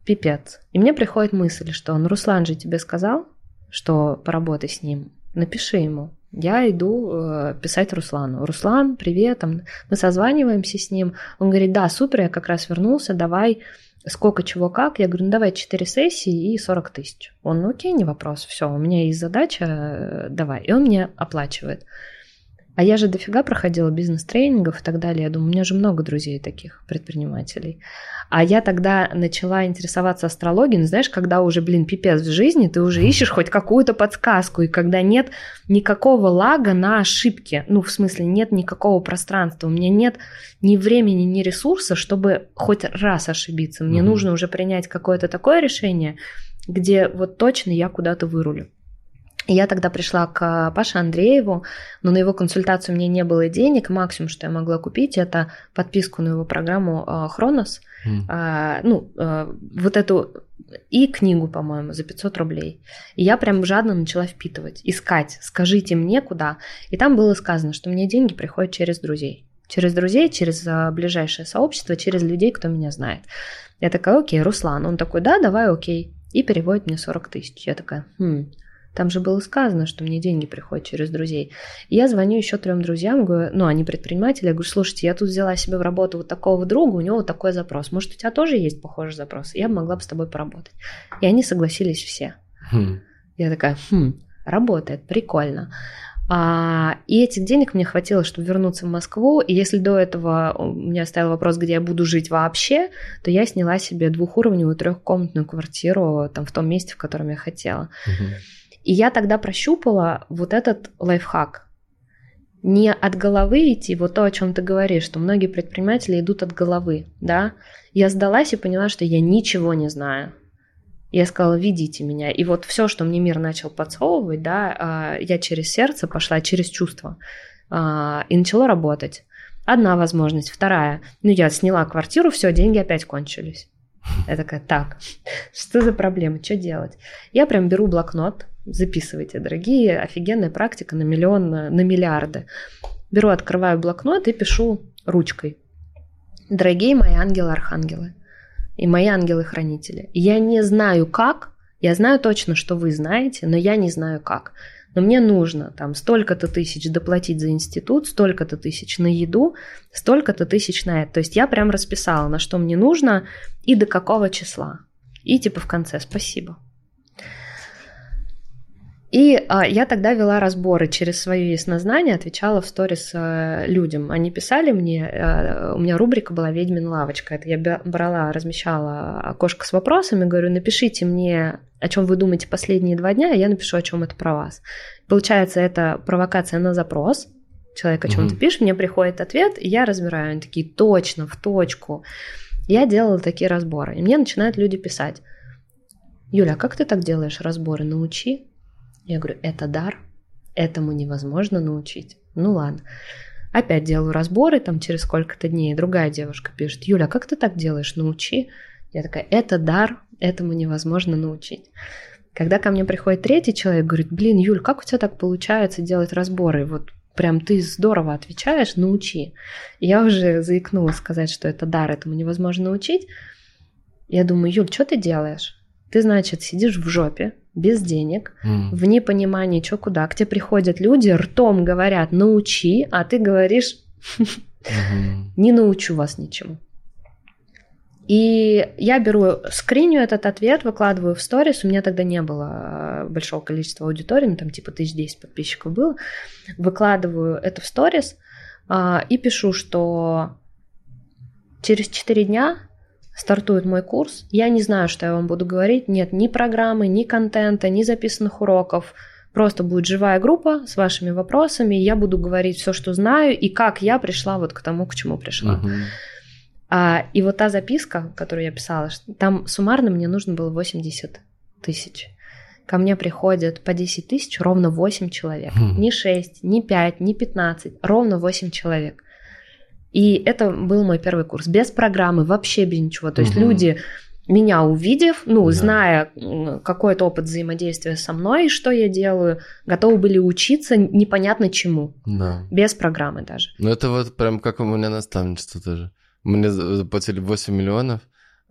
[SPEAKER 2] пипец. И мне приходит мысль, что он, Руслан же тебе сказал, что поработай с ним, напиши ему я иду э, писать Руслану. Руслан, привет, там, мы созваниваемся с ним. Он говорит, да, супер, я как раз вернулся, давай сколько, чего, как. Я говорю, ну давай 4 сессии и 40 тысяч. Он, ну окей, не вопрос, все, у меня есть задача, э, давай. И он мне оплачивает. А я же дофига проходила бизнес-тренингов и так далее. Я думаю, у меня же много друзей таких, предпринимателей. А я тогда начала интересоваться астрологией, ну, знаешь, когда уже, блин, пипец в жизни, ты уже ищешь хоть какую-то подсказку, и когда нет никакого лага на ошибки, ну, в смысле, нет никакого пространства, у меня нет ни времени, ни ресурса, чтобы хоть раз ошибиться. Мне угу. нужно уже принять какое-то такое решение, где вот точно я куда-то вырулю. Я тогда пришла к Паше Андрееву, но на его консультацию мне не было денег. Максимум, что я могла купить, это подписку на его программу а, Хронос. Mm. А, ну, а, вот эту и книгу, по-моему, за 500 рублей. И я прям жадно начала впитывать, искать, скажите мне куда. И там было сказано, что мне деньги приходят через друзей. Через друзей, через ближайшее сообщество, через людей, кто меня знает. Я такая, окей, Руслан. Он такой, да, давай, окей. И переводит мне 40 тысяч. Я такая, хм, там же было сказано, что мне деньги приходят через друзей. И я звоню еще трем друзьям, говорю, ну, они предприниматели, я говорю, слушайте, я тут взяла себе в работу вот такого друга, у него вот такой запрос. Может, у тебя тоже есть похожий запрос? Я бы могла бы с тобой поработать. И они согласились все. Хм. Я такая, хм, работает, прикольно. А, и этих денег мне хватило, чтобы вернуться в Москву. И если до этого у меня стоял вопрос, где я буду жить вообще, то я сняла себе двухуровневую трехкомнатную квартиру там в том месте, в котором я хотела. Угу. И я тогда прощупала вот этот лайфхак. Не от головы идти, вот то, о чем ты говоришь, что многие предприниматели идут от головы, да. Я сдалась и поняла, что я ничего не знаю. Я сказала, ведите меня. И вот все, что мне мир начал подсовывать, да, а, я через сердце пошла, через чувство. А, и начала работать. Одна возможность, вторая. Ну, я сняла квартиру, все, деньги опять кончились. Я такая, так, [LAUGHS] что за проблема, что делать? Я прям беру блокнот, записывайте, дорогие, офигенная практика на миллион, на, на миллиарды. Беру, открываю блокнот и пишу ручкой. Дорогие мои ангелы-архангелы и мои ангелы-хранители, я не знаю как, я знаю точно, что вы знаете, но я не знаю как. Но мне нужно там столько-то тысяч доплатить за институт, столько-то тысяч на еду, столько-то тысяч на это. То есть я прям расписала, на что мне нужно и до какого числа. И типа в конце спасибо. И а, я тогда вела разборы через свое яснознание, отвечала в сторис а, людям. Они писали мне, а, у меня рубрика была «Ведьмин лавочка». Это я брала, размещала окошко с вопросами, говорю, напишите мне, о чем вы думаете последние два дня, а я напишу, о чем это про вас. Получается, это провокация на запрос. Человек о чем-то mm-hmm. пишет, мне приходит ответ, и я разбираю. Они такие, точно, в точку. Я делала такие разборы. И мне начинают люди писать. Юля, а как ты так делаешь разборы? Научи. Я говорю, это дар, этому невозможно научить. Ну ладно. Опять делаю разборы, там через сколько-то дней другая девушка пишет, Юля, как ты так делаешь, научи. Я такая, это дар, этому невозможно научить. Когда ко мне приходит третий человек, говорит, блин, Юль, как у тебя так получается делать разборы? Вот прям ты здорово отвечаешь, научи. Я уже заикнулась сказать, что это дар, этому невозможно научить. Я думаю, Юль, что ты делаешь? Ты, значит, сидишь в жопе, без денег, mm. в непонимании, что куда. К тебе приходят люди, ртом говорят, научи, а ты говоришь, не научу вас ничему. И я беру, скриню этот ответ, выкладываю в сторис. У меня тогда не было э, большого количества аудитории, ну, там типа 1010 подписчиков было. Выкладываю это в сторис а, и пишу, что через 4 дня стартует мой курс. Я не знаю, что я вам буду говорить. Нет ни программы, ни контента, ни записанных уроков. Просто будет живая группа с вашими вопросами. Я буду говорить все, что знаю, и как я пришла вот к тому, к чему пришла. Uh-huh. А, и вот та записка, которую я писала, там суммарно мне нужно было 80 тысяч. Ко мне приходят по 10 тысяч ровно 8 человек. Mm. Не 6, не 5, не 15, ровно 8 человек. И это был мой первый курс. Без программы, вообще без ничего. То есть mm-hmm. люди, меня увидев, ну, да. зная какой-то опыт взаимодействия со мной, что я делаю, готовы были учиться непонятно чему. Да. Без программы даже.
[SPEAKER 1] Ну, это вот прям как у меня наставничество тоже. Мне заплатили 8 миллионов.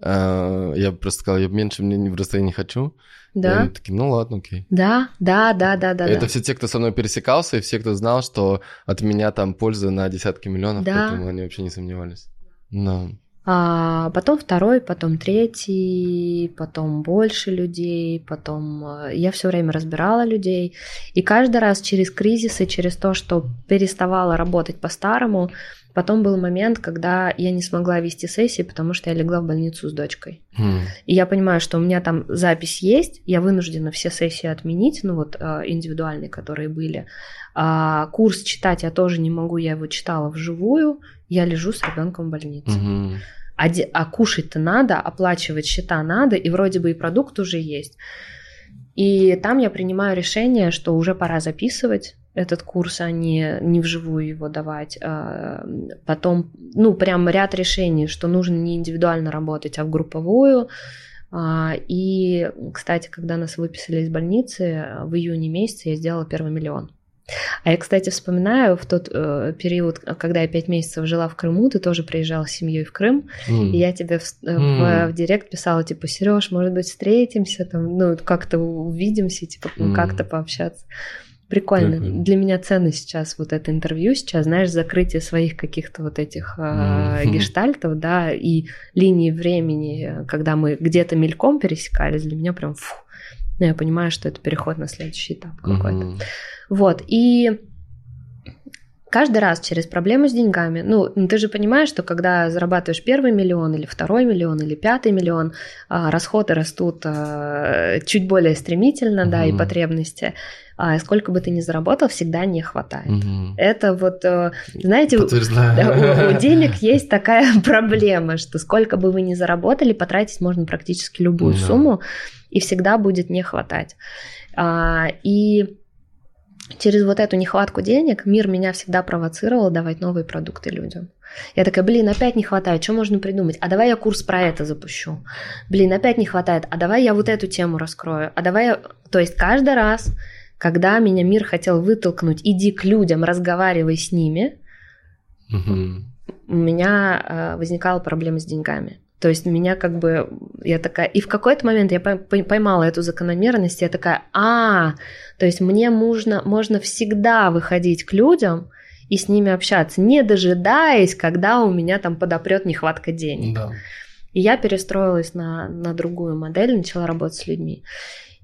[SPEAKER 1] А, я просто сказал, я меньше мне просто не хочу. Да. И они такие, ну ладно, окей.
[SPEAKER 2] Да, да, да, да, да.
[SPEAKER 1] Это
[SPEAKER 2] да.
[SPEAKER 1] все те, кто со мной пересекался, и все, кто знал, что от меня там польза на десятки миллионов, да. поэтому они вообще не сомневались. Но...
[SPEAKER 2] А потом второй, потом третий, потом больше людей, потом э, я все время разбирала людей. И каждый раз через кризисы, через то, что переставала работать по-старому, Потом был момент, когда я не смогла вести сессии, потому что я легла в больницу с дочкой. Mm. И я понимаю, что у меня там запись есть, я вынуждена все сессии отменить, ну вот а, индивидуальные, которые были. А курс читать я тоже не могу, я его читала вживую, я лежу с ребенком в больнице. Mm-hmm. А, а кушать-то надо, оплачивать счета надо, и вроде бы и продукт уже есть. И там я принимаю решение, что уже пора записывать этот курс, а не, не вживую его давать. А потом, ну, прям ряд решений, что нужно не индивидуально работать, а в групповую. А, и, кстати, когда нас выписали из больницы, в июне месяце я сделала первый миллион. А я, кстати, вспоминаю в тот э, период, когда я пять месяцев жила в Крыму, ты тоже приезжал с семьей в Крым, mm. и я тебе в, mm. в, в директ писала, типа, Сереж, может быть, встретимся, там, ну, как-то увидимся, типа, mm. как-то пообщаться. Прикольно. Прикольно. Для меня ценно сейчас вот это интервью, сейчас, знаешь, закрытие своих каких-то вот этих э, гештальтов, да, и линии времени, когда мы где-то мельком пересекались, для меня прям фу. Я понимаю, что это переход на следующий этап какой-то. Вот, и каждый раз через проблему с деньгами, ну, ты же понимаешь, что когда зарабатываешь первый миллион или второй миллион или пятый миллион, а, расходы растут а, чуть более стремительно, угу. да, и потребности. А сколько бы ты ни заработал, всегда не хватает. Угу. Это вот, э, знаете, у, у, у [LAUGHS] денег есть такая [LAUGHS] проблема, что сколько бы вы ни заработали, потратить можно практически любую да. сумму, и всегда будет не хватать. И через вот эту нехватку денег мир меня всегда провоцировал давать новые продукты людям. Я такая, блин, опять не хватает, что можно придумать? А давай я курс про это запущу. Блин, опять не хватает, а давай я вот эту тему раскрою. А давай я... То есть каждый раз, когда меня мир хотел вытолкнуть, иди к людям, разговаривай с ними, угу. у меня э, возникала проблема с деньгами. То есть меня как бы, я такая, и в какой-то момент я поймала эту закономерность, я такая, а, то есть мне можно, можно всегда выходить к людям и с ними общаться, не дожидаясь, когда у меня там подопрет нехватка денег. Да. И я перестроилась на, на другую модель, начала работать с людьми.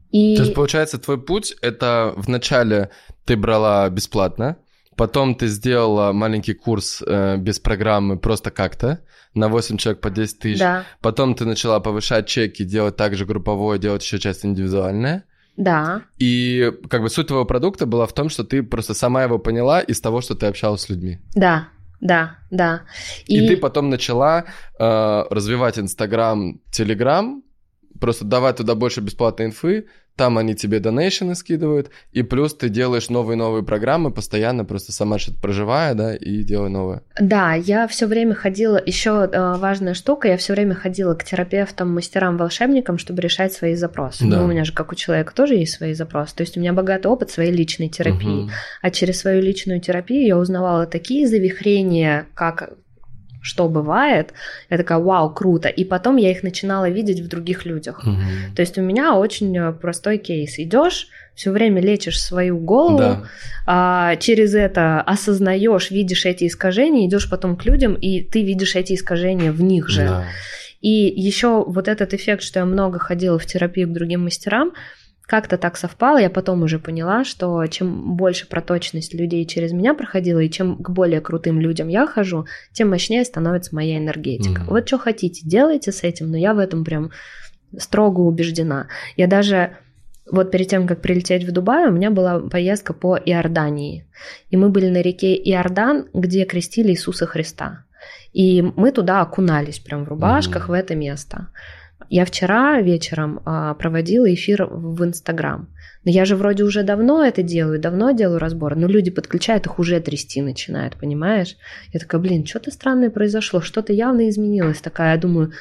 [SPEAKER 1] И... То есть, получается, твой путь это вначале ты брала бесплатно, потом ты сделала маленький курс э, без программы просто как-то, на 8 человек по 10 тысяч. Да. Потом ты начала повышать чеки, делать также групповое, делать еще часть индивидуальная.
[SPEAKER 2] Да.
[SPEAKER 1] И как бы суть твоего продукта была в том, что ты просто сама его поняла из того, что ты общалась с людьми.
[SPEAKER 2] Да, да, да.
[SPEAKER 1] И, и ты потом начала э, развивать Инстаграм, Телеграм, просто давать туда больше бесплатной инфы, там они тебе донейшены скидывают, и плюс ты делаешь новые-новые программы постоянно, просто сама что-то проживая, да, и делая новое.
[SPEAKER 2] Да, я все время ходила, еще э, важная штука, я все время ходила к терапевтам, мастерам, волшебникам, чтобы решать свои запросы. Да. Ну, у меня же, как у человека, тоже есть свои запросы. То есть у меня богатый опыт своей личной терапии. Угу. А через свою личную терапию я узнавала такие завихрения, как что бывает, я такая, вау, круто. И потом я их начинала видеть в других людях. Угу. То есть у меня очень э, простой кейс. Идешь, все время лечишь свою голову, да. а, через это осознаешь, видишь эти искажения, идешь потом к людям, и ты видишь эти искажения в них же. Да. И еще вот этот эффект, что я много ходила в терапию к другим мастерам, как-то так совпало, я потом уже поняла, что чем больше проточность людей через меня проходила, и чем к более крутым людям я хожу, тем мощнее становится моя энергетика. Mm-hmm. Вот что хотите, делайте с этим, но я в этом прям строго убеждена. Я даже вот перед тем, как прилететь в Дубай, у меня была поездка по Иордании. И мы были на реке Иордан, где крестили Иисуса Христа. И мы туда окунались прям в рубашках mm-hmm. в это место. Я вчера вечером а, проводила эфир в Инстаграм. Но я же вроде уже давно это делаю, давно делаю разбор, но люди подключают, их уже трясти начинают, понимаешь? Я такая, блин, что-то странное произошло, что-то явно изменилось. Такая, я думаю,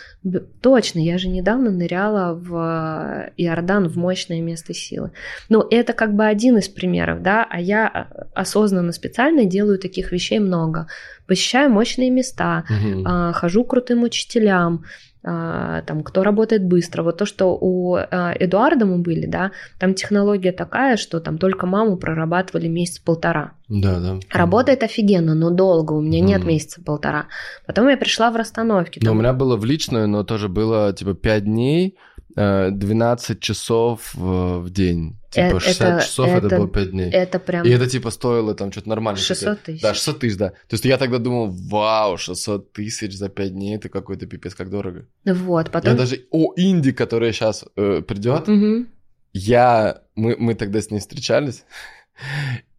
[SPEAKER 2] точно, я же недавно ныряла в Иордан, в мощное место силы. Ну, это как бы один из примеров, да, а я а, осознанно, специально делаю таких вещей много. Посещаю мощные места, угу. хожу к крутым учителям, там, кто работает быстро. Вот то, что у а, Эдуарда мы были, да, там технология такая, что там только маму прорабатывали месяц-полтора.
[SPEAKER 1] Да, да.
[SPEAKER 2] Работает офигенно, но долго, у меня mm. нет месяца-полтора. Потом я пришла в расстановке.
[SPEAKER 1] Там... Но у меня было в личную, но тоже было типа 5 дней, 12 э, часов в день. Типа 60 это, часов это, это было 5 дней.
[SPEAKER 2] Это прям...
[SPEAKER 1] И это типа стоило там что-то нормально.
[SPEAKER 2] 600 тысяч.
[SPEAKER 1] Да, 600 тысяч, да. То есть я тогда думал, вау, 600 тысяч за 5 дней, это какой-то пипец, как дорого.
[SPEAKER 2] Вот, потом...
[SPEAKER 1] Я даже... О, Инди, которая сейчас э, придет, угу. я... Мы, мы тогда с ней встречались,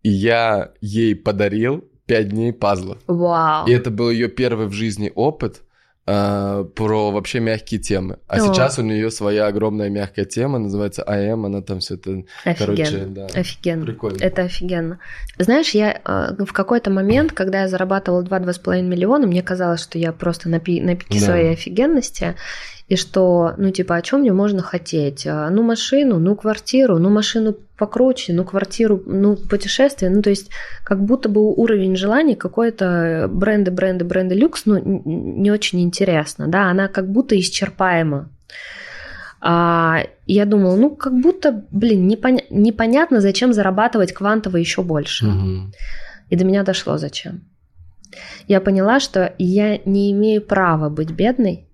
[SPEAKER 1] и я ей подарил 5 дней пазлов.
[SPEAKER 2] Вау.
[SPEAKER 1] И это был ее первый в жизни опыт – Uh, про вообще мягкие темы. А О. сейчас у нее своя огромная мягкая тема, называется АМ, она там все это,
[SPEAKER 2] Офигенно. короче, да. Офигенно. Прикольно. Это офигенно. Знаешь, я э, в какой-то момент, когда я зарабатывала 2-2,5 миллиона, мне казалось, что я просто на, пи- на пике да. своей офигенности, и что, ну, типа, о чем мне можно хотеть? А, ну, машину, ну, квартиру, ну, машину покруче, ну, квартиру, ну, путешествие. Ну, то есть, как будто бы уровень желаний какой-то бренды, бренды, бренды люкс, ну, не очень интересно, да, она как будто исчерпаема. А, я думала, ну, как будто, блин, непоня- непонятно, зачем зарабатывать квантово еще больше. Угу. И до меня дошло, зачем. Я поняла, что я не имею права быть бедной,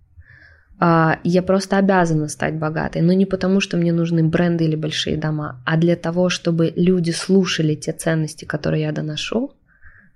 [SPEAKER 2] я просто обязана стать богатой, но не потому, что мне нужны бренды или большие дома, а для того, чтобы люди слушали те ценности, которые я доношу,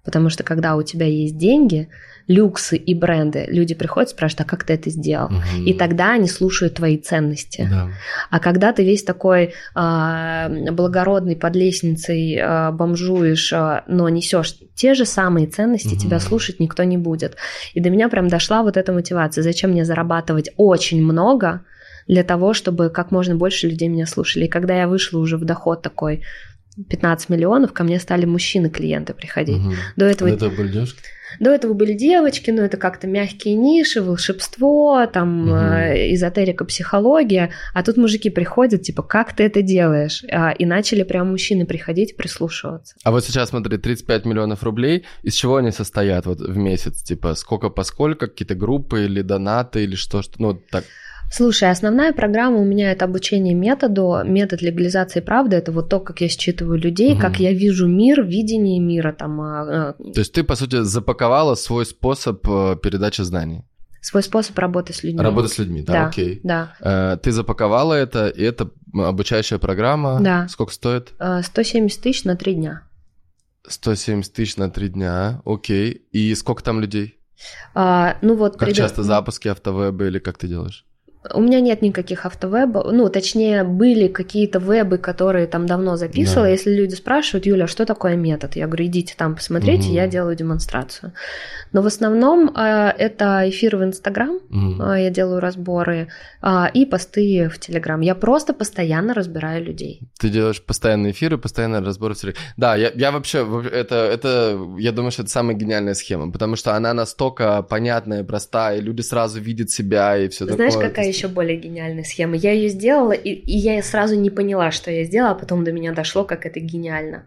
[SPEAKER 2] Потому что когда у тебя есть деньги, люксы и бренды, люди приходят спрашивают, а как ты это сделал? Угу. И тогда они слушают твои ценности. Да. А когда ты весь такой э, благородный под лестницей э, бомжуешь, э, но несешь те же самые ценности, угу. тебя слушать никто не будет. И до меня прям дошла вот эта мотивация. Зачем мне зарабатывать очень много для того, чтобы как можно больше людей меня слушали? И когда я вышла уже в доход такой 15 миллионов, ко мне стали мужчины-клиенты приходить. Угу.
[SPEAKER 1] До этого... До этого были девушки?
[SPEAKER 2] До этого были девочки, но это как-то мягкие ниши, волшебство, там, угу. эзотерика, психология. А тут мужики приходят, типа, как ты это делаешь? А, и начали прям мужчины приходить, прислушиваться.
[SPEAKER 1] А вот сейчас, смотри, 35 миллионов рублей, из чего они состоят вот в месяц? Типа, сколько по сколько, какие-то группы или донаты, или что? что ну, так...
[SPEAKER 2] Слушай, основная программа у меня это обучение методу, метод легализации правды, это вот то, как я считываю людей, угу. как я вижу мир, видение мира там. А,
[SPEAKER 1] а. То есть ты, по сути, запаковала свой способ э, передачи знаний?
[SPEAKER 2] Свой способ работы с людьми.
[SPEAKER 1] Работа с людьми, да, да окей.
[SPEAKER 2] Да.
[SPEAKER 1] Э, ты запаковала это, и это обучающая программа.
[SPEAKER 2] Да.
[SPEAKER 1] Сколько стоит?
[SPEAKER 2] 170 э, тысяч на три дня.
[SPEAKER 1] 170 тысяч на три дня, окей. И сколько там людей?
[SPEAKER 2] А, ну вот.
[SPEAKER 1] Как пред... часто запуски автовеба или как ты делаешь?
[SPEAKER 2] У меня нет никаких автовебов, ну, точнее, были какие-то вебы, которые там давно записывала. Да. Если люди спрашивают, Юля, что такое метод? Я говорю, идите там посмотрите, угу. я делаю демонстрацию. Но в основном э, это эфир в Инстаграм, угу. э, я делаю разборы, э, и посты в Телеграм. Я просто постоянно разбираю людей.
[SPEAKER 1] Ты делаешь постоянные эфиры, постоянно разборы в Телеграм. Да, я, я вообще, это, это, я думаю, что это самая гениальная схема, потому что она настолько понятная, простая, и люди сразу видят себя и все
[SPEAKER 2] такое. Знаешь, какая еще более гениальная схема. Я ее сделала, и, и я сразу не поняла, что я сделала, а потом до меня дошло, как это гениально.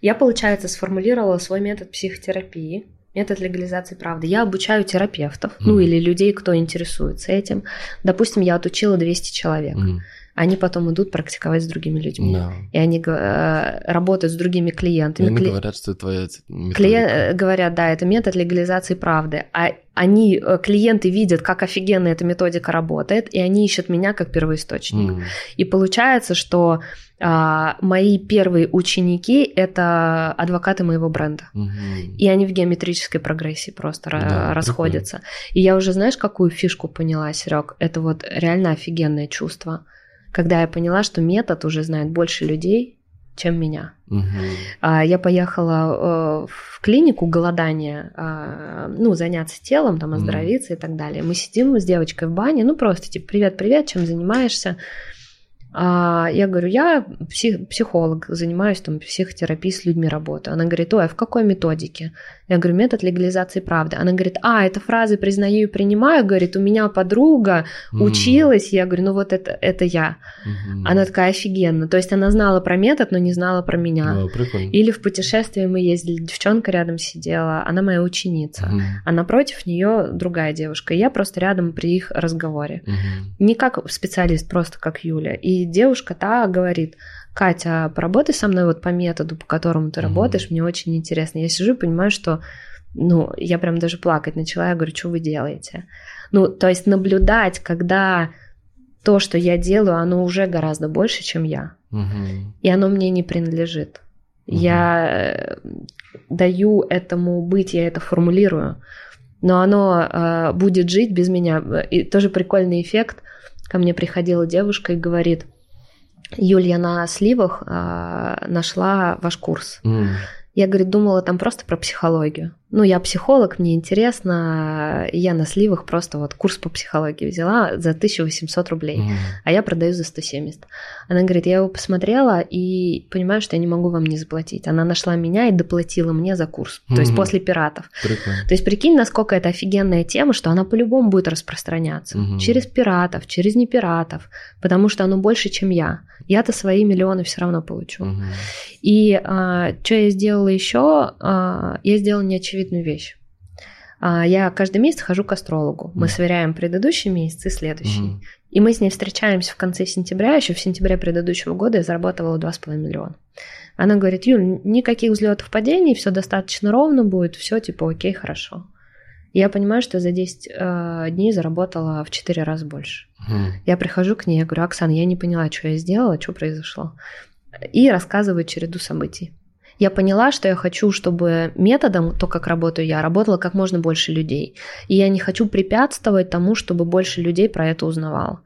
[SPEAKER 2] Я, получается, сформулировала свой метод психотерапии, метод легализации правды. Я обучаю терапевтов, mm. ну или людей, кто интересуется этим. Допустим, я отучила 200 человек. Mm они потом идут практиковать с другими людьми. Да. И они э, работают с другими клиентами.
[SPEAKER 1] И они Кли... говорят, что это твоя методика.
[SPEAKER 2] Клиент... Э, говорят, да, это метод легализации правды. А они, э, клиенты видят, как офигенно эта методика работает, и они ищут меня как первоисточник. Mm. И получается, что а, мои первые ученики — это адвокаты моего бренда. Mm-hmm. И они в геометрической прогрессии просто да, расходятся. Прикольно. И я уже, знаешь, какую фишку поняла, Серег? Это вот реально офигенное чувство когда я поняла, что метод уже знает больше людей, чем меня. Угу. Я поехала э, в клинику голодания, а, ну, заняться телом, там, оздоровиться угу. и так далее. Мы сидим с девочкой в бане, ну, просто типа, привет-привет, чем занимаешься? А я говорю, я псих, психолог, занимаюсь там психотерапией с людьми работаю. Она говорит, ой, а в какой методике? Я говорю, метод легализации правды. Она говорит, а, это фразы признаю и принимаю. Говорит, у меня подруга mm. училась. Я говорю, ну вот это, это я. Mm-hmm. Она такая офигенно. То есть она знала про метод, но не знала про меня.
[SPEAKER 1] Oh,
[SPEAKER 2] Или в путешествии мы ездили, девчонка рядом сидела, она моя ученица. Mm-hmm. А напротив нее другая девушка. И я просто рядом при их разговоре. Mm-hmm. Не как специалист, просто как Юля. И девушка та говорит, Катя, поработай со мной вот по методу, по которому ты mm-hmm. работаешь, мне очень интересно. Я сижу и понимаю, что ну, я прям даже плакать начала, я говорю, что вы делаете? Ну, то есть наблюдать, когда то, что я делаю, оно уже гораздо больше, чем я. Угу. И оно мне не принадлежит. Угу. Я э, даю этому быть, я это формулирую, но оно э, будет жить без меня. И тоже прикольный эффект. Ко мне приходила девушка и говорит, Юль, я на сливах э, нашла ваш курс. Mm. Я, говорит, думала там просто про психологию. Ну, я психолог, мне интересно, я на сливах просто вот курс по психологии взяла за 1800 рублей, mm. а я продаю за 170. Она говорит, я его посмотрела и понимаю, что я не могу вам не заплатить. Она нашла меня и доплатила мне за курс, mm-hmm. то есть после пиратов.
[SPEAKER 1] Прикольно.
[SPEAKER 2] То есть прикинь, насколько это офигенная тема, что она по-любому будет распространяться mm-hmm. через пиратов, через не пиратов, потому что оно больше, чем я. Я-то свои миллионы все равно получу. Mm-hmm. И а, что я сделала еще? А, я сделала неочевидно очевидную вещь. А, я каждый месяц хожу к астрологу. Мы сверяем предыдущий месяц и следующий. Mm. И мы с ней встречаемся в конце сентября. Еще в сентябре предыдущего года я заработала 2,5 миллиона. Она говорит, Юль, никаких взлетов падений, все достаточно ровно будет, все типа окей, хорошо. И я понимаю, что за 10 э, дней заработала в 4 раза больше. Mm. Я прихожу к ней, я говорю, Оксана, я не поняла, что я сделала, что произошло. И рассказываю череду событий я поняла, что я хочу, чтобы методом, то, как работаю я, работало как можно больше людей. И я не хочу препятствовать тому, чтобы больше людей про это узнавало.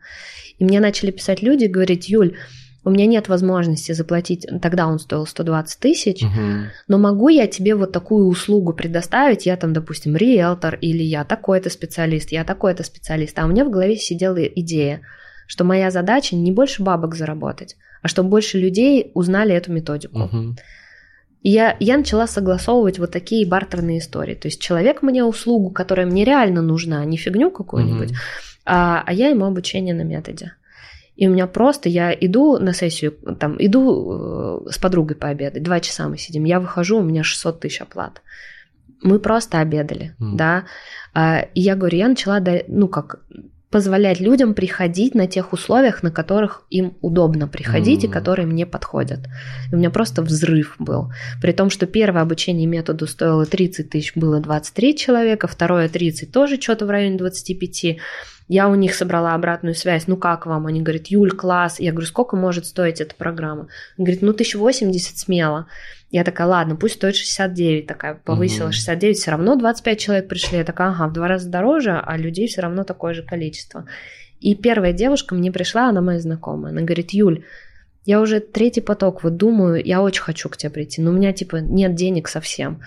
[SPEAKER 2] И мне начали писать люди, говорить, Юль, у меня нет возможности заплатить, тогда он стоил 120 тысяч, угу. но могу я тебе вот такую услугу предоставить, я там, допустим, риэлтор, или я такой-то специалист, я такой-то специалист, а у меня в голове сидела идея, что моя задача не больше бабок заработать, а чтобы больше людей узнали эту методику. Угу. Я, я начала согласовывать вот такие бартерные истории. То есть человек мне услугу, которая мне реально нужна, не фигню какую-нибудь, угу. а, а я ему обучение на методе. И у меня просто, я иду на сессию, там, иду э, с подругой пообедать, два часа мы сидим, я выхожу, у меня 600 тысяч оплат. Мы просто обедали, mm. да. А, и я говорю, я начала, ну, как, позволять людям приходить на тех условиях, на которых им удобно приходить mm-hmm. и которые мне подходят. И у меня просто взрыв был. При том, что первое обучение методу стоило 30 тысяч, было 23 человека, второе 30 тоже что-то в районе 25. Я у них собрала обратную связь. Ну как вам? Они говорят, Юль, класс. Я говорю, сколько может стоить эта программа? Он говорит, ну 1080 смело. Я такая, ладно, пусть стоит 69, такая повысила угу. 69, все равно 25 человек пришли. Я такая, ага, в два раза дороже, а людей все равно такое же количество. И первая девушка мне пришла, она моя знакомая. Она говорит, Юль, я уже третий поток, вот думаю, я очень хочу к тебе прийти, но у меня типа нет денег совсем.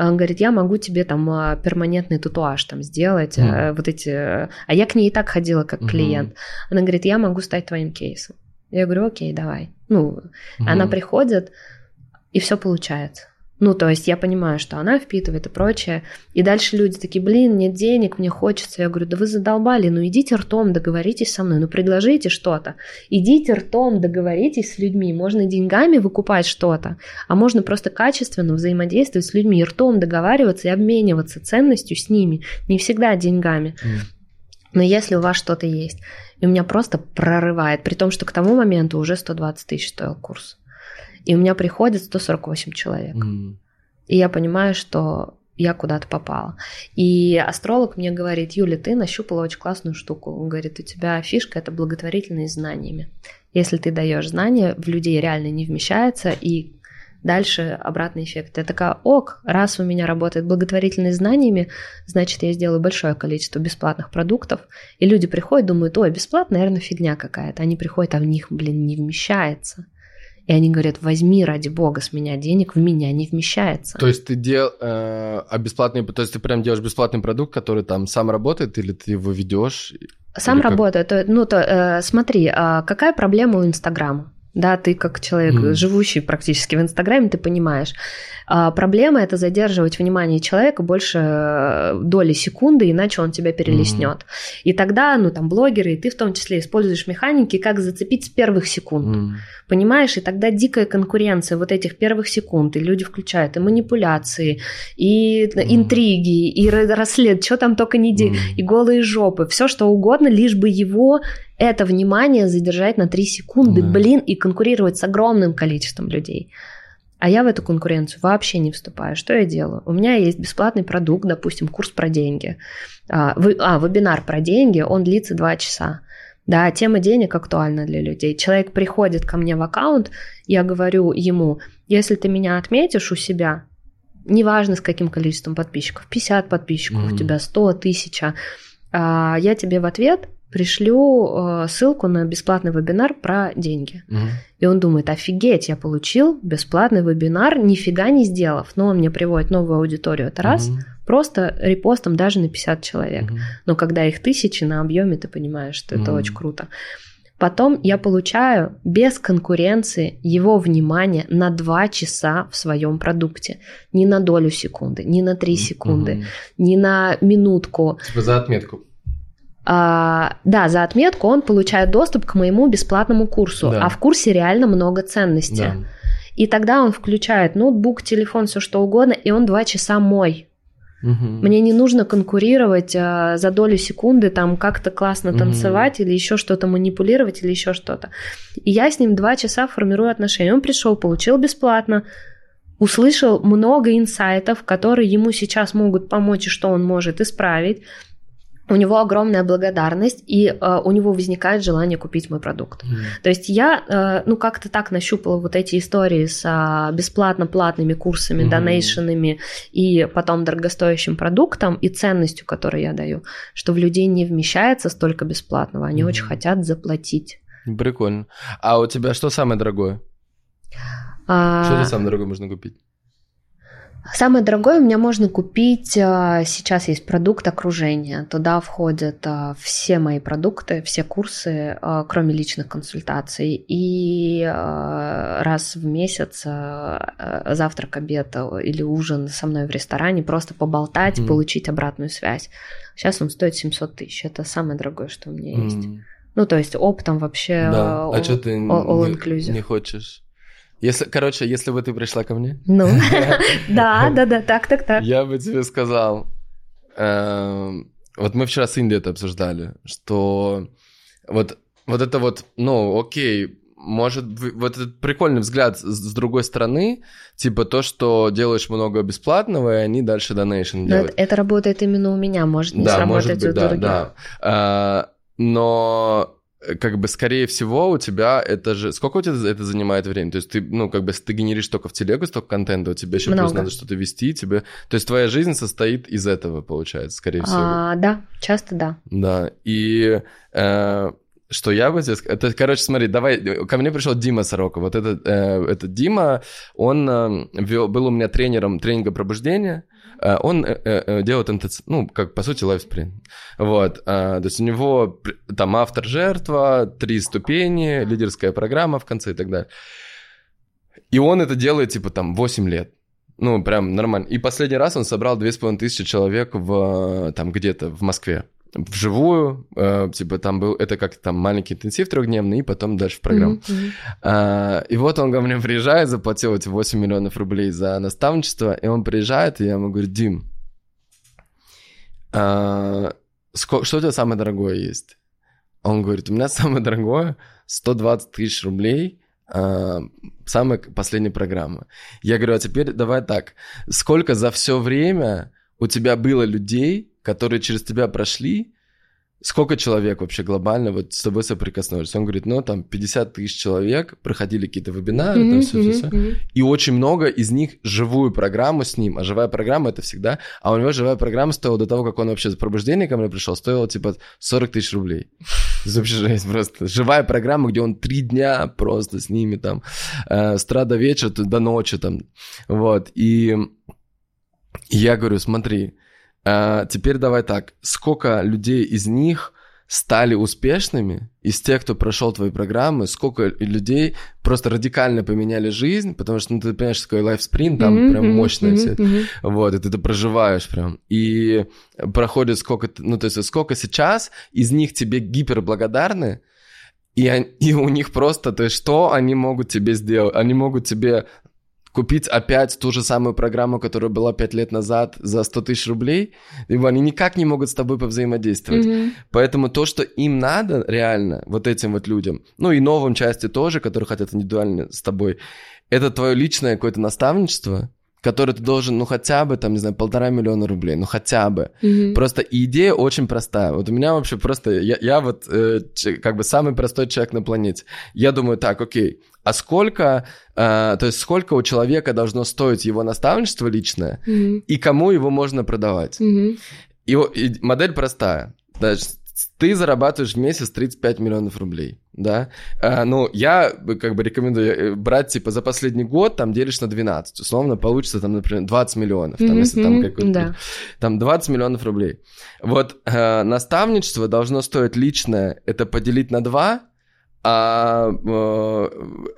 [SPEAKER 2] Он говорит, я могу тебе там а, перманентный татуаж там сделать, mm. вот эти... А я к ней и так ходила как mm-hmm. клиент. Она говорит, я могу стать твоим кейсом. Я говорю, окей, давай. Ну, mm-hmm. она приходит, и все получается. Ну, то есть я понимаю, что она впитывает и прочее. И дальше люди такие, блин, нет денег, мне хочется. Я говорю, да вы задолбали, ну идите ртом, договоритесь со мной, ну предложите что-то. Идите ртом, договоритесь с людьми. Можно деньгами выкупать что-то, а можно просто качественно взаимодействовать с людьми, ртом договариваться и обмениваться ценностью с ними. Не всегда деньгами. Но если у вас что-то есть, и у меня просто прорывает, при том, что к тому моменту уже 120 тысяч стоил курс и у меня приходит 148 человек. Mm. И я понимаю, что я куда-то попала. И астролог мне говорит, Юля, ты нащупала очень классную штуку. Он говорит, у тебя фишка – это благотворительные знаниями. Если ты даешь знания, в людей реально не вмещается, и дальше обратный эффект. Я такая, ок, раз у меня работает благотворительные знаниями, значит, я сделаю большое количество бесплатных продуктов, и люди приходят, думают, ой, бесплатно, наверное, фигня какая-то. Они приходят, а в них, блин, не вмещается. И они говорят, возьми ради бога с меня денег, в меня не вмещается.
[SPEAKER 1] То есть ты дел, э, а бесплатный, то есть ты прям делаешь бесплатный продукт, который там сам работает, или ты его ведешь?
[SPEAKER 2] Сам работает. Как... Ну, то э, смотри, э, какая проблема у Инстаграма? Да, ты как человек, mm. живущий практически в Инстаграме, ты понимаешь. А проблема это задерживать внимание человека больше э, доли секунды, иначе он тебя перелеснет. Mm. И тогда, ну там блогеры, и ты в том числе используешь механики, как зацепить с первых секунд. Mm. Понимаешь? И тогда дикая конкуренция вот этих первых секунд, и люди включают и манипуляции, и mm. интриги, и расслед, что там только не mm. и голые жопы, все что угодно, лишь бы его это внимание задержать на 3 секунды, mm. блин, и конкурировать с огромным количеством людей. А я в эту конкуренцию вообще не вступаю. Что я делаю? У меня есть бесплатный продукт, допустим, курс про деньги. А, вы, а вебинар про деньги, он длится 2 часа. Да, тема денег актуальна для людей. Человек приходит ко мне в аккаунт, я говорю ему, если ты меня отметишь у себя, неважно с каким количеством подписчиков, 50 подписчиков mm-hmm. у тебя, 100, 1000, а, я тебе в ответ пришлю э, ссылку на бесплатный вебинар про деньги. Угу. И он думает, офигеть, я получил бесплатный вебинар, нифига не сделав. Но он мне приводит новую аудиторию, это раз. Угу. Просто репостом даже на 50 человек. Угу. Но когда их тысячи на объеме, ты понимаешь, что угу. это очень круто. Потом я получаю без конкуренции его внимание на 2 часа в своем продукте. Не на долю секунды, не на 3 секунды, угу. не на минутку.
[SPEAKER 1] Типа за отметку.
[SPEAKER 2] А, да, за отметку он получает доступ к моему бесплатному курсу, да. а в курсе реально много ценностей. Да. И тогда он включает ноутбук, телефон, все что угодно, и он два часа мой. Угу. Мне не нужно конкурировать а, за долю секунды, там как-то классно угу. танцевать или еще что-то манипулировать или еще что-то. И я с ним два часа формирую отношения. Он пришел, получил бесплатно, услышал много инсайтов, которые ему сейчас могут помочь и что он может исправить у него огромная благодарность, и э, у него возникает желание купить мой продукт. Mm. То есть я, э, ну, как-то так нащупала вот эти истории с э, бесплатно-платными курсами, mm. донейшенами и потом дорогостоящим продуктом и ценностью, которую я даю, что в людей не вмещается столько бесплатного, они mm. очень хотят заплатить.
[SPEAKER 1] Прикольно. А у тебя что самое дорогое? А... Что самое дорогое можно купить?
[SPEAKER 2] Самое дорогое у меня можно купить, а, сейчас есть продукт окружения, туда входят а, все мои продукты, все курсы, а, кроме личных консультаций, и раз в месяц завтрак, обед или ужин со мной в ресторане, просто поболтать, mm. получить обратную связь. Сейчас он стоит 700 тысяч, это самое дорогое, что у меня mm. есть. Ну, то есть оптом вообще
[SPEAKER 1] да. а что ты all, all не хочешь если, короче, если бы ты пришла ко мне...
[SPEAKER 2] Ну, [LAUGHS] да, да, да, так, так, так.
[SPEAKER 1] Я бы тебе сказал... Эм, вот мы вчера с Инди это обсуждали, что вот, вот это вот, ну, окей, может, вот этот прикольный взгляд с другой стороны, типа то, что делаешь много бесплатного, и они дальше донейшн делают.
[SPEAKER 2] Это, это работает именно у меня, может не да, сработать может быть, у да, других. Да.
[SPEAKER 1] А, но как бы, скорее всего, у тебя это же... Сколько у тебя это занимает времени? То есть ты, ну, как бы, если ты генеришь только в телегу столько контента, у тебя еще
[SPEAKER 2] Много.
[SPEAKER 1] плюс надо что-то вести, тебе... То есть твоя жизнь состоит из этого, получается, скорее всего.
[SPEAKER 2] А, да, часто да.
[SPEAKER 1] Да, и... Э, что я бы здесь... Это, короче, смотри, давай... Ко мне пришел Дима Сорока. Вот этот, э, этот Дима, он э, вел, был у меня тренером тренинга пробуждения. Э, он э, э, делает МТЦ, ну, как, по сути, лайфспринт. Вот. Э, то есть у него там автор жертва, три ступени, лидерская программа в конце и так далее. И он это делает, типа, там, 8 лет. Ну, прям нормально. И последний раз он собрал 2500 человек в, там, где-то в Москве вживую, э, типа там был, это как там маленький интенсив трехдневный, и потом дальше в программу. Mm-hmm. А, и вот он ко мне приезжает, заплатил эти 8 миллионов рублей за наставничество, и он приезжает, и я ему говорю, Дим, а, сколько, что у тебя самое дорогое есть? Он говорит, у меня самое дорогое 120 тысяч рублей, а, самая последняя программа. Я говорю, а теперь давай так, сколько за все время у тебя было людей, которые через тебя прошли, сколько человек вообще глобально вот с тобой соприкоснулись? Он говорит, ну, там 50 тысяч человек проходили какие-то вебинары, mm-hmm, там все, все, все. Mm-hmm. И очень много из них живую программу с ним. А живая программа это всегда... А у него живая программа стоила до того, как он вообще за пробуждение ко мне пришел, стоила типа 40 тысяч рублей. Это [LAUGHS] вообще жесть просто. Живая программа, где он три дня просто с ними там э, с утра до вечера, до ночи там. Вот. И я говорю, смотри, а, теперь давай так. Сколько людей из них стали успешными, из тех, кто прошел твои программы, сколько людей просто радикально поменяли жизнь, потому что, ну, ты понимаешь, такой лайфспринт, там mm-hmm, прям мощное mm-hmm, все. Mm-hmm. Вот, и ты это проживаешь прям. И проходит сколько, ну, то есть сколько сейчас из них тебе гиперблагодарны, и, и у них просто, то есть что они могут тебе сделать? Они могут тебе купить опять ту же самую программу, которая была пять лет назад за 100 тысяч рублей, либо они никак не могут с тобой повзаимодействовать. Mm-hmm. Поэтому то, что им надо реально, вот этим вот людям, ну и новым части тоже, которые хотят индивидуально с тобой, это твое личное какое-то наставничество, который ты должен, ну, хотя бы, там, не знаю, полтора миллиона рублей, ну, хотя бы. Mm-hmm. Просто идея очень простая. Вот у меня вообще просто, я, я вот э, как бы самый простой человек на планете. Я думаю, так, окей, а сколько, э, то есть сколько у человека должно стоить его наставничество личное, mm-hmm. и кому его можно продавать? Mm-hmm. И, и модель простая. Значит, ты зарабатываешь в месяц 35 миллионов рублей, да? А, ну, я как бы рекомендую э, брать, типа, за последний год, там, делишь на 12, условно, получится, там, например, 20 миллионов, там, mm-hmm, если там какой-то... Да. Там 20 миллионов рублей. Вот э, наставничество должно стоить личное, это поделить на 2, а э,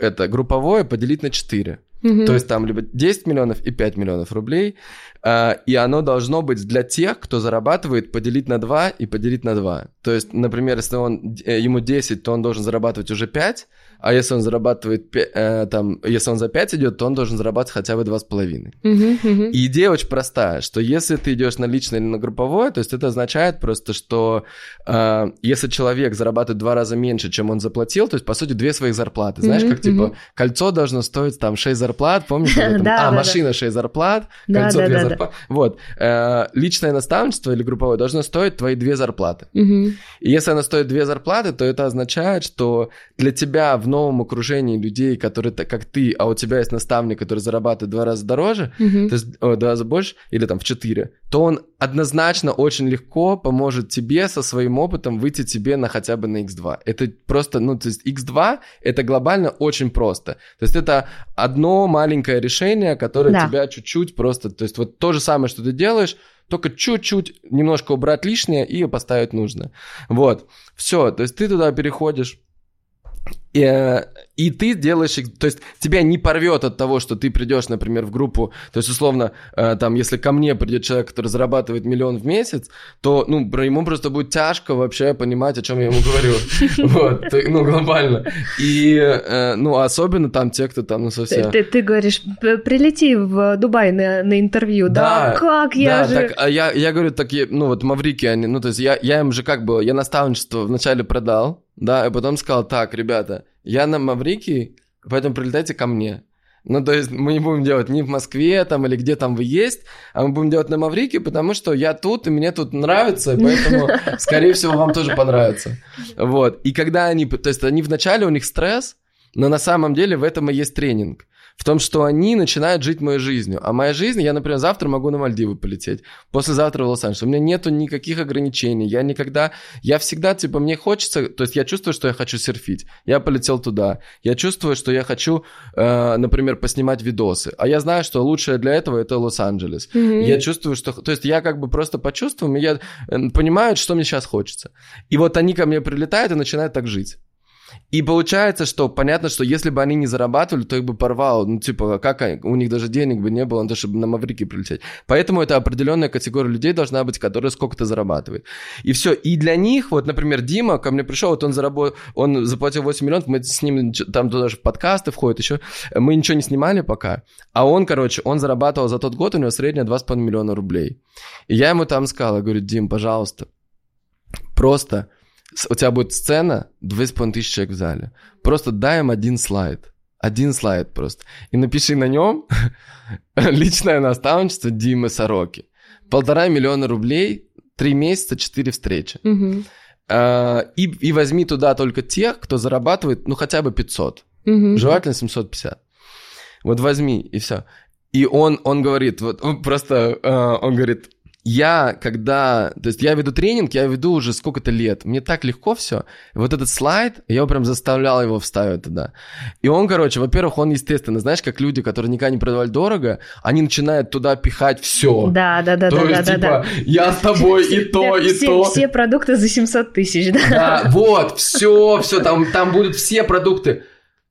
[SPEAKER 1] это групповое поделить на 4. Mm-hmm. То есть там либо 10 миллионов и 5 миллионов рублей. Uh, и оно должно быть для тех, кто зарабатывает, поделить на 2 и поделить на 2. То есть, например, если он, э, ему 10, то он должен зарабатывать уже 5, а если он зарабатывает, э, там, если он за 5 идет, то он должен зарабатывать хотя бы 2,5. Uh-huh, uh-huh. И идея очень простая, что если ты идешь на личное или на групповое, то есть это означает просто, что э, если человек зарабатывает два раза меньше, чем он заплатил, то есть, по сути, две своих зарплаты. Знаешь, uh-huh, как, типа, кольцо должно стоить там 6 зарплат, помнишь? А, машина 6 зарплат, кольцо 2 зарплаты. Вот. Э, личное наставничество или групповое должно стоить твои две зарплаты. И если оно стоит две зарплаты, то это означает, что для тебя в новом окружении людей, которые как ты, а у тебя есть наставник, который зарабатывает два раза дороже, mm-hmm. то есть о, два раза больше, или там в четыре, то он однозначно очень легко поможет тебе со своим опытом выйти тебе на хотя бы на X2. Это просто, ну, то есть X2 это глобально очень просто. То есть это одно маленькое решение, которое да. тебя чуть-чуть просто, то есть вот то же самое, что ты делаешь, только чуть-чуть немножко убрать лишнее и поставить нужно. Вот, все, то есть ты туда переходишь и, э, и ты делаешь, то есть тебя не порвет от того, что ты придешь, например, в группу, то есть условно, э, там, если ко мне придет человек, который зарабатывает миллион в месяц, то, ну, ему просто будет тяжко вообще понимать, о чем я ему говорю, [LAUGHS] вот, ну, глобально. И, э, ну, особенно там те, кто там, ну, совсем...
[SPEAKER 2] Ты, ты говоришь, прилети в Дубай на, на интервью, да? Как я же...
[SPEAKER 1] а я, я говорю, так, ну, вот Маврики, они, ну, то есть я, я им же как бы, я наставничество вначале продал, да, и потом сказал, так, ребята, я на Маврикии, поэтому прилетайте ко мне. Ну, то есть мы не будем делать ни в Москве там или где там вы есть, а мы будем делать на Маврике, потому что я тут, и мне тут нравится, и поэтому, [LAUGHS] скорее всего, вам тоже понравится. Вот. И когда они, то есть они вначале, у них стресс, но на самом деле в этом и есть тренинг в том, что они начинают жить моей жизнью. А моя жизнь, я, например, завтра могу на Мальдивы полететь, послезавтра в Лос-Анджелес. У меня нету никаких ограничений. Я никогда, я всегда, типа, мне хочется, то есть я чувствую, что я хочу серфить. Я полетел туда. Я чувствую, что я хочу, э, например, поснимать видосы. А я знаю, что лучшее для этого это Лос-Анджелес. Mm-hmm. Я чувствую, что, то есть я как бы просто почувствую, и я э, понимаю, что мне сейчас хочется. И вот они ко мне прилетают и начинают так жить. И получается, что понятно, что если бы они не зарабатывали, то их бы порвало. Ну, типа, как они, у них даже денег бы не было, чтобы на Маврики прилететь. Поэтому это определенная категория людей должна быть, которая сколько-то зарабатывает. И все. И для них, вот, например, Дима ко мне пришел, вот он заработал, он заплатил 8 миллионов, мы с ним там туда же подкасты входят еще. Мы ничего не снимали пока. А он, короче, он зарабатывал за тот год, у него средняя 2,5 миллиона рублей. И я ему там сказал, я говорю, Дим, пожалуйста, просто у тебя будет сцена, 2,5 тысячи человек в зале. Просто дай им один слайд. Один слайд просто. И напиши на нем [LAUGHS] личное наставничество Димы Сороки. Полтора миллиона рублей, три месяца, четыре встречи.
[SPEAKER 2] Угу.
[SPEAKER 1] А, и, и возьми туда только тех, кто зарабатывает, ну, хотя бы 500. Угу. Желательно 750. Вот возьми, и все. И он, он говорит, вот он просто, uh, он говорит, я, когда... То есть я веду тренинг, я веду уже сколько-то лет. Мне так легко все. Вот этот слайд, я прям заставлял его вставить туда. И он, короче, во-первых, он, естественно, знаешь, как люди, которые никогда не продавали дорого, они начинают туда пихать все.
[SPEAKER 2] Да, да, да,
[SPEAKER 1] то
[SPEAKER 2] да,
[SPEAKER 1] есть,
[SPEAKER 2] да,
[SPEAKER 1] типа,
[SPEAKER 2] да.
[SPEAKER 1] я с тобой и то, и то.
[SPEAKER 2] Все продукты за 700 тысяч, да?
[SPEAKER 1] Да, вот, все, все, там, там будут все продукты.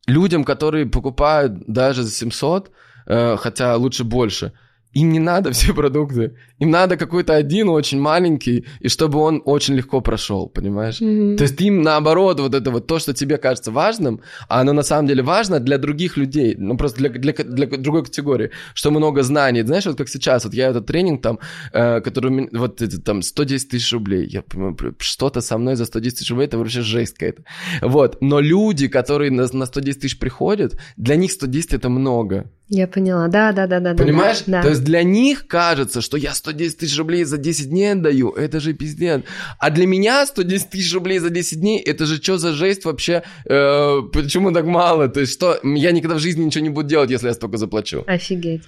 [SPEAKER 1] Людям, которые покупают даже за 700, э, хотя лучше больше – им не надо [LAUGHS] все продукты. Им надо какой-то один очень маленький, и чтобы он очень легко прошел, понимаешь? Mm-hmm. То есть им наоборот вот это вот то, что тебе кажется важным, а оно на самом деле важно для других людей, ну просто для, для, для другой категории, что много знаний. Знаешь, вот как сейчас, вот я этот тренинг там, э, который вот эти там 110 тысяч рублей, я понимаю, что-то со мной за 110 тысяч рублей, это вообще жесть какая-то. Вот, но люди, которые на, на 110 тысяч приходят, для них 110 это много.
[SPEAKER 2] Я поняла, да, да, да, да.
[SPEAKER 1] Понимаешь?
[SPEAKER 2] Да.
[SPEAKER 1] То есть для них кажется, что я 110 тысяч рублей за 10 дней отдаю, это же пиздец. А для меня 110 тысяч рублей за 10 дней, это же что за жесть вообще? Э, почему так мало? То есть что, я никогда в жизни ничего не буду делать, если я столько заплачу.
[SPEAKER 2] Офигеть.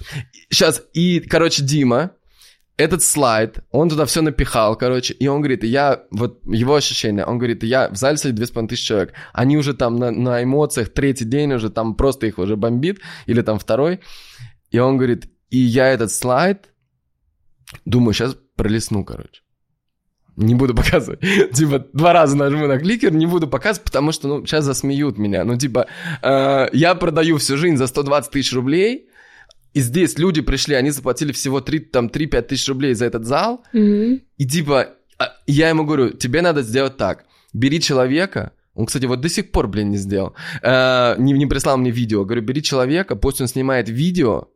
[SPEAKER 1] Сейчас, и, короче, Дима, этот слайд, он туда все напихал, короче, и он говорит, я, вот его ощущение, он говорит, я в зале сидит 2500 человек, они уже там на, на эмоциях, третий день уже там просто их уже бомбит, или там второй, и он говорит, и я этот слайд, думаю, сейчас пролесну, короче. Не буду показывать. [LAUGHS] типа, два раза нажму на кликер, не буду показывать, потому что, ну, сейчас засмеют меня. Ну, типа, э, я продаю всю жизнь за 120 тысяч рублей, и здесь люди пришли, они заплатили всего 3, там, 3-5 тысяч рублей за этот зал.
[SPEAKER 2] Mm-hmm.
[SPEAKER 1] И типа, а, я ему говорю, тебе надо сделать так. Бери человека, он, кстати, вот до сих пор, блин, не сделал. Э, не, не прислал мне видео. Говорю, бери человека, пусть он снимает видео,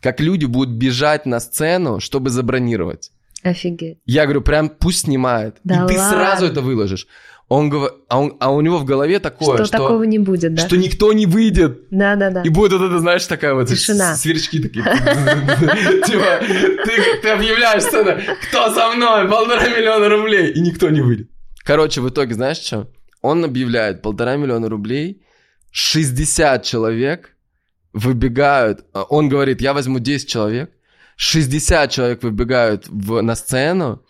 [SPEAKER 1] как люди будут бежать на сцену, чтобы забронировать.
[SPEAKER 2] Офигеть.
[SPEAKER 1] Я говорю, прям пусть снимает.
[SPEAKER 2] Да
[SPEAKER 1] и ты
[SPEAKER 2] ладно?
[SPEAKER 1] сразу это выложишь. Он говорит, а, он, а у него в голове такое,
[SPEAKER 2] Что,
[SPEAKER 1] что,
[SPEAKER 2] такого не будет, да?
[SPEAKER 1] что никто не выйдет.
[SPEAKER 2] Да, да, да.
[SPEAKER 1] И будет вот это, знаешь, такая вот
[SPEAKER 2] Тишина.
[SPEAKER 1] сверчки такие. [LAUGHS] Типа, ты, ты объявляешь сцену, кто со мной, полтора миллиона рублей, и никто не выйдет. Короче, в итоге, знаешь что? Он объявляет полтора миллиона рублей, 60 человек выбегают, а он говорит, я возьму 10 человек, 60 человек выбегают в, на сцену,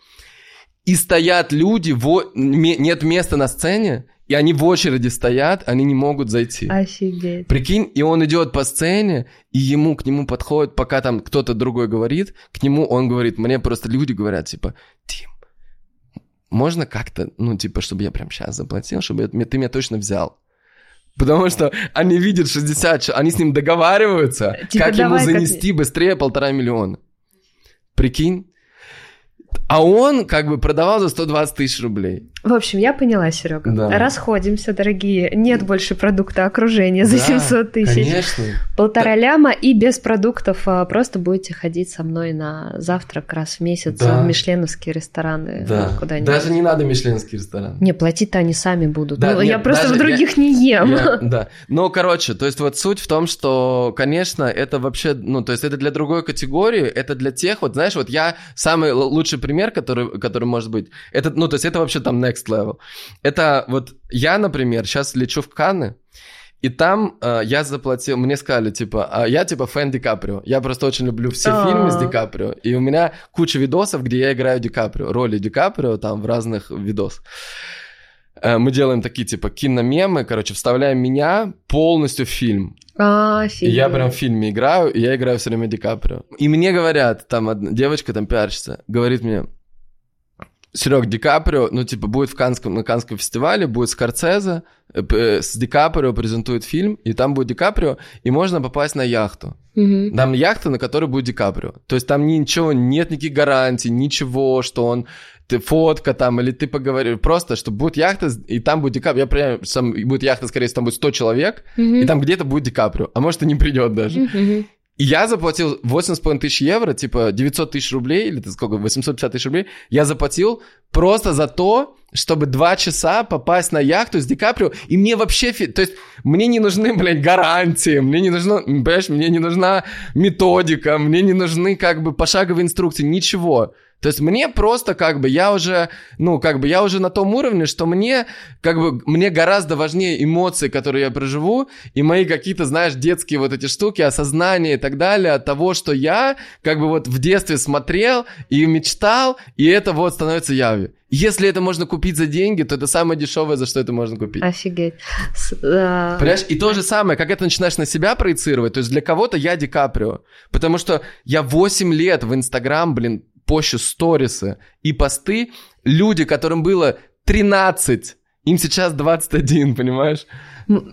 [SPEAKER 1] и стоят люди, во, нет места на сцене, и они в очереди стоят, они не могут зайти.
[SPEAKER 2] Офигеть.
[SPEAKER 1] Прикинь, и он идет по сцене, и ему к нему подходит, пока там кто-то другой говорит, к нему он говорит, мне просто люди говорят, типа, Тим, можно как-то, ну, типа, чтобы я прям сейчас заплатил, чтобы я- ты меня точно взял. Потому что они видят 60, чел- они с ним договариваются,
[SPEAKER 2] Типа,
[SPEAKER 1] как ему
[SPEAKER 2] давай, как-
[SPEAKER 1] занести быстрее полтора миллиона. Прикинь? А он как бы продавал за 120 тысяч рублей.
[SPEAKER 2] В общем, я поняла, Серега. Да. Расходимся, дорогие. Нет больше продукта окружения за да, 700 тысяч.
[SPEAKER 1] Конечно.
[SPEAKER 2] Полтора да. ляма и без продуктов а просто будете ходить со мной на завтрак раз в месяц да. в мишленовские рестораны.
[SPEAKER 1] Да. Куда-нибудь. Даже не надо мишленовский ресторан.
[SPEAKER 2] Не, платить-то они сами будут. Да, ну, нет, я просто в других я, не ем.
[SPEAKER 1] Я, [LAUGHS] да. Ну, короче, то есть вот суть в том, что, конечно, это вообще, ну, то есть это для другой категории, это для тех, вот знаешь, вот я самый лучший пример, который, который может быть, это, ну, то есть это вообще там next level. Это вот я, например, сейчас лечу в Канны, и там э, я заплатил, мне сказали, типа, а я типа фэн Ди Каприо. Я просто очень люблю все А-а-а. фильмы с Ди Каприо. И у меня куча видосов, где я играю Ди Каприо, роли Ди Каприо там в разных видосах. Э, мы делаем такие типа киномемы, короче, вставляем меня полностью в фильм.
[SPEAKER 2] А,
[SPEAKER 1] и я прям в фильме играю, и я играю все время Ди Каприо. И мне говорят, там одна девочка, там пиарщица, говорит мне, Серег, Ди Каприо, ну, типа, будет в Канском, на Канском фестивале, будет Скорцезе, э, с Ди Каприо презентует фильм, и там будет Ди Каприо, и можно попасть на яхту.
[SPEAKER 2] Угу.
[SPEAKER 1] Там яхта, на которой будет Ди Каприо. То есть там ничего, нет никаких гарантий, ничего, что он ты фотка там, или ты поговоришь, просто, что будет яхта, и там будет Ди Каприо, я прям, сам, будет яхта, скорее всего, там будет 100 человек,
[SPEAKER 2] угу.
[SPEAKER 1] и там где-то будет Ди Каприо, а может и не придет даже.
[SPEAKER 2] Угу.
[SPEAKER 1] Я заплатил 8,5 тысяч евро, типа 900 тысяч рублей, или сколько, 850 тысяч рублей, я заплатил просто за то, чтобы два часа попасть на яхту с Ди Каприо, и мне вообще, то есть мне не нужны, блядь, гарантии, мне не нужно, понимаешь, мне не нужна методика, мне не нужны как бы пошаговые инструкции, ничего. То есть мне просто как бы я уже, ну как бы я уже на том уровне, что мне как бы мне гораздо важнее эмоции, которые я проживу, и мои какие-то, знаешь, детские вот эти штуки, осознание и так далее от того, что я как бы вот в детстве смотрел и мечтал, и это вот становится явью. Если это можно купить за деньги, то это самое дешевое, за что это можно купить.
[SPEAKER 2] Офигеть.
[SPEAKER 1] Понимаешь? И то же самое, как это начинаешь на себя проецировать, то есть для кого-то я Ди Каприо, потому что я 8 лет в Инстаграм, блин, пощу сторисы и посты, люди, которым было 13, им сейчас 21, понимаешь?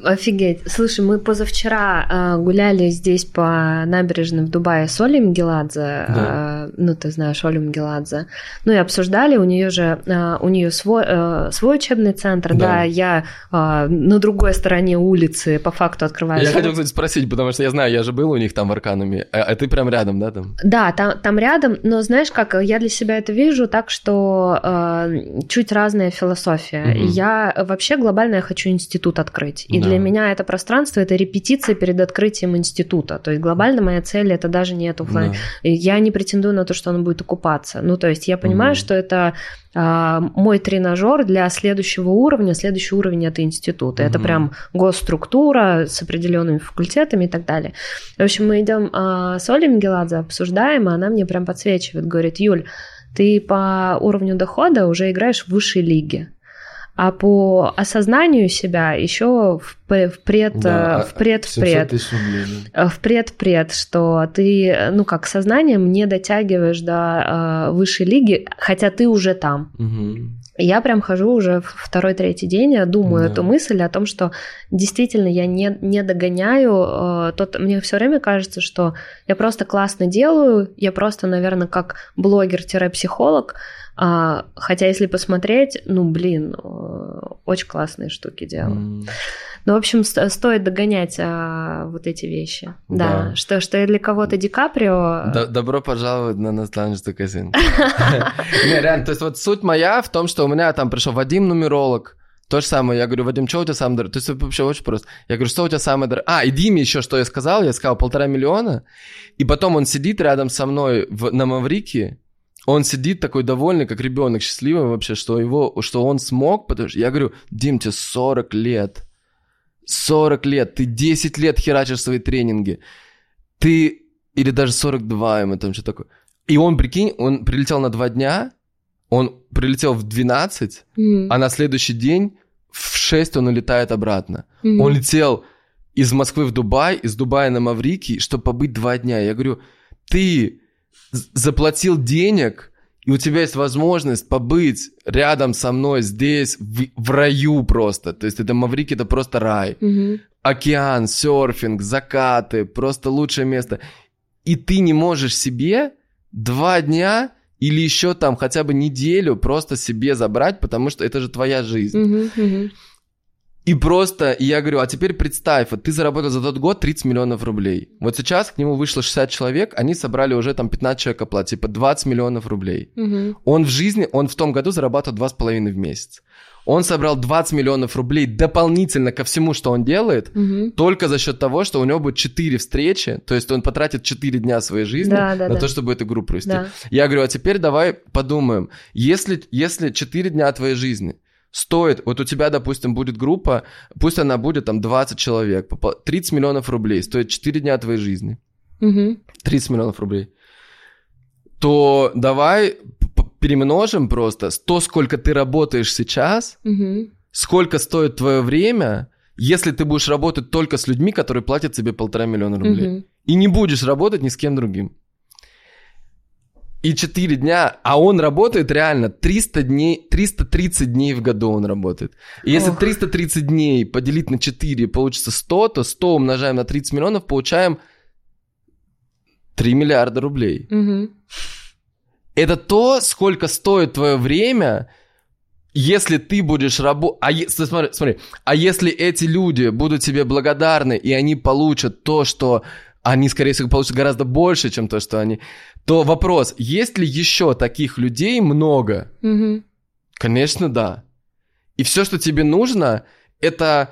[SPEAKER 2] Офигеть. Слушай, мы позавчера э, гуляли здесь по набережной в Дубае с Олей Мгеладзе. Да. Э, ну, ты знаешь Олю Мгеладзе. Ну и обсуждали, у нее же э, у нее свой, э, свой учебный центр, да, да я э, на другой стороне улицы по факту открываю.
[SPEAKER 1] Я хотел, кстати, спросить, потому что я знаю, я же был у них там в Арканами, а, а ты прям рядом, да, там?
[SPEAKER 2] Да, там, там рядом, но знаешь как, я для себя это вижу так, что э, чуть разная философия. Угу. Я вообще глобально я хочу институт открыть. И да. для меня это пространство это репетиция перед открытием института. То есть глобально моя цель это даже не это Да. Я не претендую на то, что он будет окупаться. Ну, то есть я понимаю, угу. что это а, мой тренажер для следующего уровня. Следующий уровень это институт. Угу. Это прям госструктура с определенными факультетами и так далее. В общем, мы идем а, с Олей Мгеладзе, обсуждаем, и она мне прям подсвечивает, говорит, Юль, ты по уровню дохода уже играешь в высшей лиге а по осознанию себя еще в, в пред да, в пред в пред в пред пред что ты ну как сознанием не дотягиваешь до э, высшей лиги хотя ты уже там
[SPEAKER 1] угу.
[SPEAKER 2] я прям хожу уже второй третий день я думаю да. эту мысль о том что действительно я не не догоняю э, тот мне все время кажется что я просто классно делаю я просто наверное как блогер-психолог а, хотя, если посмотреть, ну, блин, очень классные штуки делал. Mm. Ну, в общем, стоит догонять а, вот эти вещи. Да. да. Что, что для кого-то Ди Каприо...
[SPEAKER 1] Добро пожаловать на наставничество казин. [LAUGHS] Не, реально, то есть вот суть моя в том, что у меня там пришел Вадим нумеролог, то же самое, я говорю, Вадим, что у тебя самое дорогое? То есть вообще очень просто. Я говорю, что у тебя самое дорогое? А, и Диме еще что я сказал? Я сказал полтора миллиона. И потом он сидит рядом со мной в, на Маврике, он сидит такой довольный, как ребенок, счастливый вообще, что его, что он смог, потому что я говорю, Дим, тебе 40 лет, 40 лет, ты 10 лет херачишь свои тренинги, ты, или даже 42 ему там что такое. И он, прикинь, он прилетел на два дня, он прилетел в 12,
[SPEAKER 2] mm.
[SPEAKER 1] а на следующий день в 6 он улетает обратно.
[SPEAKER 2] Mm.
[SPEAKER 1] Он летел из Москвы в Дубай, из Дубая на Маврикий, чтобы побыть два дня. Я говорю, ты заплатил денег, и у тебя есть возможность побыть рядом со мной здесь, в, в раю просто. То есть это Маврики, это просто рай.
[SPEAKER 2] Угу.
[SPEAKER 1] Океан, серфинг, закаты, просто лучшее место. И ты не можешь себе два дня или еще там хотя бы неделю просто себе забрать, потому что это же твоя жизнь.
[SPEAKER 2] Мгм, мгм.
[SPEAKER 1] И просто, и я говорю, а теперь представь, вот ты заработал за тот год 30 миллионов рублей. Вот сейчас к нему вышло 60 человек, они собрали уже там 15 человек оплат, типа 20 миллионов рублей.
[SPEAKER 2] Мгм.
[SPEAKER 1] Он в жизни, он в том году зарабатывал 2,5 в месяц. Он собрал 20 миллионов рублей дополнительно ко всему, что он делает,
[SPEAKER 2] Мгм.
[SPEAKER 1] только за счет того, что у него будет 4 встречи, то есть он потратит 4 дня своей жизни
[SPEAKER 2] Да, да,
[SPEAKER 1] на
[SPEAKER 2] да.
[SPEAKER 1] то, чтобы эту игру провести.
[SPEAKER 2] Да.
[SPEAKER 1] Я говорю, а теперь давай подумаем, если, если 4 дня твоей жизни стоит, вот у тебя, допустим, будет группа, пусть она будет там 20 человек, по- по 30 миллионов рублей, стоит 4 дня твоей жизни,
[SPEAKER 2] Мгм.
[SPEAKER 1] 30 миллионов рублей, то давай перемножим просто то, сколько ты работаешь сейчас,
[SPEAKER 2] Мгм.
[SPEAKER 1] сколько стоит твое время, если ты будешь работать только с людьми, которые платят тебе полтора миллиона рублей.
[SPEAKER 2] Мгм.
[SPEAKER 1] И не будешь работать ни с кем другим. И 4 дня, а он работает реально 300 дней, 330 дней в году он работает. И если
[SPEAKER 2] Ох.
[SPEAKER 1] 330 дней поделить на 4 получится 100, то 100 умножаем на 30 миллионов, получаем 3 миллиарда рублей. Это то, сколько стоит твое время, если ты будешь работать... А е- смотри, смотри, а если эти люди будут тебе благодарны, и они получат то, что они, скорее всего, получат гораздо больше, чем то, что они... То вопрос, есть ли еще таких людей много?
[SPEAKER 2] Мгм.
[SPEAKER 1] Конечно, да. И все, что тебе нужно, это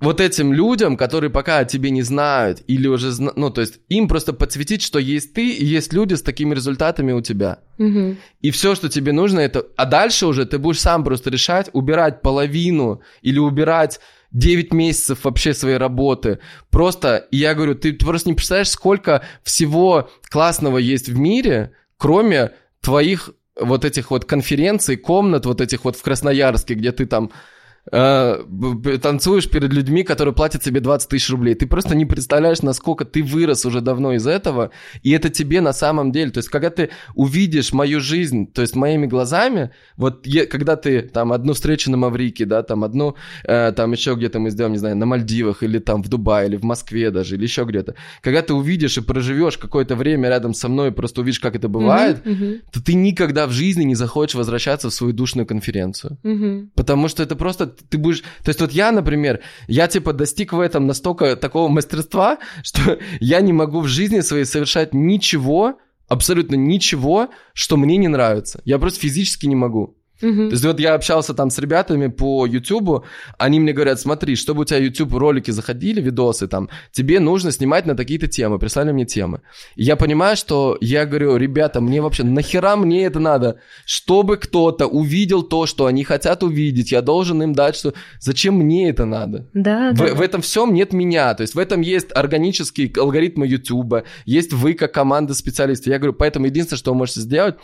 [SPEAKER 1] вот этим людям, которые пока о тебе не знают, или уже, зна- ну, то есть им просто подсветить, что есть ты, и есть люди с такими результатами у тебя.
[SPEAKER 2] Мгм.
[SPEAKER 1] И все, что тебе нужно, это... А дальше уже ты будешь сам просто решать, убирать половину или убирать 9 месяцев вообще своей работы. Просто, я говорю, ты, просто не представляешь, сколько всего классного есть в мире, кроме твоих вот этих вот конференций, комнат вот этих вот в Красноярске, где ты там танцуешь перед людьми, которые платят тебе 20 тысяч рублей. Ты просто не представляешь, насколько ты вырос уже давно из этого, и это тебе на самом деле. То есть, когда ты увидишь мою жизнь, то есть моими глазами, вот е- когда ты там одну встречу на Маврике, да, там одну, э, там еще где-то мы сделаем, не знаю, на Мальдивах, или там в Дубае, или в Москве даже, или еще где-то, когда ты увидишь и проживешь какое-то время рядом со мной, просто увидишь, как это бывает,
[SPEAKER 2] Мгм. Мгм.
[SPEAKER 1] то ты никогда в жизни не захочешь возвращаться в свою душную конференцию.
[SPEAKER 2] Мгм.
[SPEAKER 1] Потому что это просто ты будешь... То есть вот я, например, я типа достиг в этом настолько такого мастерства, [LAUGHS] что я не могу в жизни своей совершать ничего, абсолютно ничего, что мне не нравится. Я просто физически не могу.
[SPEAKER 2] Мгм.
[SPEAKER 1] То есть вот я общался там с ребятами по YouTube, они мне говорят, смотри, чтобы у тебя YouTube ролики заходили, видосы там, тебе нужно снимать на такие-то темы, прислали мне темы. И я понимаю, что я говорю, ребята, мне вообще, нахера мне это надо? Чтобы кто-то увидел то, что они хотят увидеть, я должен им дать, что... Зачем мне это надо?
[SPEAKER 2] Да,
[SPEAKER 1] В,
[SPEAKER 2] да.
[SPEAKER 1] в этом всем нет меня. То есть в этом есть органические алгоритмы YouTube, есть вы как команда специалистов. Я говорю, поэтому единственное, что вы можете сделать,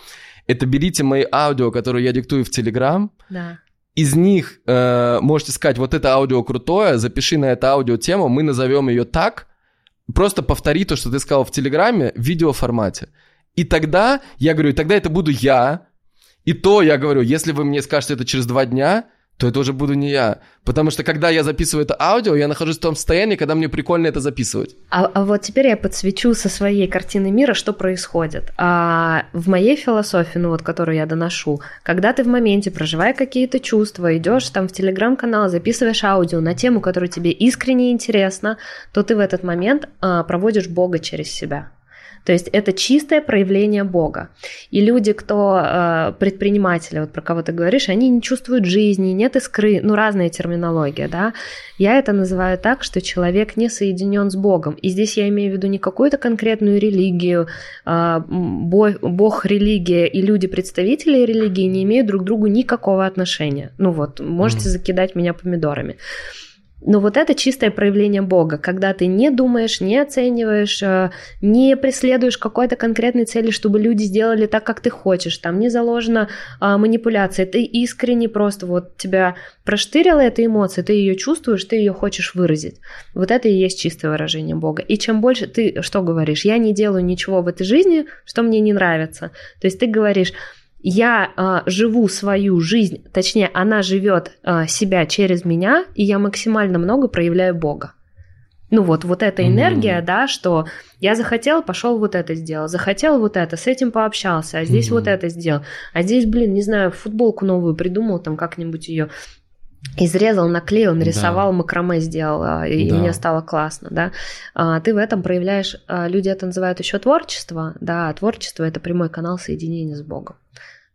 [SPEAKER 1] это берите мои аудио, которые я диктую в Telegram,
[SPEAKER 2] Да.
[SPEAKER 1] из них э, можете сказать, вот это аудио крутое, запиши на это аудио тему, мы назовем ее так, просто повтори то, что ты сказал в Телеграме в видеоформате. И тогда, я говорю, тогда это буду я, и то я говорю, если вы мне скажете это через два дня, то это уже буду не я. Потому что когда я записываю это аудио, я нахожусь в том состоянии, когда мне прикольно это записывать.
[SPEAKER 2] А, а вот теперь я подсвечу со своей картины мира, что происходит. А в моей философии, ну вот, которую я доношу, когда ты в моменте, проживая какие-то чувства, идешь там в телеграм-канал, записываешь аудио на тему, которая тебе искренне интересна, то ты в этот момент а, проводишь Бога через себя. То есть это чистое проявление Бога. И люди, кто э, предприниматели, вот про кого ты говоришь, они не чувствуют жизни, нет искры, ну разная терминология, да. Я это называю так, что человек не соединен с Богом. И здесь я имею в виду не какую-то конкретную религию, э, бог, религия и люди-представители религии не имеют друг к другу никакого отношения. Ну вот, можете
[SPEAKER 1] Мгм.
[SPEAKER 2] закидать меня помидорами. Но вот это чистое проявление Бога, когда ты не думаешь, не оцениваешь, э, не преследуешь какой-то конкретной цели, чтобы люди сделали так, как ты хочешь, там не заложена а, манипуляция, ты искренне просто вот тебя проштырила эта эмоция, ты ее чувствуешь, ты ее хочешь выразить. Вот это и есть чистое выражение Бога. И чем больше ты что говоришь, я не делаю ничего в этой жизни, что мне не нравится. То есть ты говоришь, я а, живу свою жизнь, точнее, она живет а, себя через меня, и я максимально много проявляю Бога. Ну вот, вот эта энергия, mm-hmm. да, что я захотел, пошел вот это сделал, захотел вот это, с этим пообщался, а здесь mm-hmm. вот это сделал, а здесь, блин, не знаю, футболку новую придумал, там как-нибудь ее изрезал, наклеил, нарисовал, да. макраме сделал, а, и да. мне стало классно, да. А, ты в этом проявляешь, а, люди это называют еще творчество, да, творчество это прямой канал соединения с Богом.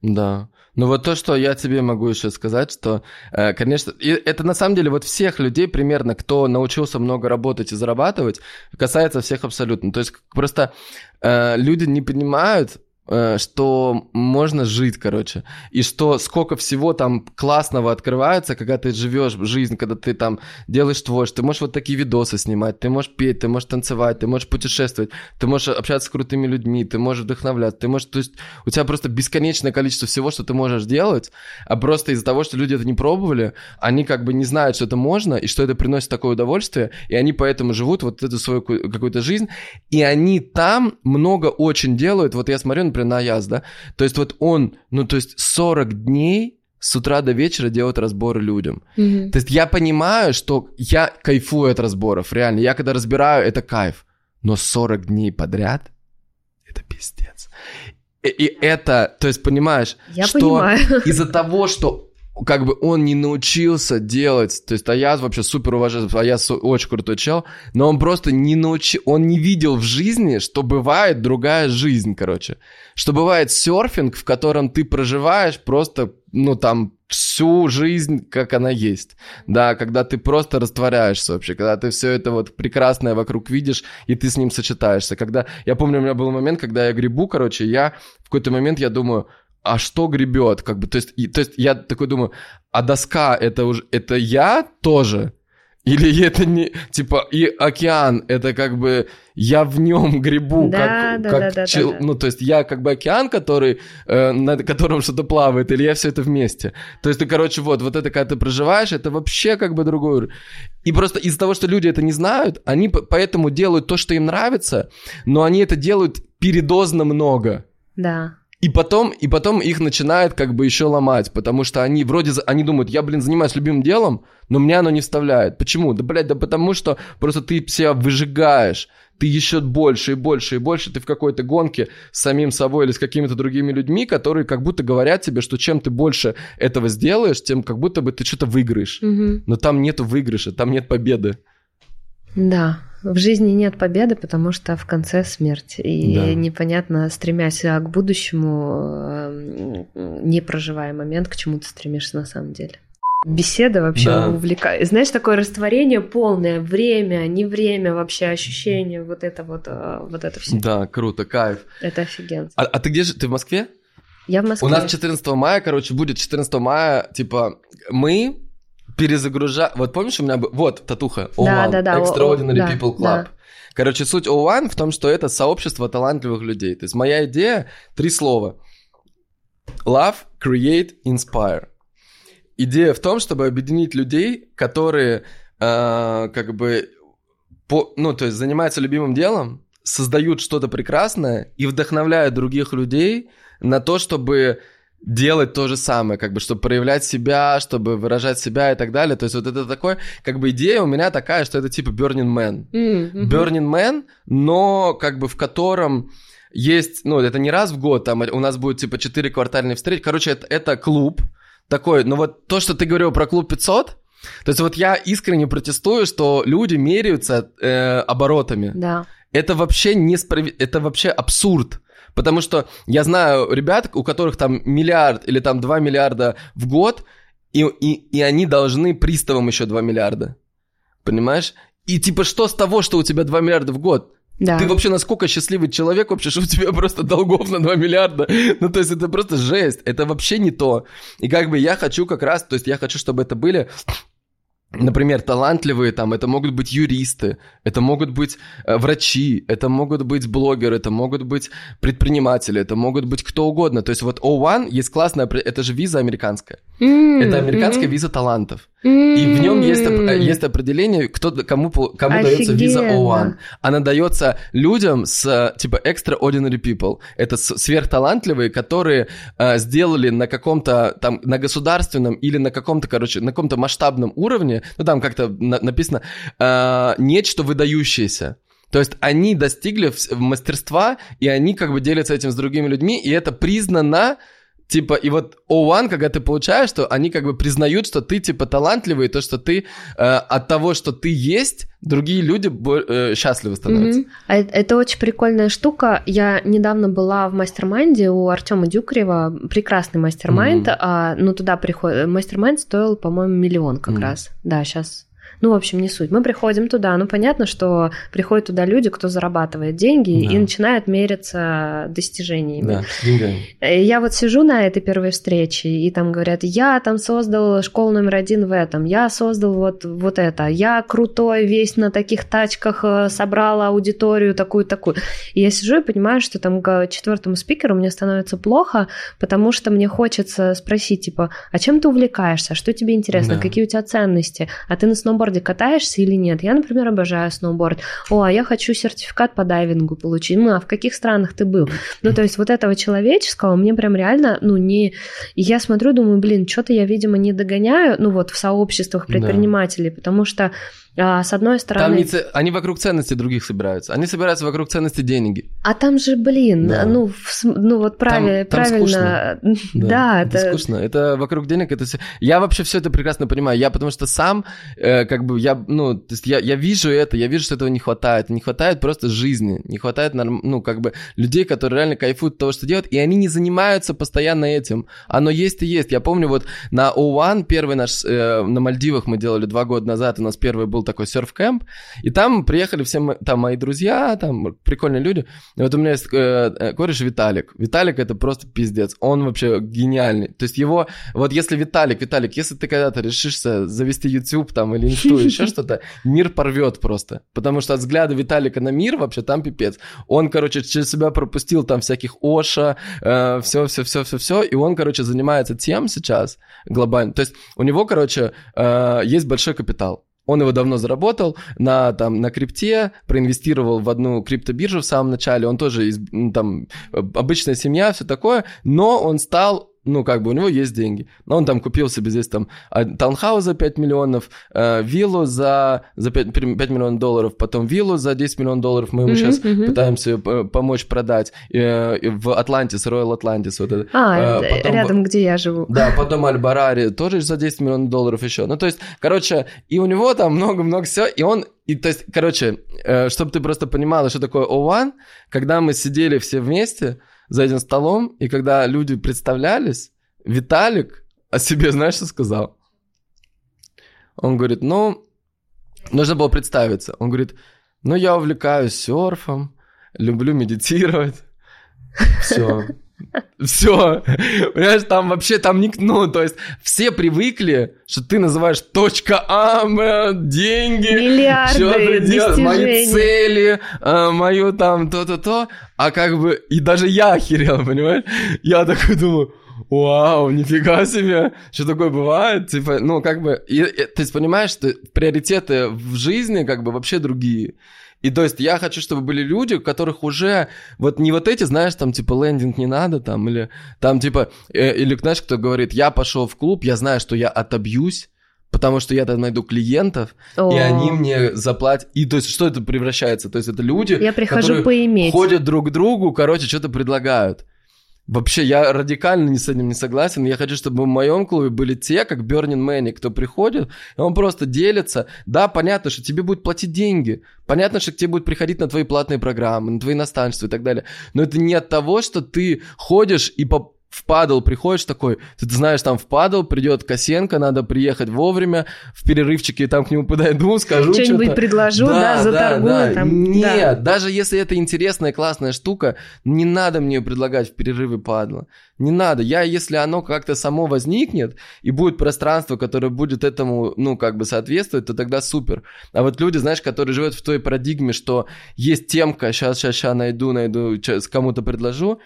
[SPEAKER 1] Да. Ну вот то, что я тебе могу еще сказать, что, э, конечно, и это на самом деле вот всех людей примерно, кто научился много работать и зарабатывать, касается всех абсолютно. То есть просто э, люди не понимают, что можно жить, короче, и что сколько всего там классного открывается, когда ты живешь жизнь, когда ты там делаешь творчество, ты можешь вот такие видосы снимать, ты можешь петь, ты можешь танцевать, ты можешь путешествовать, ты можешь общаться с крутыми людьми, ты можешь вдохновляться, ты можешь, то есть у тебя просто бесконечное количество всего, что ты можешь делать, а просто из-за того, что люди это не пробовали, они как бы не знают, что это можно, и что это приносит такое удовольствие, и они поэтому живут вот эту свою какую-то жизнь, и они там много очень делают, вот я смотрю, например, на Аяз, да, то есть вот он, ну, то есть 40 дней с утра до вечера делать разборы людям. Mm-hmm. То есть я понимаю, что я кайфую от разборов, реально. Я когда разбираю, это кайф. Но 40 дней подряд — это пиздец. И, и это, то есть понимаешь,
[SPEAKER 2] я
[SPEAKER 1] что из-за того, что как бы он не научился делать, то есть Аяз вообще супер уважаю, Аяз очень крутой чел, но он просто не научил, он не видел в жизни, что бывает другая жизнь, короче. Что бывает серфинг, в котором ты проживаешь просто, ну там, всю жизнь, как она есть. Да, когда ты просто растворяешься вообще, когда ты все это вот прекрасное вокруг видишь, и ты с ним сочетаешься. Когда, я помню, у меня был момент, когда я грибу, короче, я в какой-то момент, я думаю, а что гребет, как бы, то есть, и, то есть я такой думаю, а доска это уже, это я тоже? Или [LAUGHS] это не, типа, и океан, это как бы я в нем [LAUGHS] грибу, да, как, да, как да, чел, да, да. ну, то есть я как бы океан, который, э, над которым что-то плавает, или я все это вместе. То есть ты, короче, вот, вот это, когда ты проживаешь, это вообще как бы другой. И просто из-за того, что люди это не знают, они поэтому делают то, что им нравится, но они это делают передозно много.
[SPEAKER 2] Да.
[SPEAKER 1] И потом, и потом их начинает как бы еще ломать, потому что они вроде, они думают, я, блин, занимаюсь любимым делом, но мне оно не вставляет. Почему? Да, блядь, да потому что просто ты себя выжигаешь, ты еще больше и больше и больше, ты в какой-то гонке с самим собой или с какими-то другими людьми, которые как будто говорят тебе, что чем ты больше этого сделаешь, тем как будто бы ты что-то выиграешь.
[SPEAKER 2] Угу.
[SPEAKER 1] Но там нет выигрыша, там нет победы.
[SPEAKER 2] Да, в жизни нет победы, потому что в конце смерть. И да. непонятно, стремясь к будущему, эм, не проживая момент, к чему ты стремишься на самом деле. Беседа вообще да. увлекает. Знаешь, такое растворение полное, время, не время вообще, ощущение, вот это вот, э, вот это все.
[SPEAKER 1] Да, круто, кайф.
[SPEAKER 2] Это офигенно.
[SPEAKER 1] А, а ты где же? Ты в Москве?
[SPEAKER 2] Я в Москве.
[SPEAKER 1] У нас 14 мая, короче, будет 14 мая, типа, мы перезагружать. Вот помнишь, у меня был... Вот, татуха.
[SPEAKER 2] O1, да, да, да.
[SPEAKER 1] Extraordinary
[SPEAKER 2] да,
[SPEAKER 1] People Club.
[SPEAKER 2] Да.
[SPEAKER 1] Короче, суть O1 в том, что это сообщество талантливых людей. То есть моя идея — три слова. Love, create, inspire. Идея в том, чтобы объединить людей, которые э, как бы по, ну, то есть занимаются любимым делом, создают что-то прекрасное и вдохновляют других людей на то, чтобы делать то же самое, как бы, чтобы проявлять себя, чтобы выражать себя и так далее. То есть вот это такое, как бы идея у меня такая, что это типа Burning Man.
[SPEAKER 2] Mm-hmm.
[SPEAKER 1] Burning Man, но как бы в котором есть, ну, это не раз в год, там у нас будет типа 4 квартальные встречи. Короче, это, это клуб такой, но вот то, что ты говорил про клуб 500, то есть вот я искренне протестую, что люди меряются э, оборотами.
[SPEAKER 2] Да.
[SPEAKER 1] Это вообще несправедливо, это вообще абсурд. Потому что я знаю ребят, у которых там миллиард или там 2 миллиарда в год, и, и, и они должны приставам еще 2 миллиарда. Понимаешь? И типа что с того, что у тебя 2 миллиарда в год?
[SPEAKER 2] Да.
[SPEAKER 1] Ты вообще насколько счастливый человек вообще, что у тебя просто долгов на 2 миллиарда? Ну, то есть это просто жесть, это вообще не то. И как бы я хочу как раз, то есть я хочу, чтобы это были например, талантливые там, это могут быть юристы, это могут быть э, врачи, это могут быть блогеры, это могут быть предприниматели, это могут быть кто угодно. То есть вот O1 есть классная, это же виза американская. Mm-hmm. Это американская mm-hmm. виза талантов. Mm-hmm. И в нем есть, есть определение, кто, кому, кому дается виза O1. Она дается людям с типа extraordinary people. Это сверхталантливые, которые э, сделали на каком-то там на государственном или на каком-то, короче, на каком-то масштабном уровне, ну там как-то на, написано э, нечто выдающееся. То есть они достигли мастерства, и они как бы делятся этим с другими людьми, и это признано Типа, и вот O1, когда ты получаешь, что они как бы признают, что ты, типа, талантливый, и то, что ты э, от того, что ты есть, другие люди э, счастливы становятся. Mm-hmm.
[SPEAKER 2] Это очень прикольная штука. Я недавно была в мастер-майнде у Артема Дюкрева, прекрасный мастер-майнд, mm-hmm. а, ну, туда приходит... Мастер-майнд стоил, по-моему, миллион как mm-hmm. раз. Да, сейчас ну, в общем, не суть. Мы приходим туда, ну, понятно, что приходят туда люди, кто зарабатывает деньги да. и начинают мериться достижениями. Да, деньгами. Я вот сижу на этой первой встрече, и там говорят, я там создал школу номер один в этом, я создал вот, вот это, я крутой весь на таких тачках, э, собрал аудиторию такую-такую. И я сижу и понимаю, что там к четвертому спикеру мне становится плохо, потому что мне хочется спросить, типа, а чем ты увлекаешься, что тебе интересно, да. какие у тебя ценности, а ты на сноуборде сноуборде катаешься или нет? Я, например, обожаю сноуборд. О, а я хочу сертификат по дайвингу получить. Ну, а в каких странах ты был? Ну, то есть вот этого человеческого мне прям реально, ну, не... И я смотрю, думаю, блин, что-то я, видимо, не догоняю, ну, вот в сообществах предпринимателей, да. потому что а, с одной стороны...
[SPEAKER 1] Там не ц... Они вокруг ценностей других собираются. Они собираются вокруг ценностей деньги.
[SPEAKER 2] А там же, блин, да. ну, в... ну вот прави... там, там правильно...
[SPEAKER 1] Скучно. [LAUGHS] Да, да это... это скучно. Это вокруг денег, это все... Я вообще все это прекрасно понимаю. Я потому что сам, э, как бы, я, ну, то есть я, я вижу это, я вижу, что этого не хватает. Не хватает просто жизни, не хватает, ну, как бы, людей, которые реально кайфуют от того, что делают, и они не занимаются постоянно этим. Оно есть и есть. Я помню вот на O1, первый наш, э, на Мальдивах мы делали два года назад, у нас первый был такой серф-кэмп, и там приехали все там мои друзья, там прикольные люди. И вот у меня есть э, э, кореш Виталик. Виталик это просто пиздец, он вообще гениальный. То есть его, вот если Виталик, Виталик, если ты когда-то решишься завести YouTube там или инсту, еще [LAUGHS] что-то, мир порвет просто. Потому что от взгляда Виталика на мир вообще там пипец. Он, короче, через себя пропустил там всяких Оша, э, все, все, все, все, все, и он, короче, занимается тем сейчас глобально. То есть у него, короче, э, есть большой капитал. Он его давно заработал на, там, на крипте, проинвестировал в одну криптобиржу в самом начале, он тоже из, там, обычная семья, все такое, но он стал ну, как бы у него есть деньги. Но он там купил себе здесь там а, таунхаус за 5 миллионов, э, виллу за, за 5, 5 миллионов долларов, потом виллу за 10 миллионов долларов мы ему mm-hmm, сейчас mm-hmm. пытаемся э, помочь продать э, в Атлантис, Royal Atlantis. Вот это.
[SPEAKER 2] А, э, потом, рядом, где я живу.
[SPEAKER 1] Да, потом Аль-Барари тоже за 10 миллионов долларов еще. Ну, то есть, короче, и у него там много-много всего, и он и то есть, короче, э, чтобы ты просто понимала, что такое O1, когда мы сидели все вместе, за этим столом, и когда люди представлялись, Виталик о себе, знаешь, что сказал? Он говорит, ну, нужно было представиться. Он говорит, ну, я увлекаюсь серфом, люблю медитировать. Все. Все. Понимаешь, там вообще там ник, ну, то есть все привыкли, что ты называешь точка А, деньги,
[SPEAKER 2] Миллиарды, что делаешь,
[SPEAKER 1] мои цели, э, мою там то-то-то, а как бы, и даже я охерел, понимаешь? Я такой думаю, Вау, нифига себе, что такое бывает, типа, ну, как бы, и, и, ты понимаешь, что приоритеты в жизни, как бы, вообще другие. И то есть я хочу, чтобы были люди, у которых уже вот не вот эти, знаешь, там типа лендинг не надо, там, или там типа, э, или знаешь, кто говорит, я пошел в клуб, я знаю, что я отобьюсь, потому что я там найду клиентов, О. и они мне заплатят. И то есть что это превращается? То есть это люди,
[SPEAKER 2] я прихожу которые поиметь.
[SPEAKER 1] ходят друг к другу, короче, что-то предлагают. Вообще, я радикально не с этим не согласен. Я хочу, чтобы в моем клубе были те, как Бернин Мэнни, кто приходит, и он просто делится. Да, понятно, что тебе будет платить деньги. Понятно, что к тебе будет приходить на твои платные программы, на твои наставничества и так далее. Но это не от того, что ты ходишь и по в падал приходишь такой, ты, ты знаешь, там в падал придет Косенко, надо приехать вовремя, в перерывчике там к нему подойду, [LAUGHS] скажу что-то.
[SPEAKER 2] Что-нибудь предложу, да, да заторгую да, да. там.
[SPEAKER 1] Нет, да. даже если это интересная, классная штука, не надо мне ее предлагать в перерыве падла. Не надо. Я, если оно как-то само возникнет, и будет пространство, которое будет этому, ну, как бы соответствовать, то тогда супер. А вот люди, знаешь, которые живут в той парадигме, что есть темка, сейчас, сейчас, сейчас найду, найду, кому-то предложу,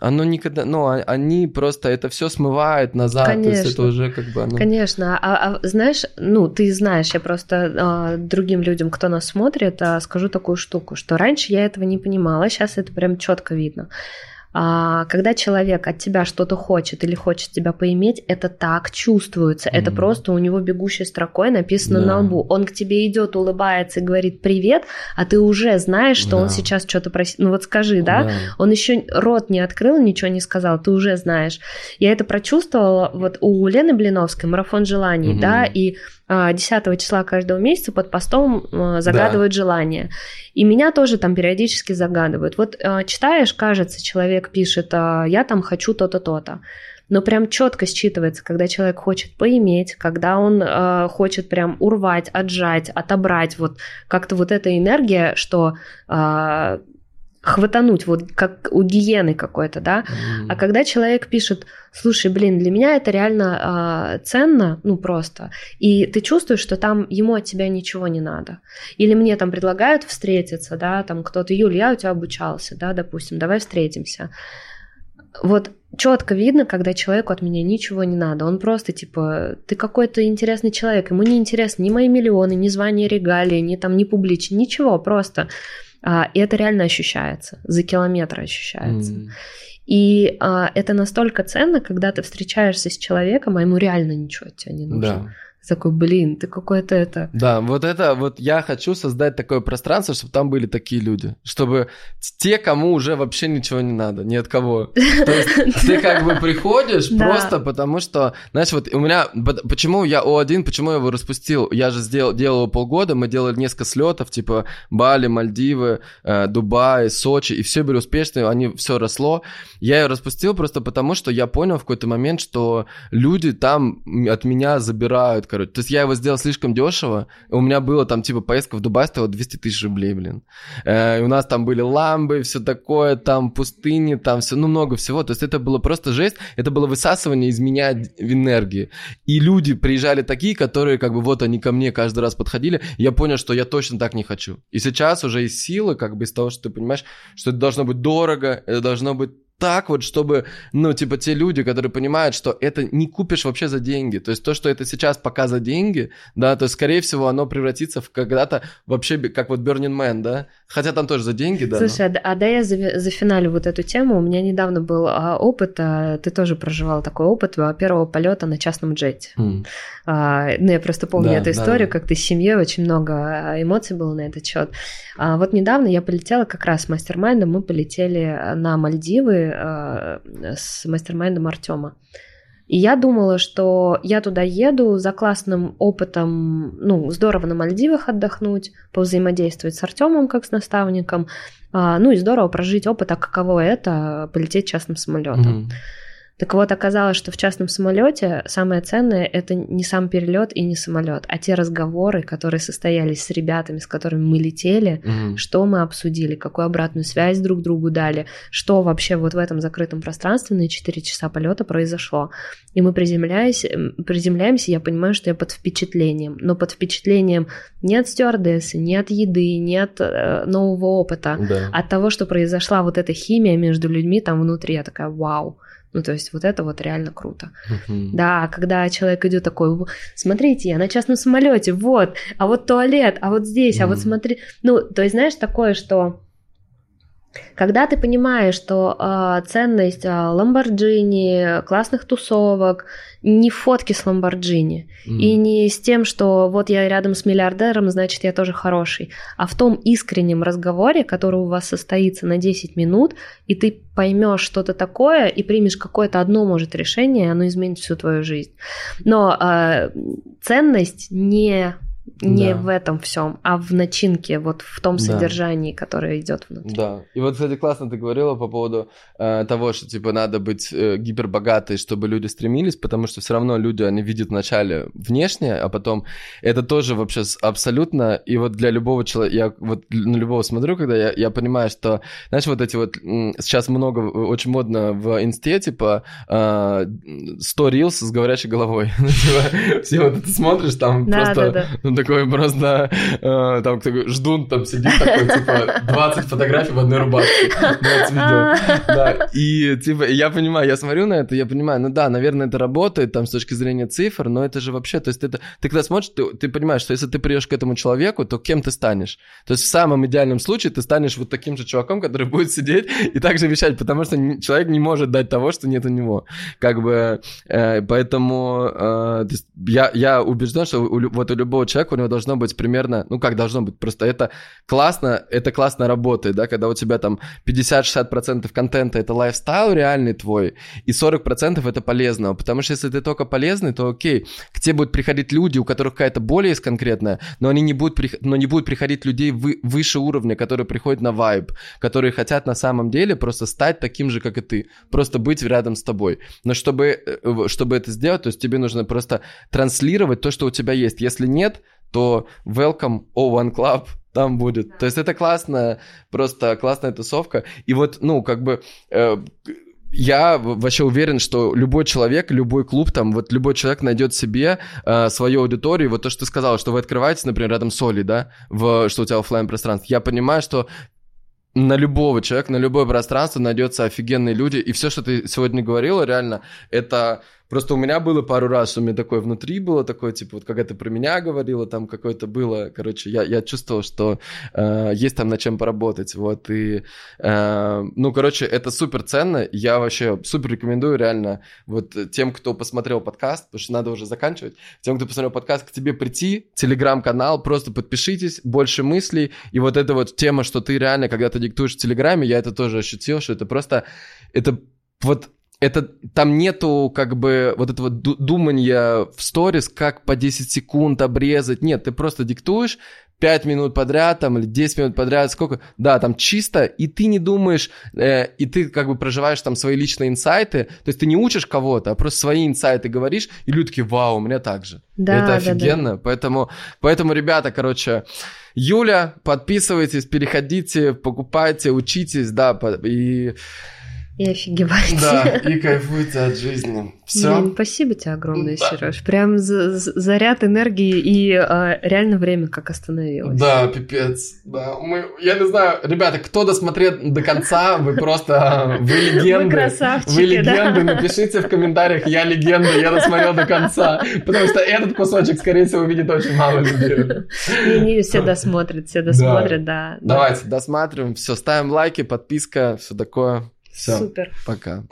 [SPEAKER 1] оно никогда, ну, а, они просто это все смывают назад,
[SPEAKER 2] Конечно.
[SPEAKER 1] то есть это уже как бы оно...
[SPEAKER 2] Конечно, а, а знаешь, ну, ты знаешь, я просто а, другим людям, кто нас смотрит, а, скажу такую штуку, что раньше я этого не понимала, сейчас это прям четко видно. А, когда человек от тебя что-то хочет или хочет тебя поиметь, это так чувствуется. Mm. Это просто у него бегущей строкой написано да. на лбу. Он к тебе идет, улыбается и говорит привет, а ты уже знаешь, что да. он сейчас что-то просит. Ну вот скажи, да? да? Он еще рот не открыл, ничего не сказал, ты уже знаешь. Я это прочувствовала вот у Лены Блиновской марафон желаний, угу. да, и 10 а, числа каждого месяца под постом а, загадывают да. желание. И меня тоже там периодически загадывают. Вот а, читаешь, кажется, человек пишет, я там хочу то-то, то-то. Но прям четко считывается, когда человек хочет поиметь, когда он э, хочет прям урвать, отжать, отобрать, вот как-то вот эта энергия, что э, хватануть, вот как у гиены какой-то, да. Mm. А когда человек пишет, слушай, блин, для меня это реально э, ценно, ну просто, и ты чувствуешь, что там ему от тебя ничего не надо. Или мне там предлагают встретиться, да, там кто-то, Юль, я у тебя обучался, да, допустим, давай встретимся. Вот четко видно, когда человеку от меня ничего не надо. Он просто типа, ты какой-то интересный человек, ему не интересны ни мои миллионы, ни звания регалии, ни там, ни публичные, ничего, просто а, и это реально ощущается, за километр ощущается. Mm. И а, это настолько ценно, когда ты встречаешься с человеком, а ему реально ничего от тебя не нужно. Да такой, блин, ты какой-то это...
[SPEAKER 1] Да, вот это, вот я хочу создать такое пространство, чтобы там были такие люди, чтобы те, кому уже вообще ничего не надо, ни от кого. [LAUGHS] То есть ты как бы приходишь просто потому, что, знаешь, вот у меня, почему я О1, почему я его распустил? Я же сделал, делал его полгода, мы делали несколько слетов, типа Бали, Мальдивы, э, Дубай, Сочи, и все были успешные, они все росло. Я ее распустил просто потому, что я понял в какой-то момент, что люди там от меня забирают короче. То есть я его сделал слишком дешево. У меня было там, типа, поездка в Дубай стоила 200 тысяч рублей, блин. Э, и у нас там были ламбы, все такое, там пустыни, там все, ну, много всего. То есть это было просто жесть. Это было высасывание из меня энергии. И люди приезжали такие, которые, как бы, вот они ко мне каждый раз подходили. я понял, что я точно так не хочу. И сейчас уже из силы, как бы из того, что ты понимаешь, что это должно быть дорого, это должно быть так вот, чтобы, ну, типа, те люди, которые понимают, что это не купишь вообще за деньги. То есть то, что это сейчас пока за деньги, да, то, скорее всего, оно превратится в когда-то вообще, как вот Burning Man, да, хотя там тоже за деньги, да.
[SPEAKER 2] Слушай, но... а да я за, за финалю вот эту тему. У меня недавно был а, опыт, а, ты тоже проживал такой опыт а, первого полета на частном джете. Mm. А, ну, я просто помню да, эту историю, да. как ты с семьей, очень много а, эмоций было на этот счет. А, вот недавно я полетела как раз с мастер-майндом, мы полетели на Мальдивы, с мастер-майндом Артема. И я думала, что я туда еду за классным опытом, ну, здорово на Мальдивах отдохнуть, повзаимодействовать с Артемом как с наставником, ну и здорово прожить опыт, а каково это полететь частным самолетом. Mm-hmm. Так вот, оказалось, что в частном самолете самое ценное это не сам перелет и не самолет, а те разговоры, которые состоялись с ребятами, с которыми мы летели, угу. что мы обсудили, какую обратную связь друг другу дали, что вообще вот в этом закрытом пространстве на 4 часа полета произошло. И мы приземляемся, приземляемся, я понимаю, что я под впечатлением, но под впечатлением не от стюардессы, не от еды, не от э, нового опыта, да. от того, что произошла вот эта химия между людьми там внутри. Я такая, вау. Ну, то есть вот это вот реально круто. Uh-huh. Да, когда человек идет такой, смотрите, я на частном самолете, вот, а вот туалет, а вот здесь, uh-huh. а вот смотри. Ну, то есть, знаешь, такое, что когда ты понимаешь, что э, ценность Ламборджини, классных тусовок, не в фотке с Ламборджини mm. и не с тем, что вот я рядом с миллиардером, значит, я тоже хороший, а в том искреннем разговоре, который у вас состоится на 10 минут, и ты поймешь что-то такое и примешь какое-то одно, может, решение, и оно изменит всю твою жизнь. Но э, ценность не не да. в этом всем, а в начинке, вот в том содержании, да. которое идет внутри.
[SPEAKER 1] Да. И вот, кстати, классно ты говорила по поводу э, того, что типа надо быть э, гипербогатой, чтобы люди стремились, потому что все равно люди, они видят вначале внешнее, а потом это тоже вообще абсолютно. И вот для любого человека, я вот на любого смотрю, когда я, я понимаю, что, знаешь, вот эти вот сейчас много, очень модно в инсте, типа э, 100 рилс с говорящей головой. [LAUGHS] Типа, все вот ты смотришь, там просто он такой просто, э, там такой ждун там сидит такой, типа, 20 фотографий в одной рубашке, 20 видео, да, и, типа, я понимаю, я смотрю на это, я понимаю, ну да, наверное, это работает там с точки зрения цифр, но это же вообще, то есть это, ты когда смотришь, ты, ты понимаешь, что если ты придешь к этому человеку, то кем ты станешь? То есть в самом идеальном случае ты станешь вот таким же чуваком, который будет сидеть и также вещать, потому что человек не может дать того, что нет у него. Как бы, э, поэтому э, я, я убежден, что у, вот у любого человека у него должно быть примерно, ну как должно быть, просто это классно, это классно работает, да, когда у тебя там 50-60% контента это лайфстайл реальный твой, и 40% это полезного, потому что если ты только полезный, то окей, к тебе будут приходить люди, у которых какая-то боль есть конкретная, но они не будут, но не будут приходить людей вы, выше уровня, которые приходят на вайб, которые хотят на самом деле просто стать таким же, как и ты, просто быть рядом с тобой. Но чтобы, э, чтобы это сделать, то есть тебе нужно просто транслировать то, что у тебя есть. Если нет, то welcome O1 Club там будет. То есть это классно, просто классная тусовка. И вот, ну, как бы... Э, я вообще уверен, что любой человек, любой клуб, там, вот любой человек найдет себе э, свою аудиторию. Вот то, что ты сказал, что вы открываетесь, например, рядом с Олей, да, в, что у тебя офлайн пространство. Я понимаю, что на любого человека, на любое пространство найдется офигенные люди. И все, что ты сегодня говорила, реально, это Просто у меня было пару раз, у меня такое внутри было, такое, типа, вот когда ты про меня говорила, там какое-то было, короче, я, я чувствовал, что э, есть там над чем поработать, вот, и, э, ну, короче, это супер ценно, я вообще супер рекомендую реально вот тем, кто посмотрел подкаст, потому что надо уже заканчивать, тем, кто посмотрел подкаст, к тебе прийти, телеграм-канал, просто подпишитесь, больше мыслей, и вот эта вот тема, что ты реально, когда ты диктуешь в Телеграме, я это тоже ощутил, что это просто, это вот это там нету как бы вот этого думания в сторис, как по 10 секунд обрезать. Нет, ты просто диктуешь 5 минут подряд там или 10 минут подряд, сколько, да, там чисто, и ты не думаешь, э, и ты как бы проживаешь там свои личные инсайты, то есть ты не учишь кого-то, а просто свои инсайты говоришь, и люди такие, вау, у меня так же. Да, это офигенно, да, да. поэтому, поэтому, ребята, короче, Юля, подписывайтесь, переходите, покупайте, учитесь, да, и
[SPEAKER 2] и офигеваете.
[SPEAKER 1] Да, и кайфуйте от жизни. Все.
[SPEAKER 2] Блин, спасибо тебе огромное, да. Сереж. Прям за, за, заряд энергии и а, реально время как остановилось.
[SPEAKER 1] Да, пипец. Да. Мы, я не знаю, ребята, кто досмотрел до конца, вы просто, вы [LAUGHS] легенды. Вы
[SPEAKER 2] красавчики,
[SPEAKER 1] Вы легенды. Да. Напишите в комментариях, я легенда, я досмотрел до конца. Потому что этот кусочек, скорее всего, увидит очень мало людей.
[SPEAKER 2] Не, не, все досмотрят, все досмотрят, да.
[SPEAKER 1] Давайте, досматриваем. Все, ставим лайки, подписка, все такое. Все.
[SPEAKER 2] Супер.
[SPEAKER 1] Пока.